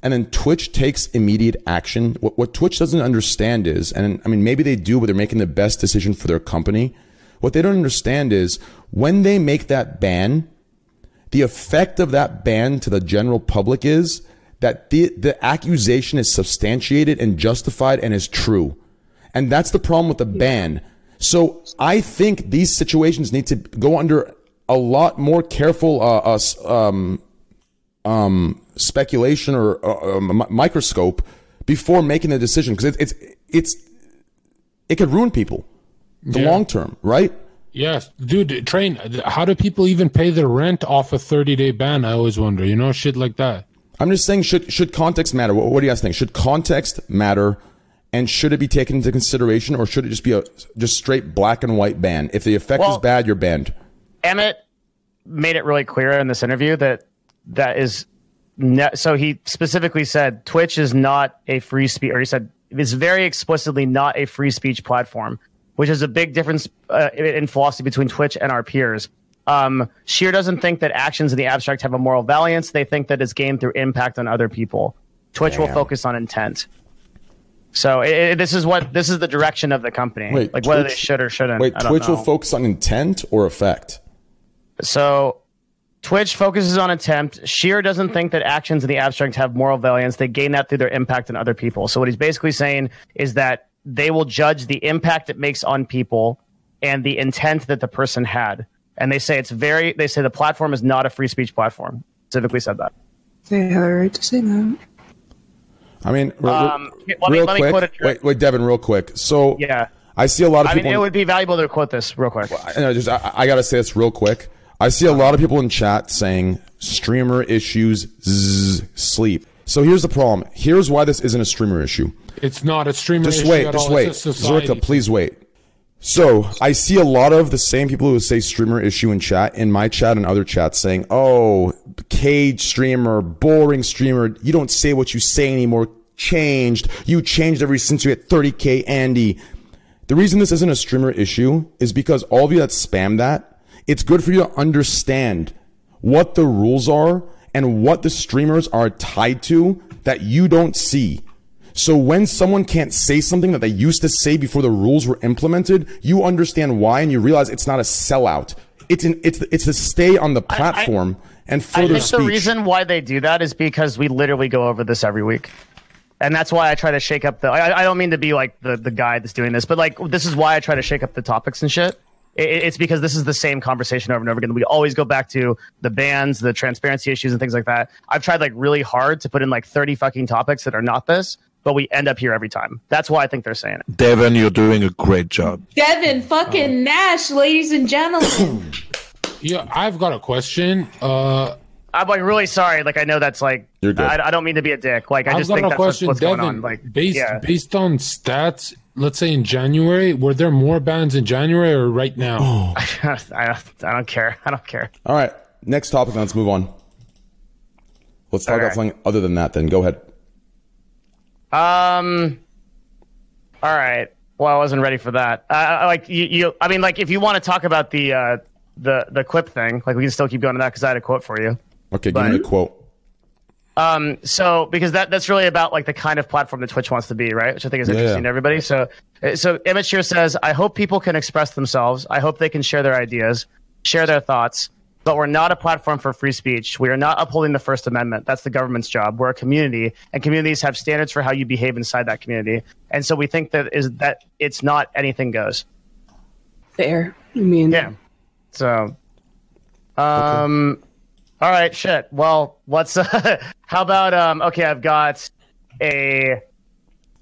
and then Twitch takes immediate action. What, what Twitch doesn't understand is, and I mean, maybe they do, but they're making the best decision for their company. What they don't understand is when they make that ban, the effect of that ban to the general public is that the, the accusation is substantiated and justified and is true. And that's the problem with the ban. So I think these situations need to go under a lot more careful uh, uh, um, um, speculation or uh, um, microscope before making the decision because it, it's it's it could ruin people the Yeah. long term, right? Yes, dude. Train. How do people even pay their rent off a 30 day ban? I always wonder. You know, shit like that. I'm just saying, should should context matter? What, what do you guys think? Should context matter, and should it be taken into consideration, or should it just be a just straight black and white ban? If the effect is bad, you're banned. Emmett made it really clear in this interview that that is ne- so he specifically said Twitch is not a free speech or he said it's very explicitly not a free speech platform which is a big difference uh, in philosophy between Twitch and our peers um, Shear doesn't think that actions in the abstract have a moral valence they think that it's gained through impact on other people Twitch will focus on intent so it, it- this is what this is the direction of the company Wait, like whether they should or shouldn't Wait, I don't Twitch will focus on intent or effect. So Twitch focuses on attempt. Shear doesn't think that actions in the abstract have moral valence. They gain that through their impact on other people. So what he's basically saying is that they will judge the impact it makes on people and the intent that the person had. And they say it's very. They say the platform is not a free speech platform. Specifically said that. They have a right to say that. I mean, re- Um, re- let me- real let me quick. quote it wait, wait, Devin, real quick. So Yeah. I see a lot of I people. mean, it would be valuable to quote this real quick. I, know, just I, I gotta say this real quick. I see a lot of people in chat saying streamer issues zzz, sleep. So here's the problem. Here's why this isn't a streamer issue. It's not a streamer Just issue wait, just all. wait. Zerka, please wait. So I see a lot of the same people who say streamer issue in chat, in my chat and other chats, saying, "Oh, cage streamer, boring streamer. You don't say what you say anymore. Changed. You changed ever since you hit 30k, Andy." The reason this isn't a streamer issue is because all of you that spam that, it's good for you to understand what the rules are and what the streamers are tied to that you don't see. So when someone can't say something that they used to say before the rules were implemented, you understand why and you realize it's not a sellout. It's an, it's it's to stay on the platform and I further think speech. the reason why they do that is because we literally go over this every week. And that's why I try to shake up the. I, I don't mean to be like the, the guy that's doing this, but like this is why I try to shake up the topics and shit. It's because this is the same conversation over and over again. We always go back to the bans, the transparency issues, and things like that. I've tried like really hard to put in like 30 fucking topics that are not this, but we end up here every time. That's why I think they're saying it. Devin, you're doing a great job. Devin fucking Nash, ladies and gentlemen. Yeah, I've got a question. Uh, I'm like really sorry. Like I know that's like You're good. I, I don't mean to be a dick. Like I I've just got think a that's what's, question, what's Devin. going on. Like based yeah. based on stats, let's say in January, were there more bans in January or right now? I, don't, I don't care. I don't care. All right, next topic. Let's move on. Let's talk about Okay. something other than that. Then go ahead. Um. All right. Well, I wasn't ready for that. Uh, I- like you, you, I mean, like if you want to talk about the uh, the the clip thing, like we can still keep going to that because I had a quote for you. Okay, give me the quote. Um. So because that that's really about like the kind of platform that Twitch wants to be, right? Which I think is Yeah. interesting to everybody. So so Emmett Shear says, I hope people can express themselves. I hope they can share their ideas, share their thoughts. But we're not a platform for free speech. We are not upholding the First Amendment. That's the government's job. We're a community, and communities have standards for how you behave inside that community. And so we think that is that it's not anything goes. Fair. I mean, Yeah. So, um, all right, shit. Well, what's uh, how about um? Okay, I've got a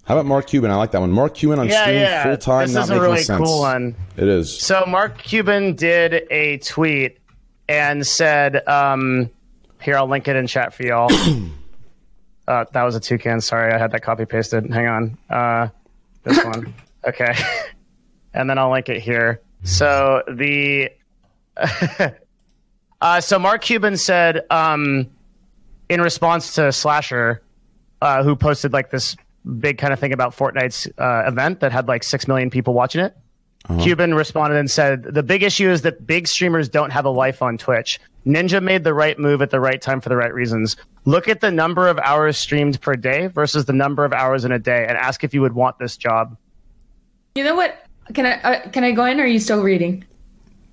How about Mark Cuban? I like that one. Mark Cuban on Yeah, stream yeah. full time. This not is a really sense. cool one. It is. So Mark Cuban did a tweet and said, um, here I'll link it in chat for y'all. uh, that was a toucan. Sorry, I had that copy pasted. Hang on. Uh, this one. Okay. and then I'll link it here. So the uh, so Mark Cuban said um, in response to Slasher, uh, who posted like this big kind of thing about Fortnite's uh, event that had like six million people watching it. Cuban responded and said, The big issue is that big streamers don't have a life on Twitch. Ninja made the right move at the right time for the right reasons. Look at the number of hours streamed per day versus the number of hours in a day and ask if you would want this job. You know what? Can I uh, can I go in or are you still reading?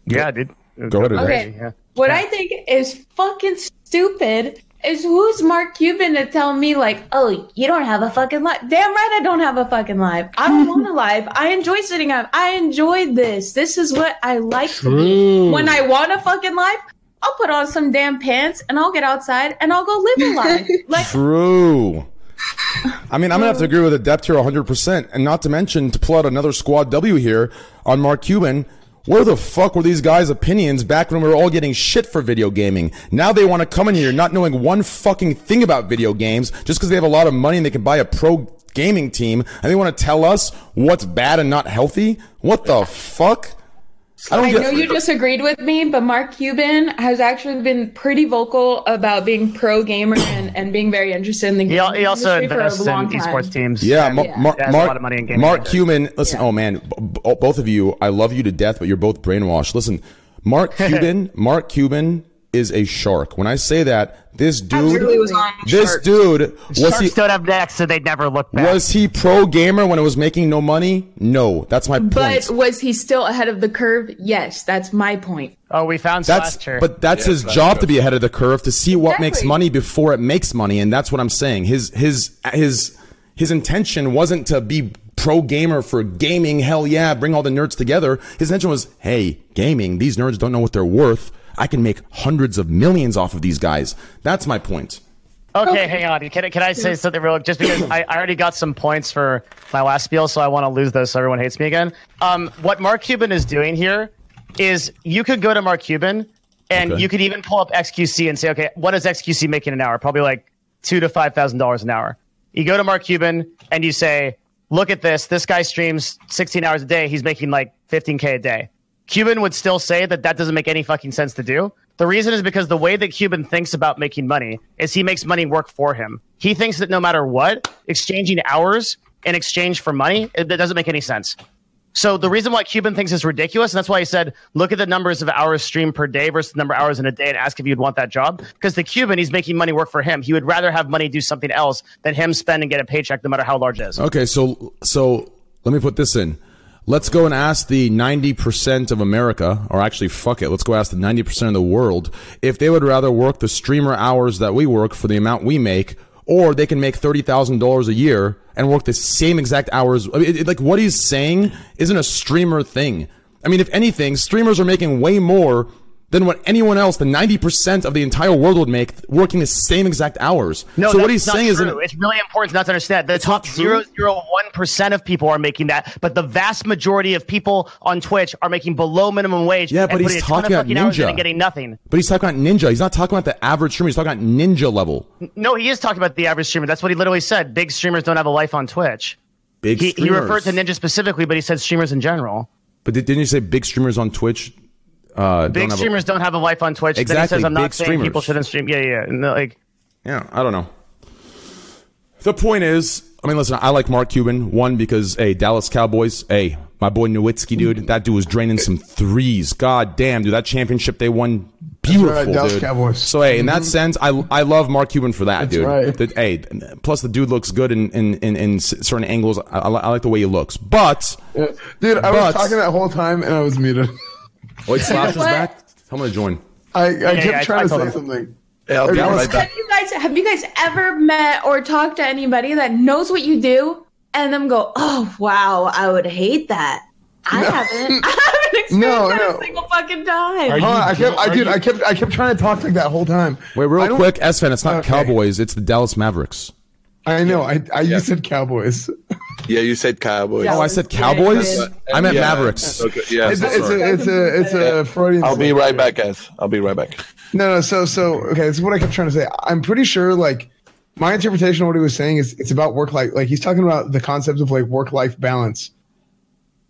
Yeah, dude. Go ahead. Okay. Yeah. What I think is fucking stupid is who's Mark Cuban to tell me like, oh, you don't have a fucking life. Damn right, I don't have a fucking life. I don't want a life. I enjoy sitting up. I enjoy this. This is what I like. When I want a fucking life, I'll put on some damn pants and I'll get outside and I'll go live a life. Like, True. I mean, I'm gonna have to agree with Adept here 100, percent and not to mention to pull out another squad W here on Mark Cuban. Where the fuck were these guys' opinions back when we were all getting shit for video gaming? Now they want to come in here not knowing one fucking thing about video games just because they have a lot of money and they can buy a pro gaming team and they want to tell us what's bad and not healthy? What the fuck? I don't I know you disagreed with me, but Mark Cuban has actually been pretty vocal about being pro gamer and, and being very interested in the game al- he also industry for a invests in time. esports teams. Yeah, and Mar- Mar- a Mark, lot of money in gaming. Mark Cuban. Listen, oh man, b- b- oh, both of you, I love you to death, but you're both brainwashed. Listen, Mark Cuban, Mark Cuban is a shark. When I say that, this dude, really was on this sharks. dude was Sharks he stood up next, so they'd never look back. was he pro gamer when it was making no money? No, that's my point. But was he still ahead of the curve? Yes, that's my point. oh, we found That's Slasher. but that's Yeah, his that's job good. to be ahead of the curve to see what makes money before it makes money, and that's what I'm saying. His his his his intention wasn't to be pro gamer for gaming. Hell yeah, bring all the nerds together. His intention was, hey, gaming. These nerds don't know what they're worth. I can make hundreds of millions off of these guys. That's my point. Okay, hang on. Can, I- can I say something real? Just because I, I already got some points for my last spiel, so I want to lose those so everyone hates me again. Um, what Mark Cuban is doing here is you could go to Mark Cuban and Okay. you could even pull up XQC and say, okay, what is XQC making an hour? Probably like two to five thousand dollars an hour. You go to Mark Cuban and you say, look at this. This guy streams 16 hours a day. He's making like 15k a day. Cuban would still say that that doesn't make any fucking sense to do. The reason is because the way that Cuban thinks about making money is he makes money work for him. He thinks that no matter what, exchanging hours in exchange for money, it, that doesn't make any sense. So the reason why Cuban thinks it's ridiculous, and that's why he said, look at the numbers of hours streamed per day versus the number of hours in a day and ask if you'd want that job. Because the Cuban, he's making money work for him. He would rather have money do something else than him spend and get a paycheck no matter how large it is. Okay, so so let me put this in. Let's go and ask the 90% of America, or actually, fuck it, let's go ask the 90% of the world if they would rather work the streamer hours that we work for the amount we make, or they can make $30,000 a year and work the same exact hours. I mean, it- it- like, what he's saying isn't a streamer thing. I mean, if anything, streamers are making way more than what anyone else, the 90% of the entire world would make working the same exact hours. No, so what he's not saying is it's really important not to understand. The top true? zero zero one percent of people are making that, but the vast majority of people on Twitch are making below minimum wage. Yeah, but and he's putting a ton talking about fucking hours in Ninja. and getting nothing. But he's talking about ninja. He's not talking about the average streamer. He's talking about ninja level. No, he is talking about the average streamer. That's what he literally said. Big streamers don't have a life on Twitch. Big He, he referred to ninja specifically, but he said streamers in general. But did, didn't you say big streamers on Twitch? Uh, Big don't have a- streamers don't have a life on Twitch. Then he Exactly, says, "I'm big not saying streamers. people shouldn't stream." Yeah, yeah. And, like, Yeah, I don't know. The point is, I mean, listen, I like Mark Cuban. One because, hey, Dallas Cowboys. Hey, my boy Nowitzki, dude. That dude was draining some threes. God damn, dude. That championship they won, beautiful, right, Dallas dude. Cowboys. So hey, in that sense, I I love Mark Cuban for that, dude. right. The- hey, plus the dude looks good in in in, in certain angles. I, I, I like the way he looks, but Yeah. Dude, I But- was talking that whole time and I was muted. Oh, wait, Slasher's What? back. Tell him to join. I, I yeah, kept I- trying I to told say something. Yeah, I'll be right back. Have you guys have you guys ever met or talked to anybody that knows what you do and them go, "Oh wow, I would hate that." I haven't. I haven't experienced No, that no. a single fucking time. Are Hold on, I kept, I, are dude, you- I kept, I kept trying to talk like that whole time. Wait, real don't- quick, Esfand. It's not Okay. Cowboys. It's the Dallas Mavericks. I know, I, I you said Cowboys. Yeah, you said Cowboys. Yeah. Oh, I said Cowboys. I meant Yeah. Mavericks. Okay, yeah, It's, a, it's, a, it's a, it's a Freudian. I'll be right back, guys. I'll be right back. No, no. So, so okay. This is what I kept trying to say. I'm pretty sure, like, my interpretation of what he was saying is it's about work life. Like, he's talking about the concept of like work life balance.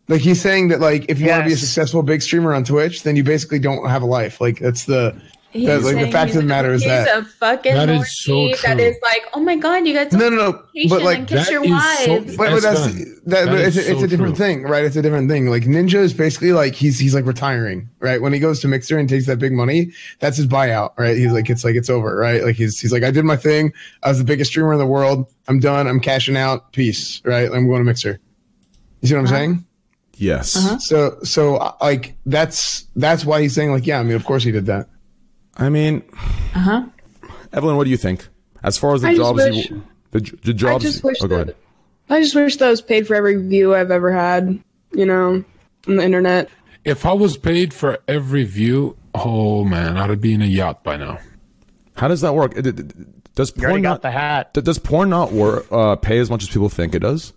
Like, he's saying that like if you want to be a successful big streamer on Twitch, then you basically don't have a life. Like, that's the He's that, like the fact of the a- matter is he's that a fucking That Lord is so true. is like, oh my god, you guys no, no, no. But like, and kiss your is so- wives. But, but That's that's that, That but it's, a, it's so a different true. thing, right? It's a different thing. Like Ninja is basically like he's he's like retiring, right? When he goes to Mixer and takes that big money, that's his buyout, right? He's like it's like it's over, right? Like he's he's like I did my thing. I was the biggest streamer in the world. I'm done. I'm cashing out. Peace, right? I'm going to Mixer. You see what I'm saying? Yes. So so uh, like that's that's why he's saying like yeah. I mean, of course he did that. I mean, Uh huh. Evelyn, what do you think? As far as the I just jobs, wish- you, the, the jobs. just wish oh, go that- ahead. I just wish that I was paid for every view I've ever had, you know, on the internet. If I was paid for every view, oh man, I'd be in a yacht by now. How does that work? Does you already porn got not the hat. does porn not work, uh, pay as much as people think it does?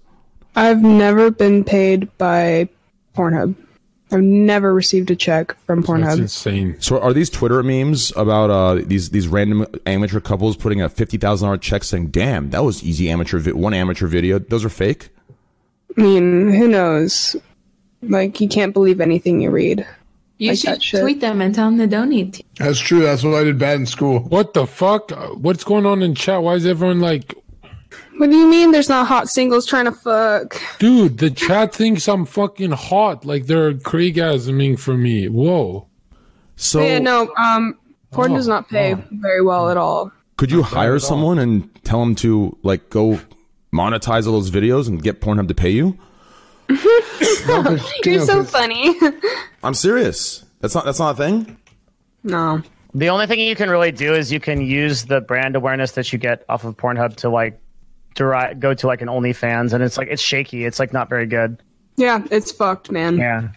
I've never been paid by Pornhub. I've never received a check from Pornhub. That's insane. So are these Twitter memes about uh, these these random amateur couples putting a fifty thousand dollar check saying, "Damn, that was easy amateur vi- one amateur video"? Those are fake. I mean, who knows? Like, you can't believe anything you read. You Like should tweet them and tell them to donate. to. That's true. That's what I did bad in school. What the fuck? Uh, What's going on in chat? Why is everyone like, What do you mean there's not hot singles trying to fuck? dude? The chat thinks I'm fucking hot. Like they're Craigasming for me. Whoa. So yeah, no, um, Porn Oh, does not pay very well at all. Could you hire someone and tell them to like go monetize all those videos and get Pornhub to pay you? You're so funny. I'm serious. That's not that's not a thing. no. The only thing you can really do is you can use the brand awareness that you get off of Pornhub to like derive, go to like an OnlyFans, and it's like it's shaky. It's like not very good. Yeah, it's fucked, man. Yeah.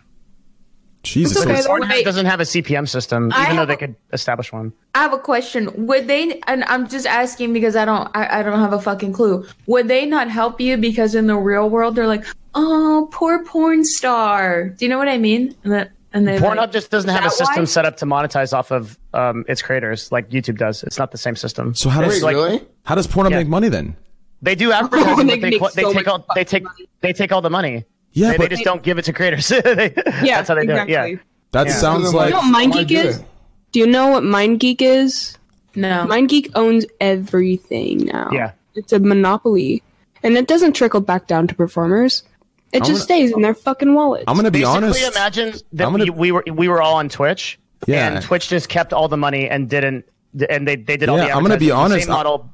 Jesus. It's okay, Because though. Pornhub doesn't have a CPM system, I even though they a- could establish one. I have a question. Would they? And I'm just asking because I don't. I, I don't have a fucking clue. Would they not help you because in the real world they're like, oh, poor porn star. Do you know what I mean? And that and they Pornhub like, just doesn't have a system why? set up to monetize off of um, its creators like YouTube does. It's not the same system. So how does It's like- how does Pornhub Yeah. make money then? They do advertising, Oh, they but they, make qu- they take all they take they take all the money. Yeah, they, but- they just don't give it to creators. They- Yeah, that's how they do it. exactly. Yeah, That Yeah. sounds You like know what Why MindGeek is? it? Do you know what MindGeek is? no. MindGeek owns everything now. Yeah. It's a monopoly. And it doesn't trickle back down to performers. It I'm just gonna- stays in their fucking wallet. I'm gonna be Basically, honest. imagine that gonna- we, we were we were all on Twitch, Yeah. and Twitch just kept all the money and didn't, and they they did all the Yeah, the. I'm gonna be honest, Same I- model.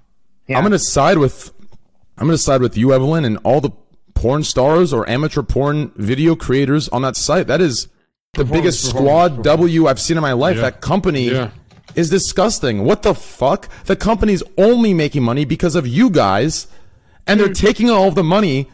Yeah. I'm gonna side with I'm gonna side with you, Evelyn, and all the porn stars or amateur porn video creators on that site. That is the biggest performance, squad W I've seen in my life. Yeah. That company Yeah. is disgusting. What the fuck? The company's only making money because of you guys, and they're taking all of the money.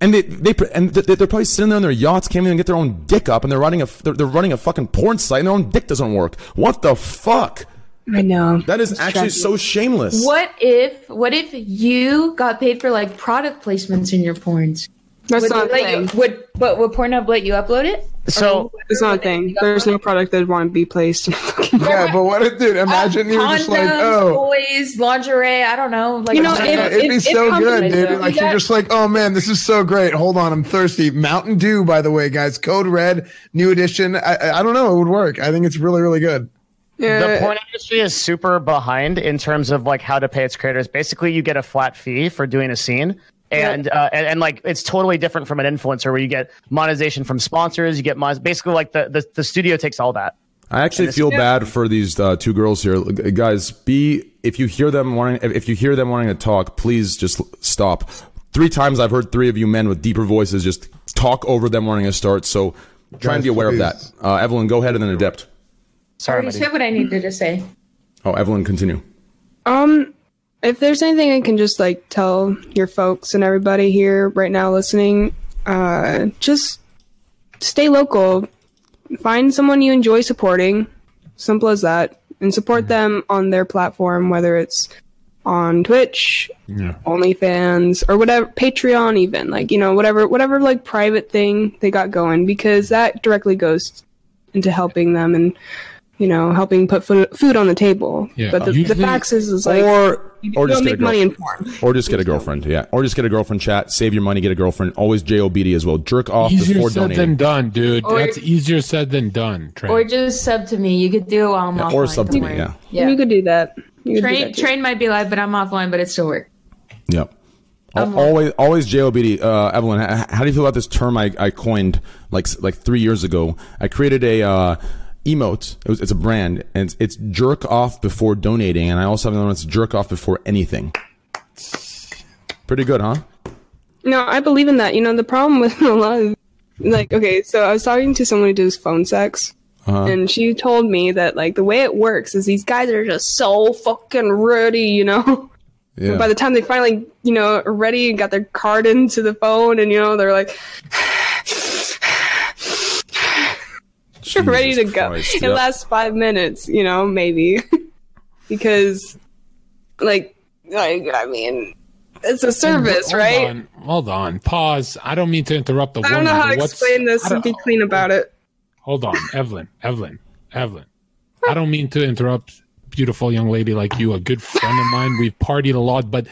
And they, they and they- they're probably sitting there on their yachts, can't even get their own dick up, and they're running a they're, they're running a fucking porn site, and their own dick doesn't work. What the fuck? I know. That is It's actually tragic. so shameless. What if? What if you got paid for like product placements in your porns? That's would not a they let you, thing. would but would Pornhub let you upload it? So It's not a thing. There's no product that would want to be placed. Yeah, but what if, dude? Imagine you were just like, Condoms, oh. toys, lingerie. I don't know. Like You know, a- Yeah, if- it'd be if so good, dude. do Like you're just like, oh man, this is so great. Hold on, I'm thirsty. Mountain Dew, by the way, guys. Code Red, new edition. I, I I don't know. It would work. I think it's really, really good. The porn industry is super behind in terms of like how to pay its creators. Basically, you get a flat fee for doing a scene. And, uh, and and like it's totally different from an influencer where you get monetization from sponsors. You get mon- basically like the, the the studio takes all that. I actually this- feel bad for these uh, two girls here, guys. Be if you hear them wanting, if if you hear them wanting to talk, please just stop. Three times I've heard three of you men with deeper voices just talk over them wanting to start. So try and be Guys, aware of that. Uh, Evelyn, go ahead and then adept. I Sorry, already buddy. said what I needed to say. Oh, Evelyn, continue. Um, if there's anything I can just like tell your folks and everybody here right now listening, uh, just stay local. Find someone you enjoy supporting. Simple as that. And support them on their platform, whether it's on Twitch, OnlyFans, or whatever, Patreon, even like you know whatever whatever like private thing they got going, because that directly goes into helping them and you know helping put food, food on the table. Yeah, but the, the facts is, is like or you or don't just get a make money in girlfriend. porn. Or just get a girlfriend. Yeah. Or just get a girlfriend. Chat. Save your money. Get a girlfriend. Always JOBD as well. Jerk off Easier before said donating. than done, dude. Or- That's easier said than done. Trey. Or just sub to me. You could do it while I'm Yeah, offline. or sub to me. Yeah. Yeah. You could do that. You could do Train that train might be live, but I'm offline, but it still work. Yep. I'm Al- always, always JOBD. Uh, Evelyn, h- how do you feel about this term I, I coined like like three years ago? I created a uh, emote. It was, it's a brand, and it's, it's jerk off before donating, and I also have another one that's jerk off before anything. Pretty good, huh? No, I believe in that. You know, the problem with a lot of like, okay, so I was talking to someone who does phone sex, Uh-huh. and she told me that like the way it works is these guys are just so fucking ready, you know. Yeah. By the time they finally, you know, ready and got their card into the phone, and you know, they're like. ready to Jesus go. Christ, It yep. lasts five minutes, you know, maybe. because, like, like, I mean, it's a service, hold right? On, hold on. Pause. I don't mean to interrupt the I don't know how to explain this and be clean about it. Hold on, Evelyn, Evelyn, Evelyn. I don't mean to interrupt beautiful young lady like you, a good friend of mine. We've partied a lot, but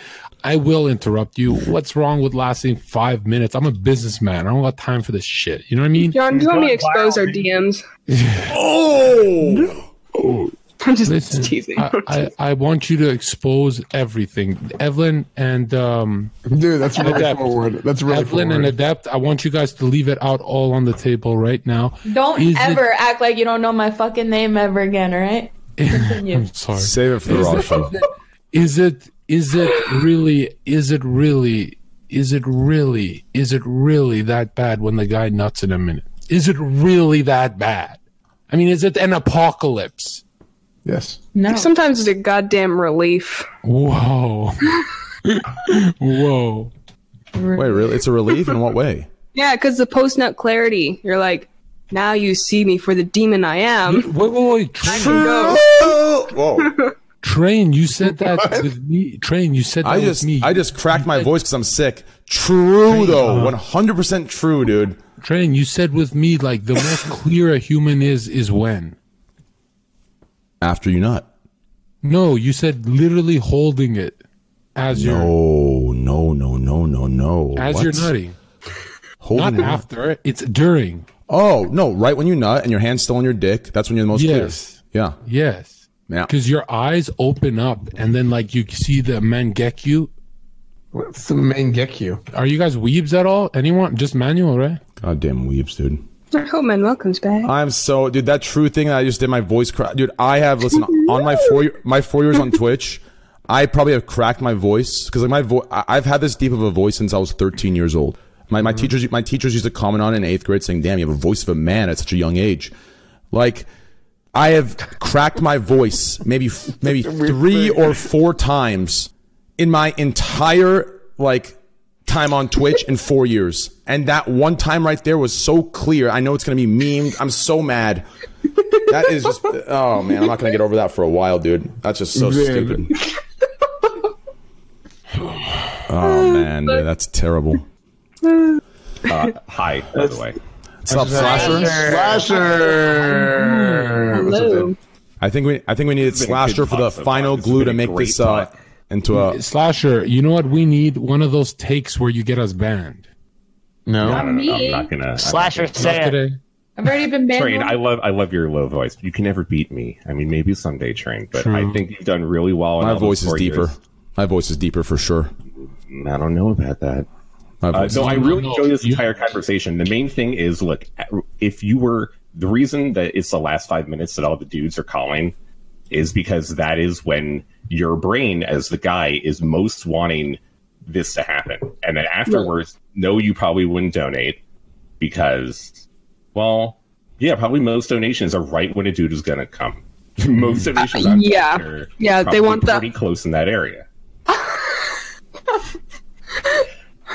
I will interrupt you. What's wrong with lasting five minutes? I'm a businessman. I don't got time for this shit. You know what I mean? John, do you want me to expose our DMs? Oh, I'm just Listen, teasing. I, I, I want you to expose everything. Evelyn and um, Dude, that's really Adept. forward. That's really Evelyn forward. and Adept, I want you guys to leave it out all on the table right now. Don't Is it- ever act like you don't know my fucking name ever again, all right? I'm sorry. Save it for the Is raw show. Is it is it really is it really is it really is it really that bad when the guy nuts in a minute? Is it really that bad? I mean, is it an apocalypse? Yes. No. Sometimes it's a goddamn relief. Whoa. Whoa. Wait, really? It's a relief in what way? Yeah, because the post nut clarity, you're like, now you see me for the demon I am. Wait, wait, wait. Train, Whoa! train you said that with me. Train, you said that I with just me. I just cracked my voice because I'm sick. True though, uh, 100 percent true, dude. Train, you said with me like the most clear a human is is when. After you nut. No, you said literally holding it as you're No, no, no, no, no, no. as What? you're nutting. Holding Not it. after, it's during. Oh no! Right when you nut and your hand's still on your dick, that's when you're the most Yes. clear. Yeah, Yes. yeah. Because your eyes open up and then like you see the Mangekyo. What's the Mangekyo? Are you guys weebs at all? Anyone? Just manual, right? Goddamn weebs, dude. I hope man welcomes back. I'm so dude. That true thing that I just did my voice crack, dude. I have listen on my four my four years on Twitch. I probably have cracked my voice because like my voice. I've had this deep of a voice since I was 13 years old. My my teachers my teachers used to comment on it in eighth grade saying, "Damn, you have a voice of a man at such a young age." Like I have cracked my voice maybe maybe three or four times in my entire like time on Twitch in four years. And that one time right there was so clear. I know it's going to be memed. I'm so mad. That is just, oh man, I'm not going to get over that for a while, dude. That's just so Man. stupid. Oh man, dude, that's terrible. Uh, hi, by the way. What's up, Slasher? Slasher. Hello. I think we, I think we needed Slasher for the final far. Glue to make this uh, into a. Slasher, you know what we need? One of those takes where you get us banned. No. I don't know. Me? I'm not gonna. I'm Slasher, not say it. I've already been banned. Train, I love I love your low voice. You can never beat me. I mean, maybe someday, Train, but True. I think you've done really well. in My voice is deeper. years. My voice is deeper for sure. I don't know about that. My Uh, voice no, I really no. enjoy this You- entire conversation. The main thing is, look, if you were the reason that it's the last five minutes that all the dudes are calling is because that is when your brain, as the guy, is most wanting this to happen, and then afterwards, no, you probably wouldn't donate because, well, yeah, probably most donations are right when a dude is going to come. most donations, on yeah. Are Yeah, they want that- pretty close in that area.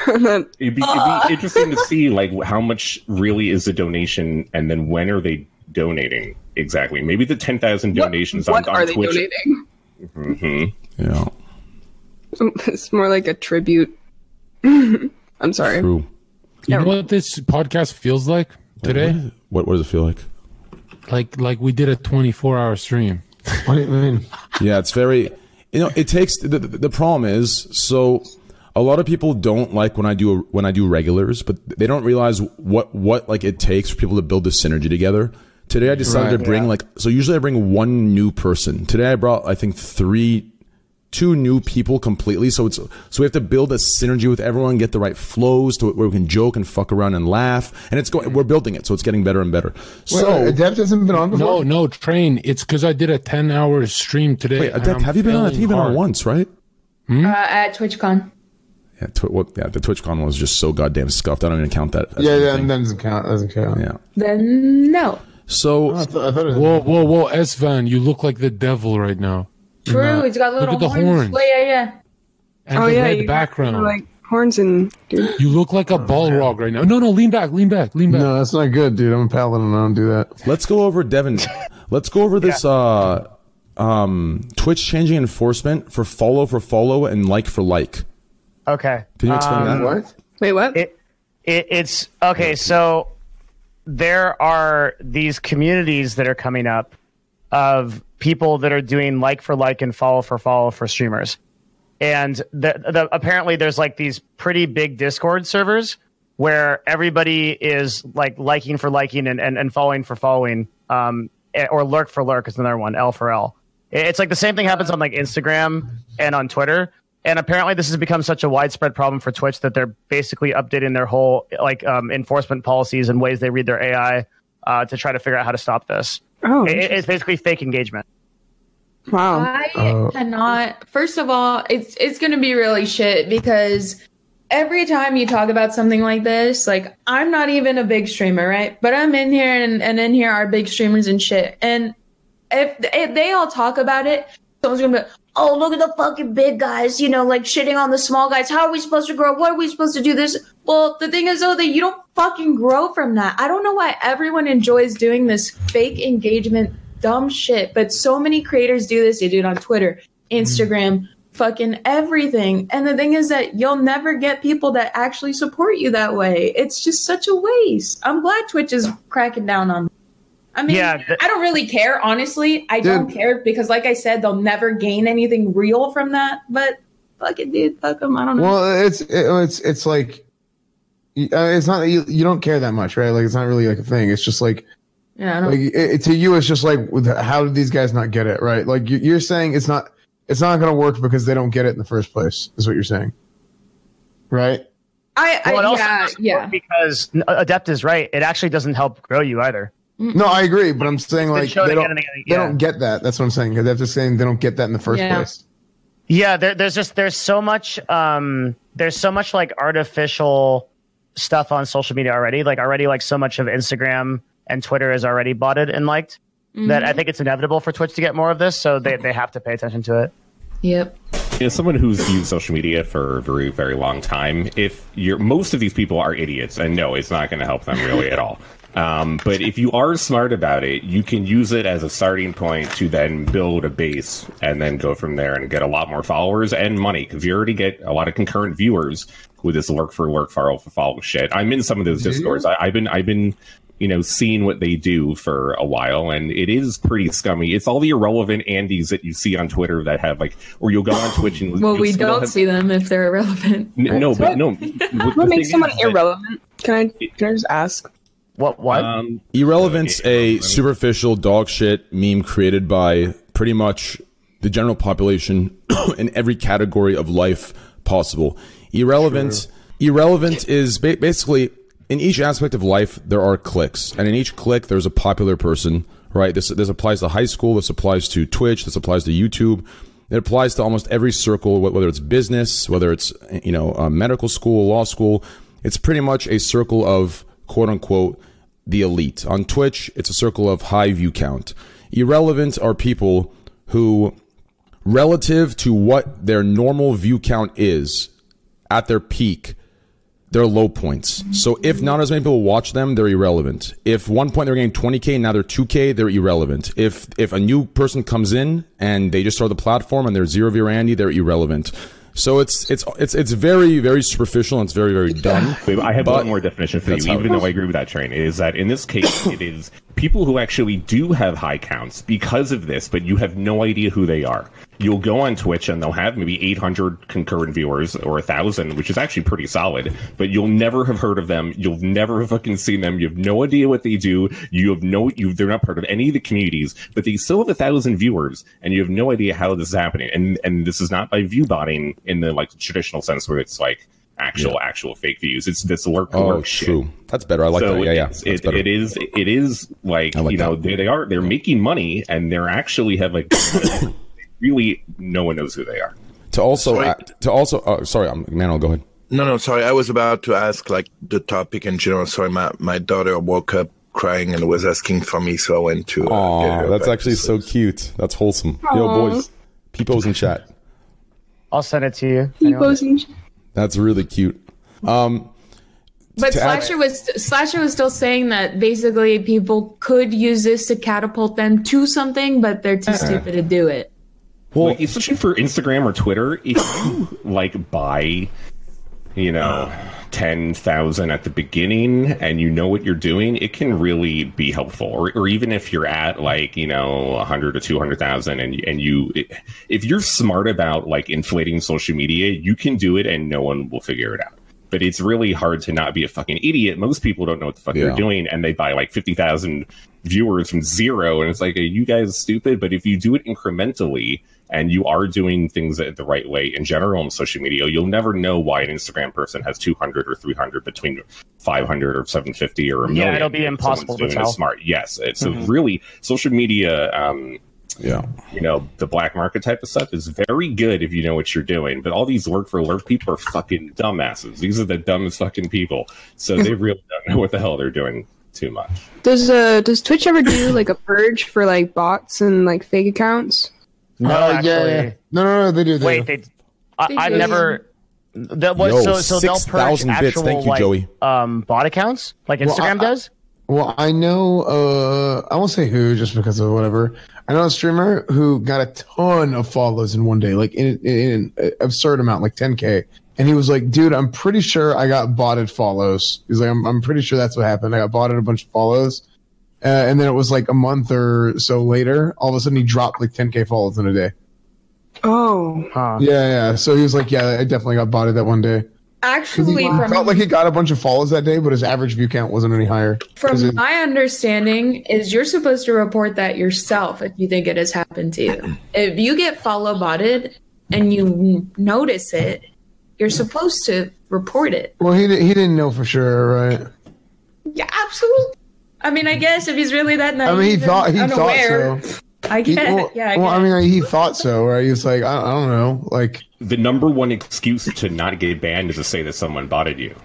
It'd be, it'd be interesting to see like how much really is a donation, and then when are they donating exactly? Maybe the ten thousand What- donations what on, are on they Twitch. donating? hmm yeah, It's more like a tribute. I'm sorry. true. You know what this podcast feels like today? What, what does it feel like? Like like we did a 24 hour stream. What do you mean? Yeah, it's very. You know, it takes the, the, the problem is so a lot of people don't like when I do when I do regulars, but they don't realize what what like it takes for people to build this synergy together. Today I decided Right. to bring like so usually I bring one new person. Today I brought I think three two new people completely. So it's so we have to build a synergy with everyone, get the right flows to where we can joke and fuck around and laugh. And it's going we're building it, so it's getting better and better. So, So Adept hasn't been on before. No, no, train. It's because I did a 10 hour stream today. wait, Adept, have you been on? I think you've been on once, right? uh, at TwitchCon. Yeah, tw- what, yeah, the TwitchCon was just so goddamn scuffed. I don't even count that. as Yeah, yeah, that doesn't count. That doesn't count. yeah. Then no. So I thought, I thought it was, Whoa, whoa, whoa, Esfand, you look like the devil right now. True, No. it's got Look little at the horns. horns. Yeah, yeah, yeah. And oh the yeah, red you background. like horns and dude. you look like a Balrog right now. No, no, lean back, lean back, lean back. no, that's not good, dude. I'm a paladin. I don't do that. let's go over Devin. let's go over this uh, um, Twitch changing enforcement for follow for follow and like for like. Okay. Can you explain Um, that? What? Wait, what? It, it it's okay. So there are these communities that are coming up of people that are doing like for like and follow for follow for streamers, and the, the apparently there's like these pretty big Discord servers where everybody is like liking for liking and, and, and following for following, um, eh, or lurk for lurk is another one, L for L. It's like the same thing happens on like Instagram and on Twitter. And apparently, this has become such a widespread problem for Twitch that they're basically updating their whole like um, enforcement policies and ways they read their AI uh, to try to figure out how to stop this. oh, It- it's basically fake engagement. Wow. I Oh. cannot. First of all, it's it's going to be really shit because every time you talk about something like this, like I'm not even a big streamer, right? But I'm in here, and, and in here are big streamers and shit. And if, if they all talk about it, someone's gonna be like, "Oh, look at the fucking big guys," you know, like shitting on the small guys. How are we supposed to grow? What are we supposed to do? This. Well, the thing is though that you don't fucking grow from that. I don't know why everyone enjoys doing this fake engagement dumb shit, but so many creators do this. They do it on Twitter, mm-hmm. Instagram, fucking everything. And the thing is that you'll never get people that actually support you that way. It's just such a waste. I'm glad Twitch is cracking down on. I mean, Yeah, th- I don't really care, honestly. I don't care because, like I said, they'll never gain anything real from that. But fuck it, dude. Fuck them. I don't know. Well, it's it, it's it's like uh, it's not you, you don't care that much, right? Like it's not really like a thing. It's just like yeah, I don't. like it, it- to you, it's just like how did these guys not get it, right? Like you, you're saying it's not it's not going to work because they don't get it in the first place. Is what you're saying, right? I, I Well, it yeah, doesn't yeah. work Because Adept is right. It actually doesn't help grow you either. No, I agree, but I'm saying like they don't and again, they don't get that. That's what I'm saying. They're just saying they don't get that in the first Yeah. place. Yeah, there, there's just there's so much um there's so much like artificial stuff on social media already. Like already like so much of Instagram and Twitter is already botted and liked that I think it's inevitable for Twitch to get more of this. So they, they have to pay attention to it. Yep. As someone who's used social media for a very, very long time, if you're most of these people are idiots, and no, it's not going to help them really at all. Um, but if you are smart about it, you can use it as a starting point to then build a base and then go from there and get a lot more followers and money because you already get a lot of concurrent viewers with this lurk for lurk follow for follow shit. I'm in some of those discords. I, I've been I've been you know seeing what they do for a while, and it is pretty scummy. It's all the irrelevant Andes that you see on Twitter that have like, or you'll go on Twitch and Well, we don't have- see them if they're irrelevant. N- no, but no. What makes someone irrelevant? Can I can I just ask? What what? Um, Irrelevance, a superficial dog shit meme created by pretty much the general population in every category of life possible. Irrelevant, irrelevant is ba- basically in each aspect of life there are clicks, and in each click there's a popular person. Right. This this applies to high school. This applies to Twitch. This applies to YouTube. It applies to almost every circle, whether it's business, whether it's you know uh, medical school, law school. It's pretty much a circle of quote unquote the elite. On Twitch, it's a circle of high view count. Irrelevant are people who, relative to what their normal view count is at their peak, they're low points. So if not as many people watch them, they're irrelevant. If one point they're getting 20k, now they're 2k, they're irrelevant. If if a new person comes in and they just start the platform and they're zero view Randy, they're irrelevant. So it's it's it's it's very very superficial and it's very very dumb. I have one more definition for you, that's how it even though. I agree with that train. Is that in this case, it is people who actually do have high counts because of this, but you have no idea who they are. You'll go on Twitch and they'll have maybe 800 concurrent viewers or 1,000, which is actually pretty solid, but you'll never have heard of them. You'll never have fucking seen them. You have no idea what they do. You have no, you, they're not part of any of the communities, but they still have a thousand viewers and you have no idea how this is happening. And, and this is not by view botting in the like traditional sense where it's like, actual actual fake views. It's this lurk Oh, lurk shit. That's better. I like so that. Yeah, yeah. It, it is it is like, like you know that. they, they are they're making money and they're actually have like really no one knows who they are. To also Sorry. add, to also uh, sorry, um, Manuel, go ahead. No, no, sorry. I was about to ask like the topic in general. Sorry, my, my daughter woke up crying and was asking for me, so I went to. Uh, get her that's actually so cute. That's wholesome. Yo, boys, people's in chat. I'll send it to you. He goes in- That's really cute. Um, But To add- Slasher was Slasher was still saying that basically people could use this to catapult them to something, but they're too stupid to do it. Well, like, especially for Instagram or Twitter, if you like buy, you know, ten thousand at the beginning and you know what you're doing, it can really be helpful. Or, or even if you're at like you know a hundred or two hundred thousand, and and you, if you're smart about like inflating social media, you can do it, and no one will figure it out. But it's really hard to not be a fucking idiot. Most people don't know what the fuck Yeah. they're doing, and they buy like fifty thousand viewers from zero, and it's like, are you guys stupid? But if you do it incrementally and you are doing things the right way in general on social media, you'll never know why an Instagram person has 200 or 300 between 500 or 750 or a Yeah, million. it'll be impossible to tell. Smart, yes. It's So Mhm. really, social media um, Yeah. you know, the black market type of stuff is very good if you know what you're doing. But all these lurk for lurk people are fucking dumbasses. These are the dumbest fucking people. So they really don't know what the hell they're doing too much. Does uh does Twitch ever do like a purge for like bots and like fake accounts? No, Uh, actually. yeah, yeah. No, no, no, they do. They Wait, do. they. I, They I've do. never. That was Yo, so so they'll purge 6,000 bits. actual Thank you, like Joey. um bot accounts like Instagram I- I- does. Well, I know. Uh, I won't say who, just because of whatever. I know a streamer who got a ton of follows in one day, like in, in an absurd amount, like 10k. And he was like, "Dude, I'm pretty sure I got botted follows." He's like, "I'm, I'm pretty sure that's what happened. I got botted a bunch of follows." Uh, and then it was like a month or so later, all of a sudden he dropped like 10k follows in a day. Oh, Huh. Yeah, yeah. So he was like, "Yeah, I definitely got botted that one day. Actually, he from felt like he got a bunch of follows that day, but his average view count wasn't any higher. From it- my understanding, is you're supposed to report that yourself if you think it has happened to you. If you get follow botted and you notice it, you're supposed to report it. well, he he didn't know for sure, right? Yeah, absolutely. I mean, I guess if he's really that naive, I mean, he thought he unaware, thought so. I He- get, well, yeah. I well, I mean, like, he thought so, right? He was like, I, I don't know, like, The number one excuse to not get banned is to say that someone botted you.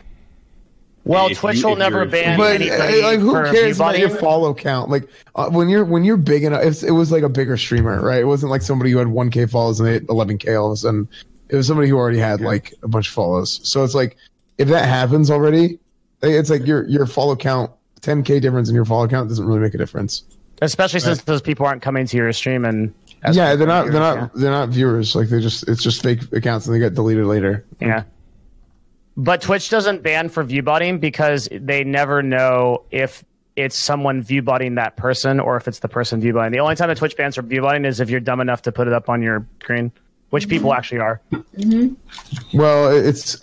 Well, If Twitch you- will never ban but anybody uh, like, who for cares about your view follow count? Like, uh, when you're when you're big enough, if it was like a bigger streamer, right? It wasn't like somebody who had 1k follows and they had 11k all of a sudden. It was somebody who already had like a bunch of follows. So it's like, if that happens already, it's like your your follow count, 10k difference in your follow count doesn't really make a difference. especially since those people aren't coming to your stream and as yeah, they're not viewers, they're not yeah. they're not viewers. Like they just it's just fake accounts and they get deleted later. Yeah. But Twitch doesn't ban for view botting because they never know if it's someone view botting that person or if it's the person view botting. The only time that Twitch bans for view botting is if you're dumb enough to put it up on your screen, which people mm-hmm. actually are. Mm-hmm. Well, it's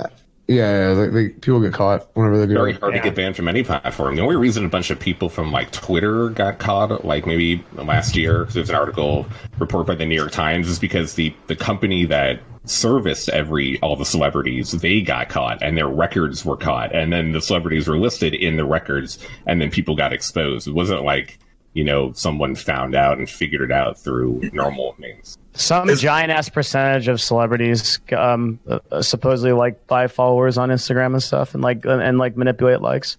yeah, yeah like, they, people get caught whenever they do. very it. hard to get banned from any platform. The only reason a bunch of people from like Twitter got caught, like maybe last year, there was an article report by the New York Times, is because the the company that serviced every all the celebrities they got caught and their records were caught, and then the celebrities were listed in the records, and then people got exposed. It wasn't like you know someone found out and figured it out through normal means. Some giant ass percentage of celebrities um, uh, supposedly like buy followers on Instagram and stuff and like and like manipulate likes.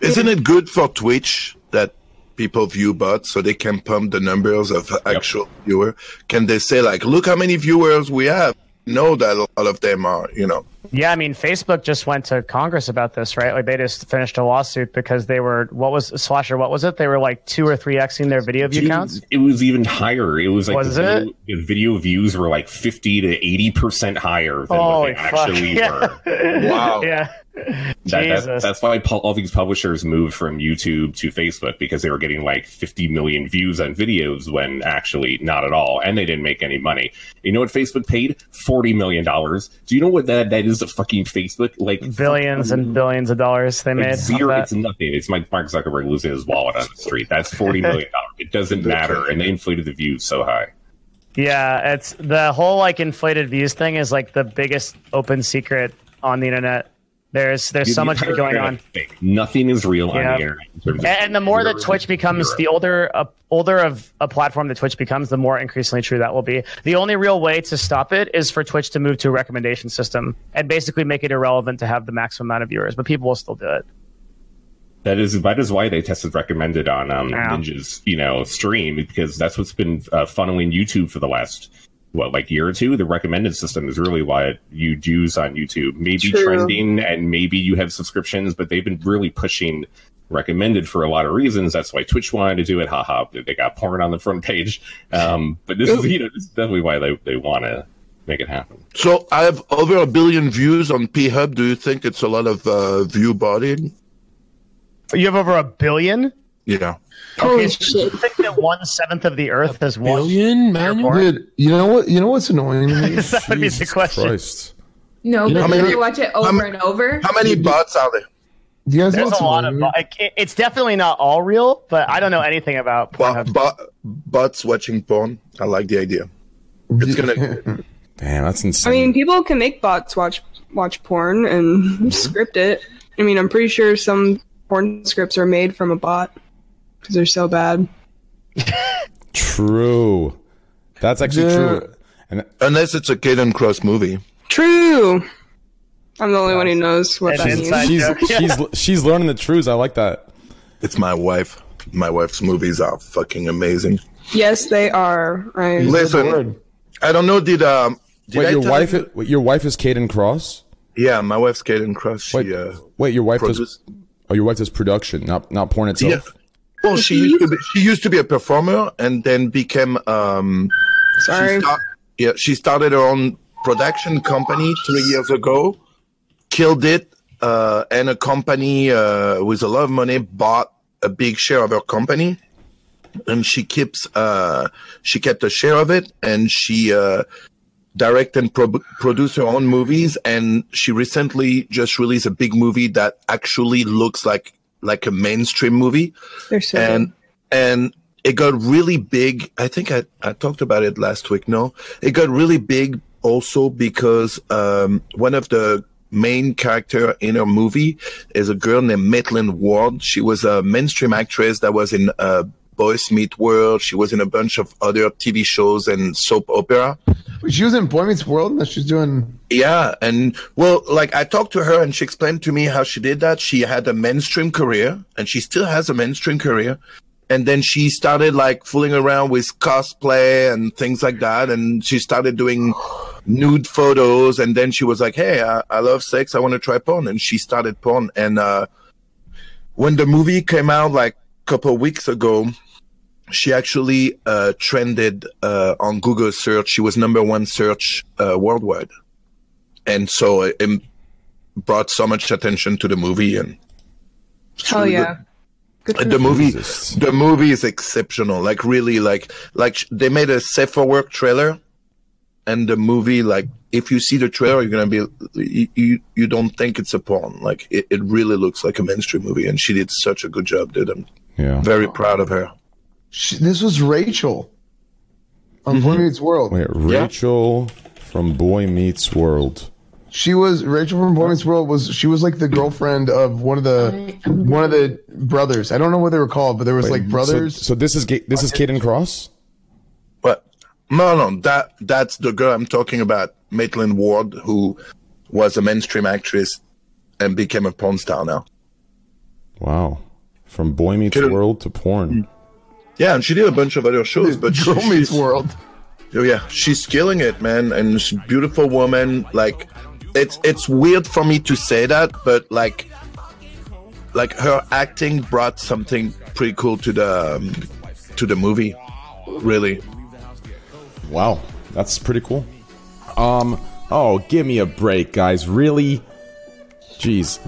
Isn't it good for Twitch that people view bots so they can pump the numbers of actual viewer? Can they say like, look how many viewers we have? Know that a lot of them are, you know. Yeah, I mean, Facebook just went to Congress about this, right? Like they just finished a lawsuit because they were what was Slasher? What was it? They were like two or three xing their video view Dude, counts. It was even higher. It was like Was the, it? Video, the video views were like fifty to eighty percent higher than what they fuck! actually Yeah. were. Wow. yeah. That, that, that's why all these publishers moved from YouTube to Facebook because they were getting like 50 million views on videos when actually not at all, and they didn't make any money. You know what Facebook paid? 40 million dollars. Do you know what that that is? A fucking Facebook like billions and billions of dollars they made. It's zero. It's nothing. It's Mark Zuckerberg losing his wallet on the street. That's 40 million dollars. It doesn't matter, and they inflated the views so high. Yeah, it's the whole like inflated views thing is like the biggest open secret on the internet. There's there's so much going on. Nothing is real Yeah. on the internet. in terms of And, and the more that Twitch becomes, the older uh, older of a platform that Twitch becomes, the more increasingly true that will be. The only real way to stop it is for Twitch to move to a recommendation system and basically make it irrelevant to have the maximum amount of viewers. But people will still do it. That is that is why they tested recommended on um, Yeah. Ninja's you know stream because that's what's been uh, funneling YouTube for the last what like year or two. The recommended system is really what you use on YouTube. Maybe True. trending and maybe you have subscriptions, but they've been really pushing recommended for a lot of reasons. That's why Twitch wanted to do it. Haha, they got porn on the front page. Um, but this is you know this is definitely why they they want to make it happen. So I have over a billion views on P Hub. Do you think it's a lot of uh, view botting? You have over a billion. Yeah. Holy Okay, so shit. you think that one seventh of the Earth has watched Billion, man. Dude, you know what? You know what's annoying? me? that would be the question. Christ. No, You know but how if many- you watch it over and over, How many bots are there? Do you guys There's a lot of. annoying? Like, it- it's definitely not all real, but I don't know anything about Bo- Pornhub. bo- bots watching porn. I like the idea. It's gonna. Damn, that's insane. I mean, people can make bots watch watch porn and mm-hmm. script it. I mean, I'm pretty sure some porn scripts are made from a bot because they're so bad. True. That's actually Yeah. true. And Unless it's a Kayden Kross movie. True. I'm the only one who knows what that means. she's she's she's learning the truths. I like that. It's my wife. My wife's movies are fucking amazing. Yes, they are. Right. Listen, I don't know. Did um? Did wait, I your wife? you- wait, your wife is Kayden Kross. Yeah, my wife's Kayden Kross. She, uh, Wait, your wife does. Oh, your wife does production, not not porn itself. Yeah. Well, she used to be, she used to be a performer and then became um. Sorry. She start, yeah, she started her own production company three years ago. Killed it, uh, and a company uh, with a lot of money bought a big share of her company, and she keeps uh, she kept a share of it, and she uh, direct and pro- produce her own movies. And she recently just released a big movie that actually looks like like a mainstream movie They're so and and it got really big. I think I, I talked about it last week. No, it got really big also because um, one of the main character in her movie is a girl named Maitland Ward. She was a mainstream actress that was in uh, Boys Meet World. She was in a bunch of other TV shows and soap opera. She was in Boy Meets World, and she's doing. Yeah, and well, like I talked to her and she explained to me how she did that. She had a mainstream career and she still has a mainstream career. And then she started like fooling around with cosplay and things like that. And she started doing nude photos. And then she was like, Hey, I, I love sex. I want to try porn. And she started porn. And, uh, when the movie came out like a couple of weeks ago, she actually uh, trended uh, on Google search. She was number one search uh, worldwide, and so it, it brought so much attention to the movie. And Hell yeah. Good for the them. movie, the movie is exceptional. Like really, like like they made a safe for work trailer, and the movie, like if you see the trailer, you're gonna be you you, you don't think it's a porn. Like it, it really looks like a mainstream movie, and she did such a good job, dude. I'm Yeah. very proud of her. She, this was Rachel on mm-hmm. Boy Meets World. Wait, Rachel from Boy Meets World. She was Rachel from Boy Meets World. Was she was like the girlfriend of one of the one of the brothers? I don't know what they were called, but there was Wait, like brothers. So, so this is Ga- this is Kayden Kross. But no, no, that that's the girl I'm talking about, Maitland Ward, who was a mainstream actress and became a porn star now. Wow, from Boy Meets World to porn. Mm. Yeah, and she did a bunch of other shows, but she, Girl Meets World. Oh yeah, she's killing it, man, and she's a beautiful woman. Like, it's it's weird for me to say that, but like, like her acting brought something pretty cool to the um, to the movie. Really, Wow, that's pretty cool. Um, oh, give me a break, guys. Really? Jeez.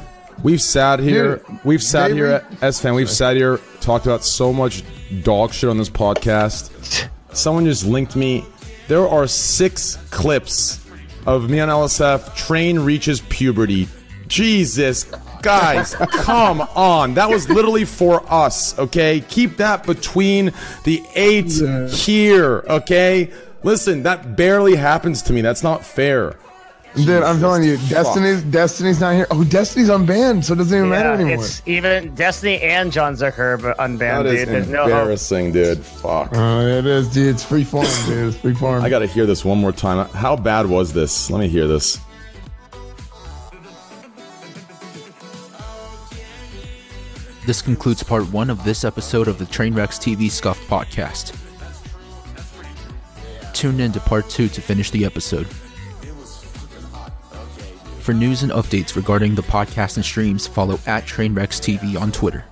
We've sat here, Dude, we've sat they here re- at Esfand, we've sat here, talked about so much dog shit on this podcast. Someone just linked me. There are six clips of me on LSF. Train reaches puberty. Jesus, guys, come on. That was literally for us, okay? Keep that between the eight here, okay? Listen, that barely happens to me. That's not fair. Dude, I'm telling you, fuck. Destiny's Destiny's not here. Oh, Destiny's unbanned, so it doesn't even matter anymore. it's even Destiny and John Zerka are unbanned, That is dude. There's no embarrassing, dude. Fuck. Oh, it is, dude. It's free form, dude. It's free form. I gotta hear this one more time. How bad was this? Let me hear this. This concludes part one of this episode of the Trainwrecks TV Scuffed podcast. Tune in to part two to finish the episode. For news and updates regarding the podcast and streams, follow at Trainwrecks TV on Twitter.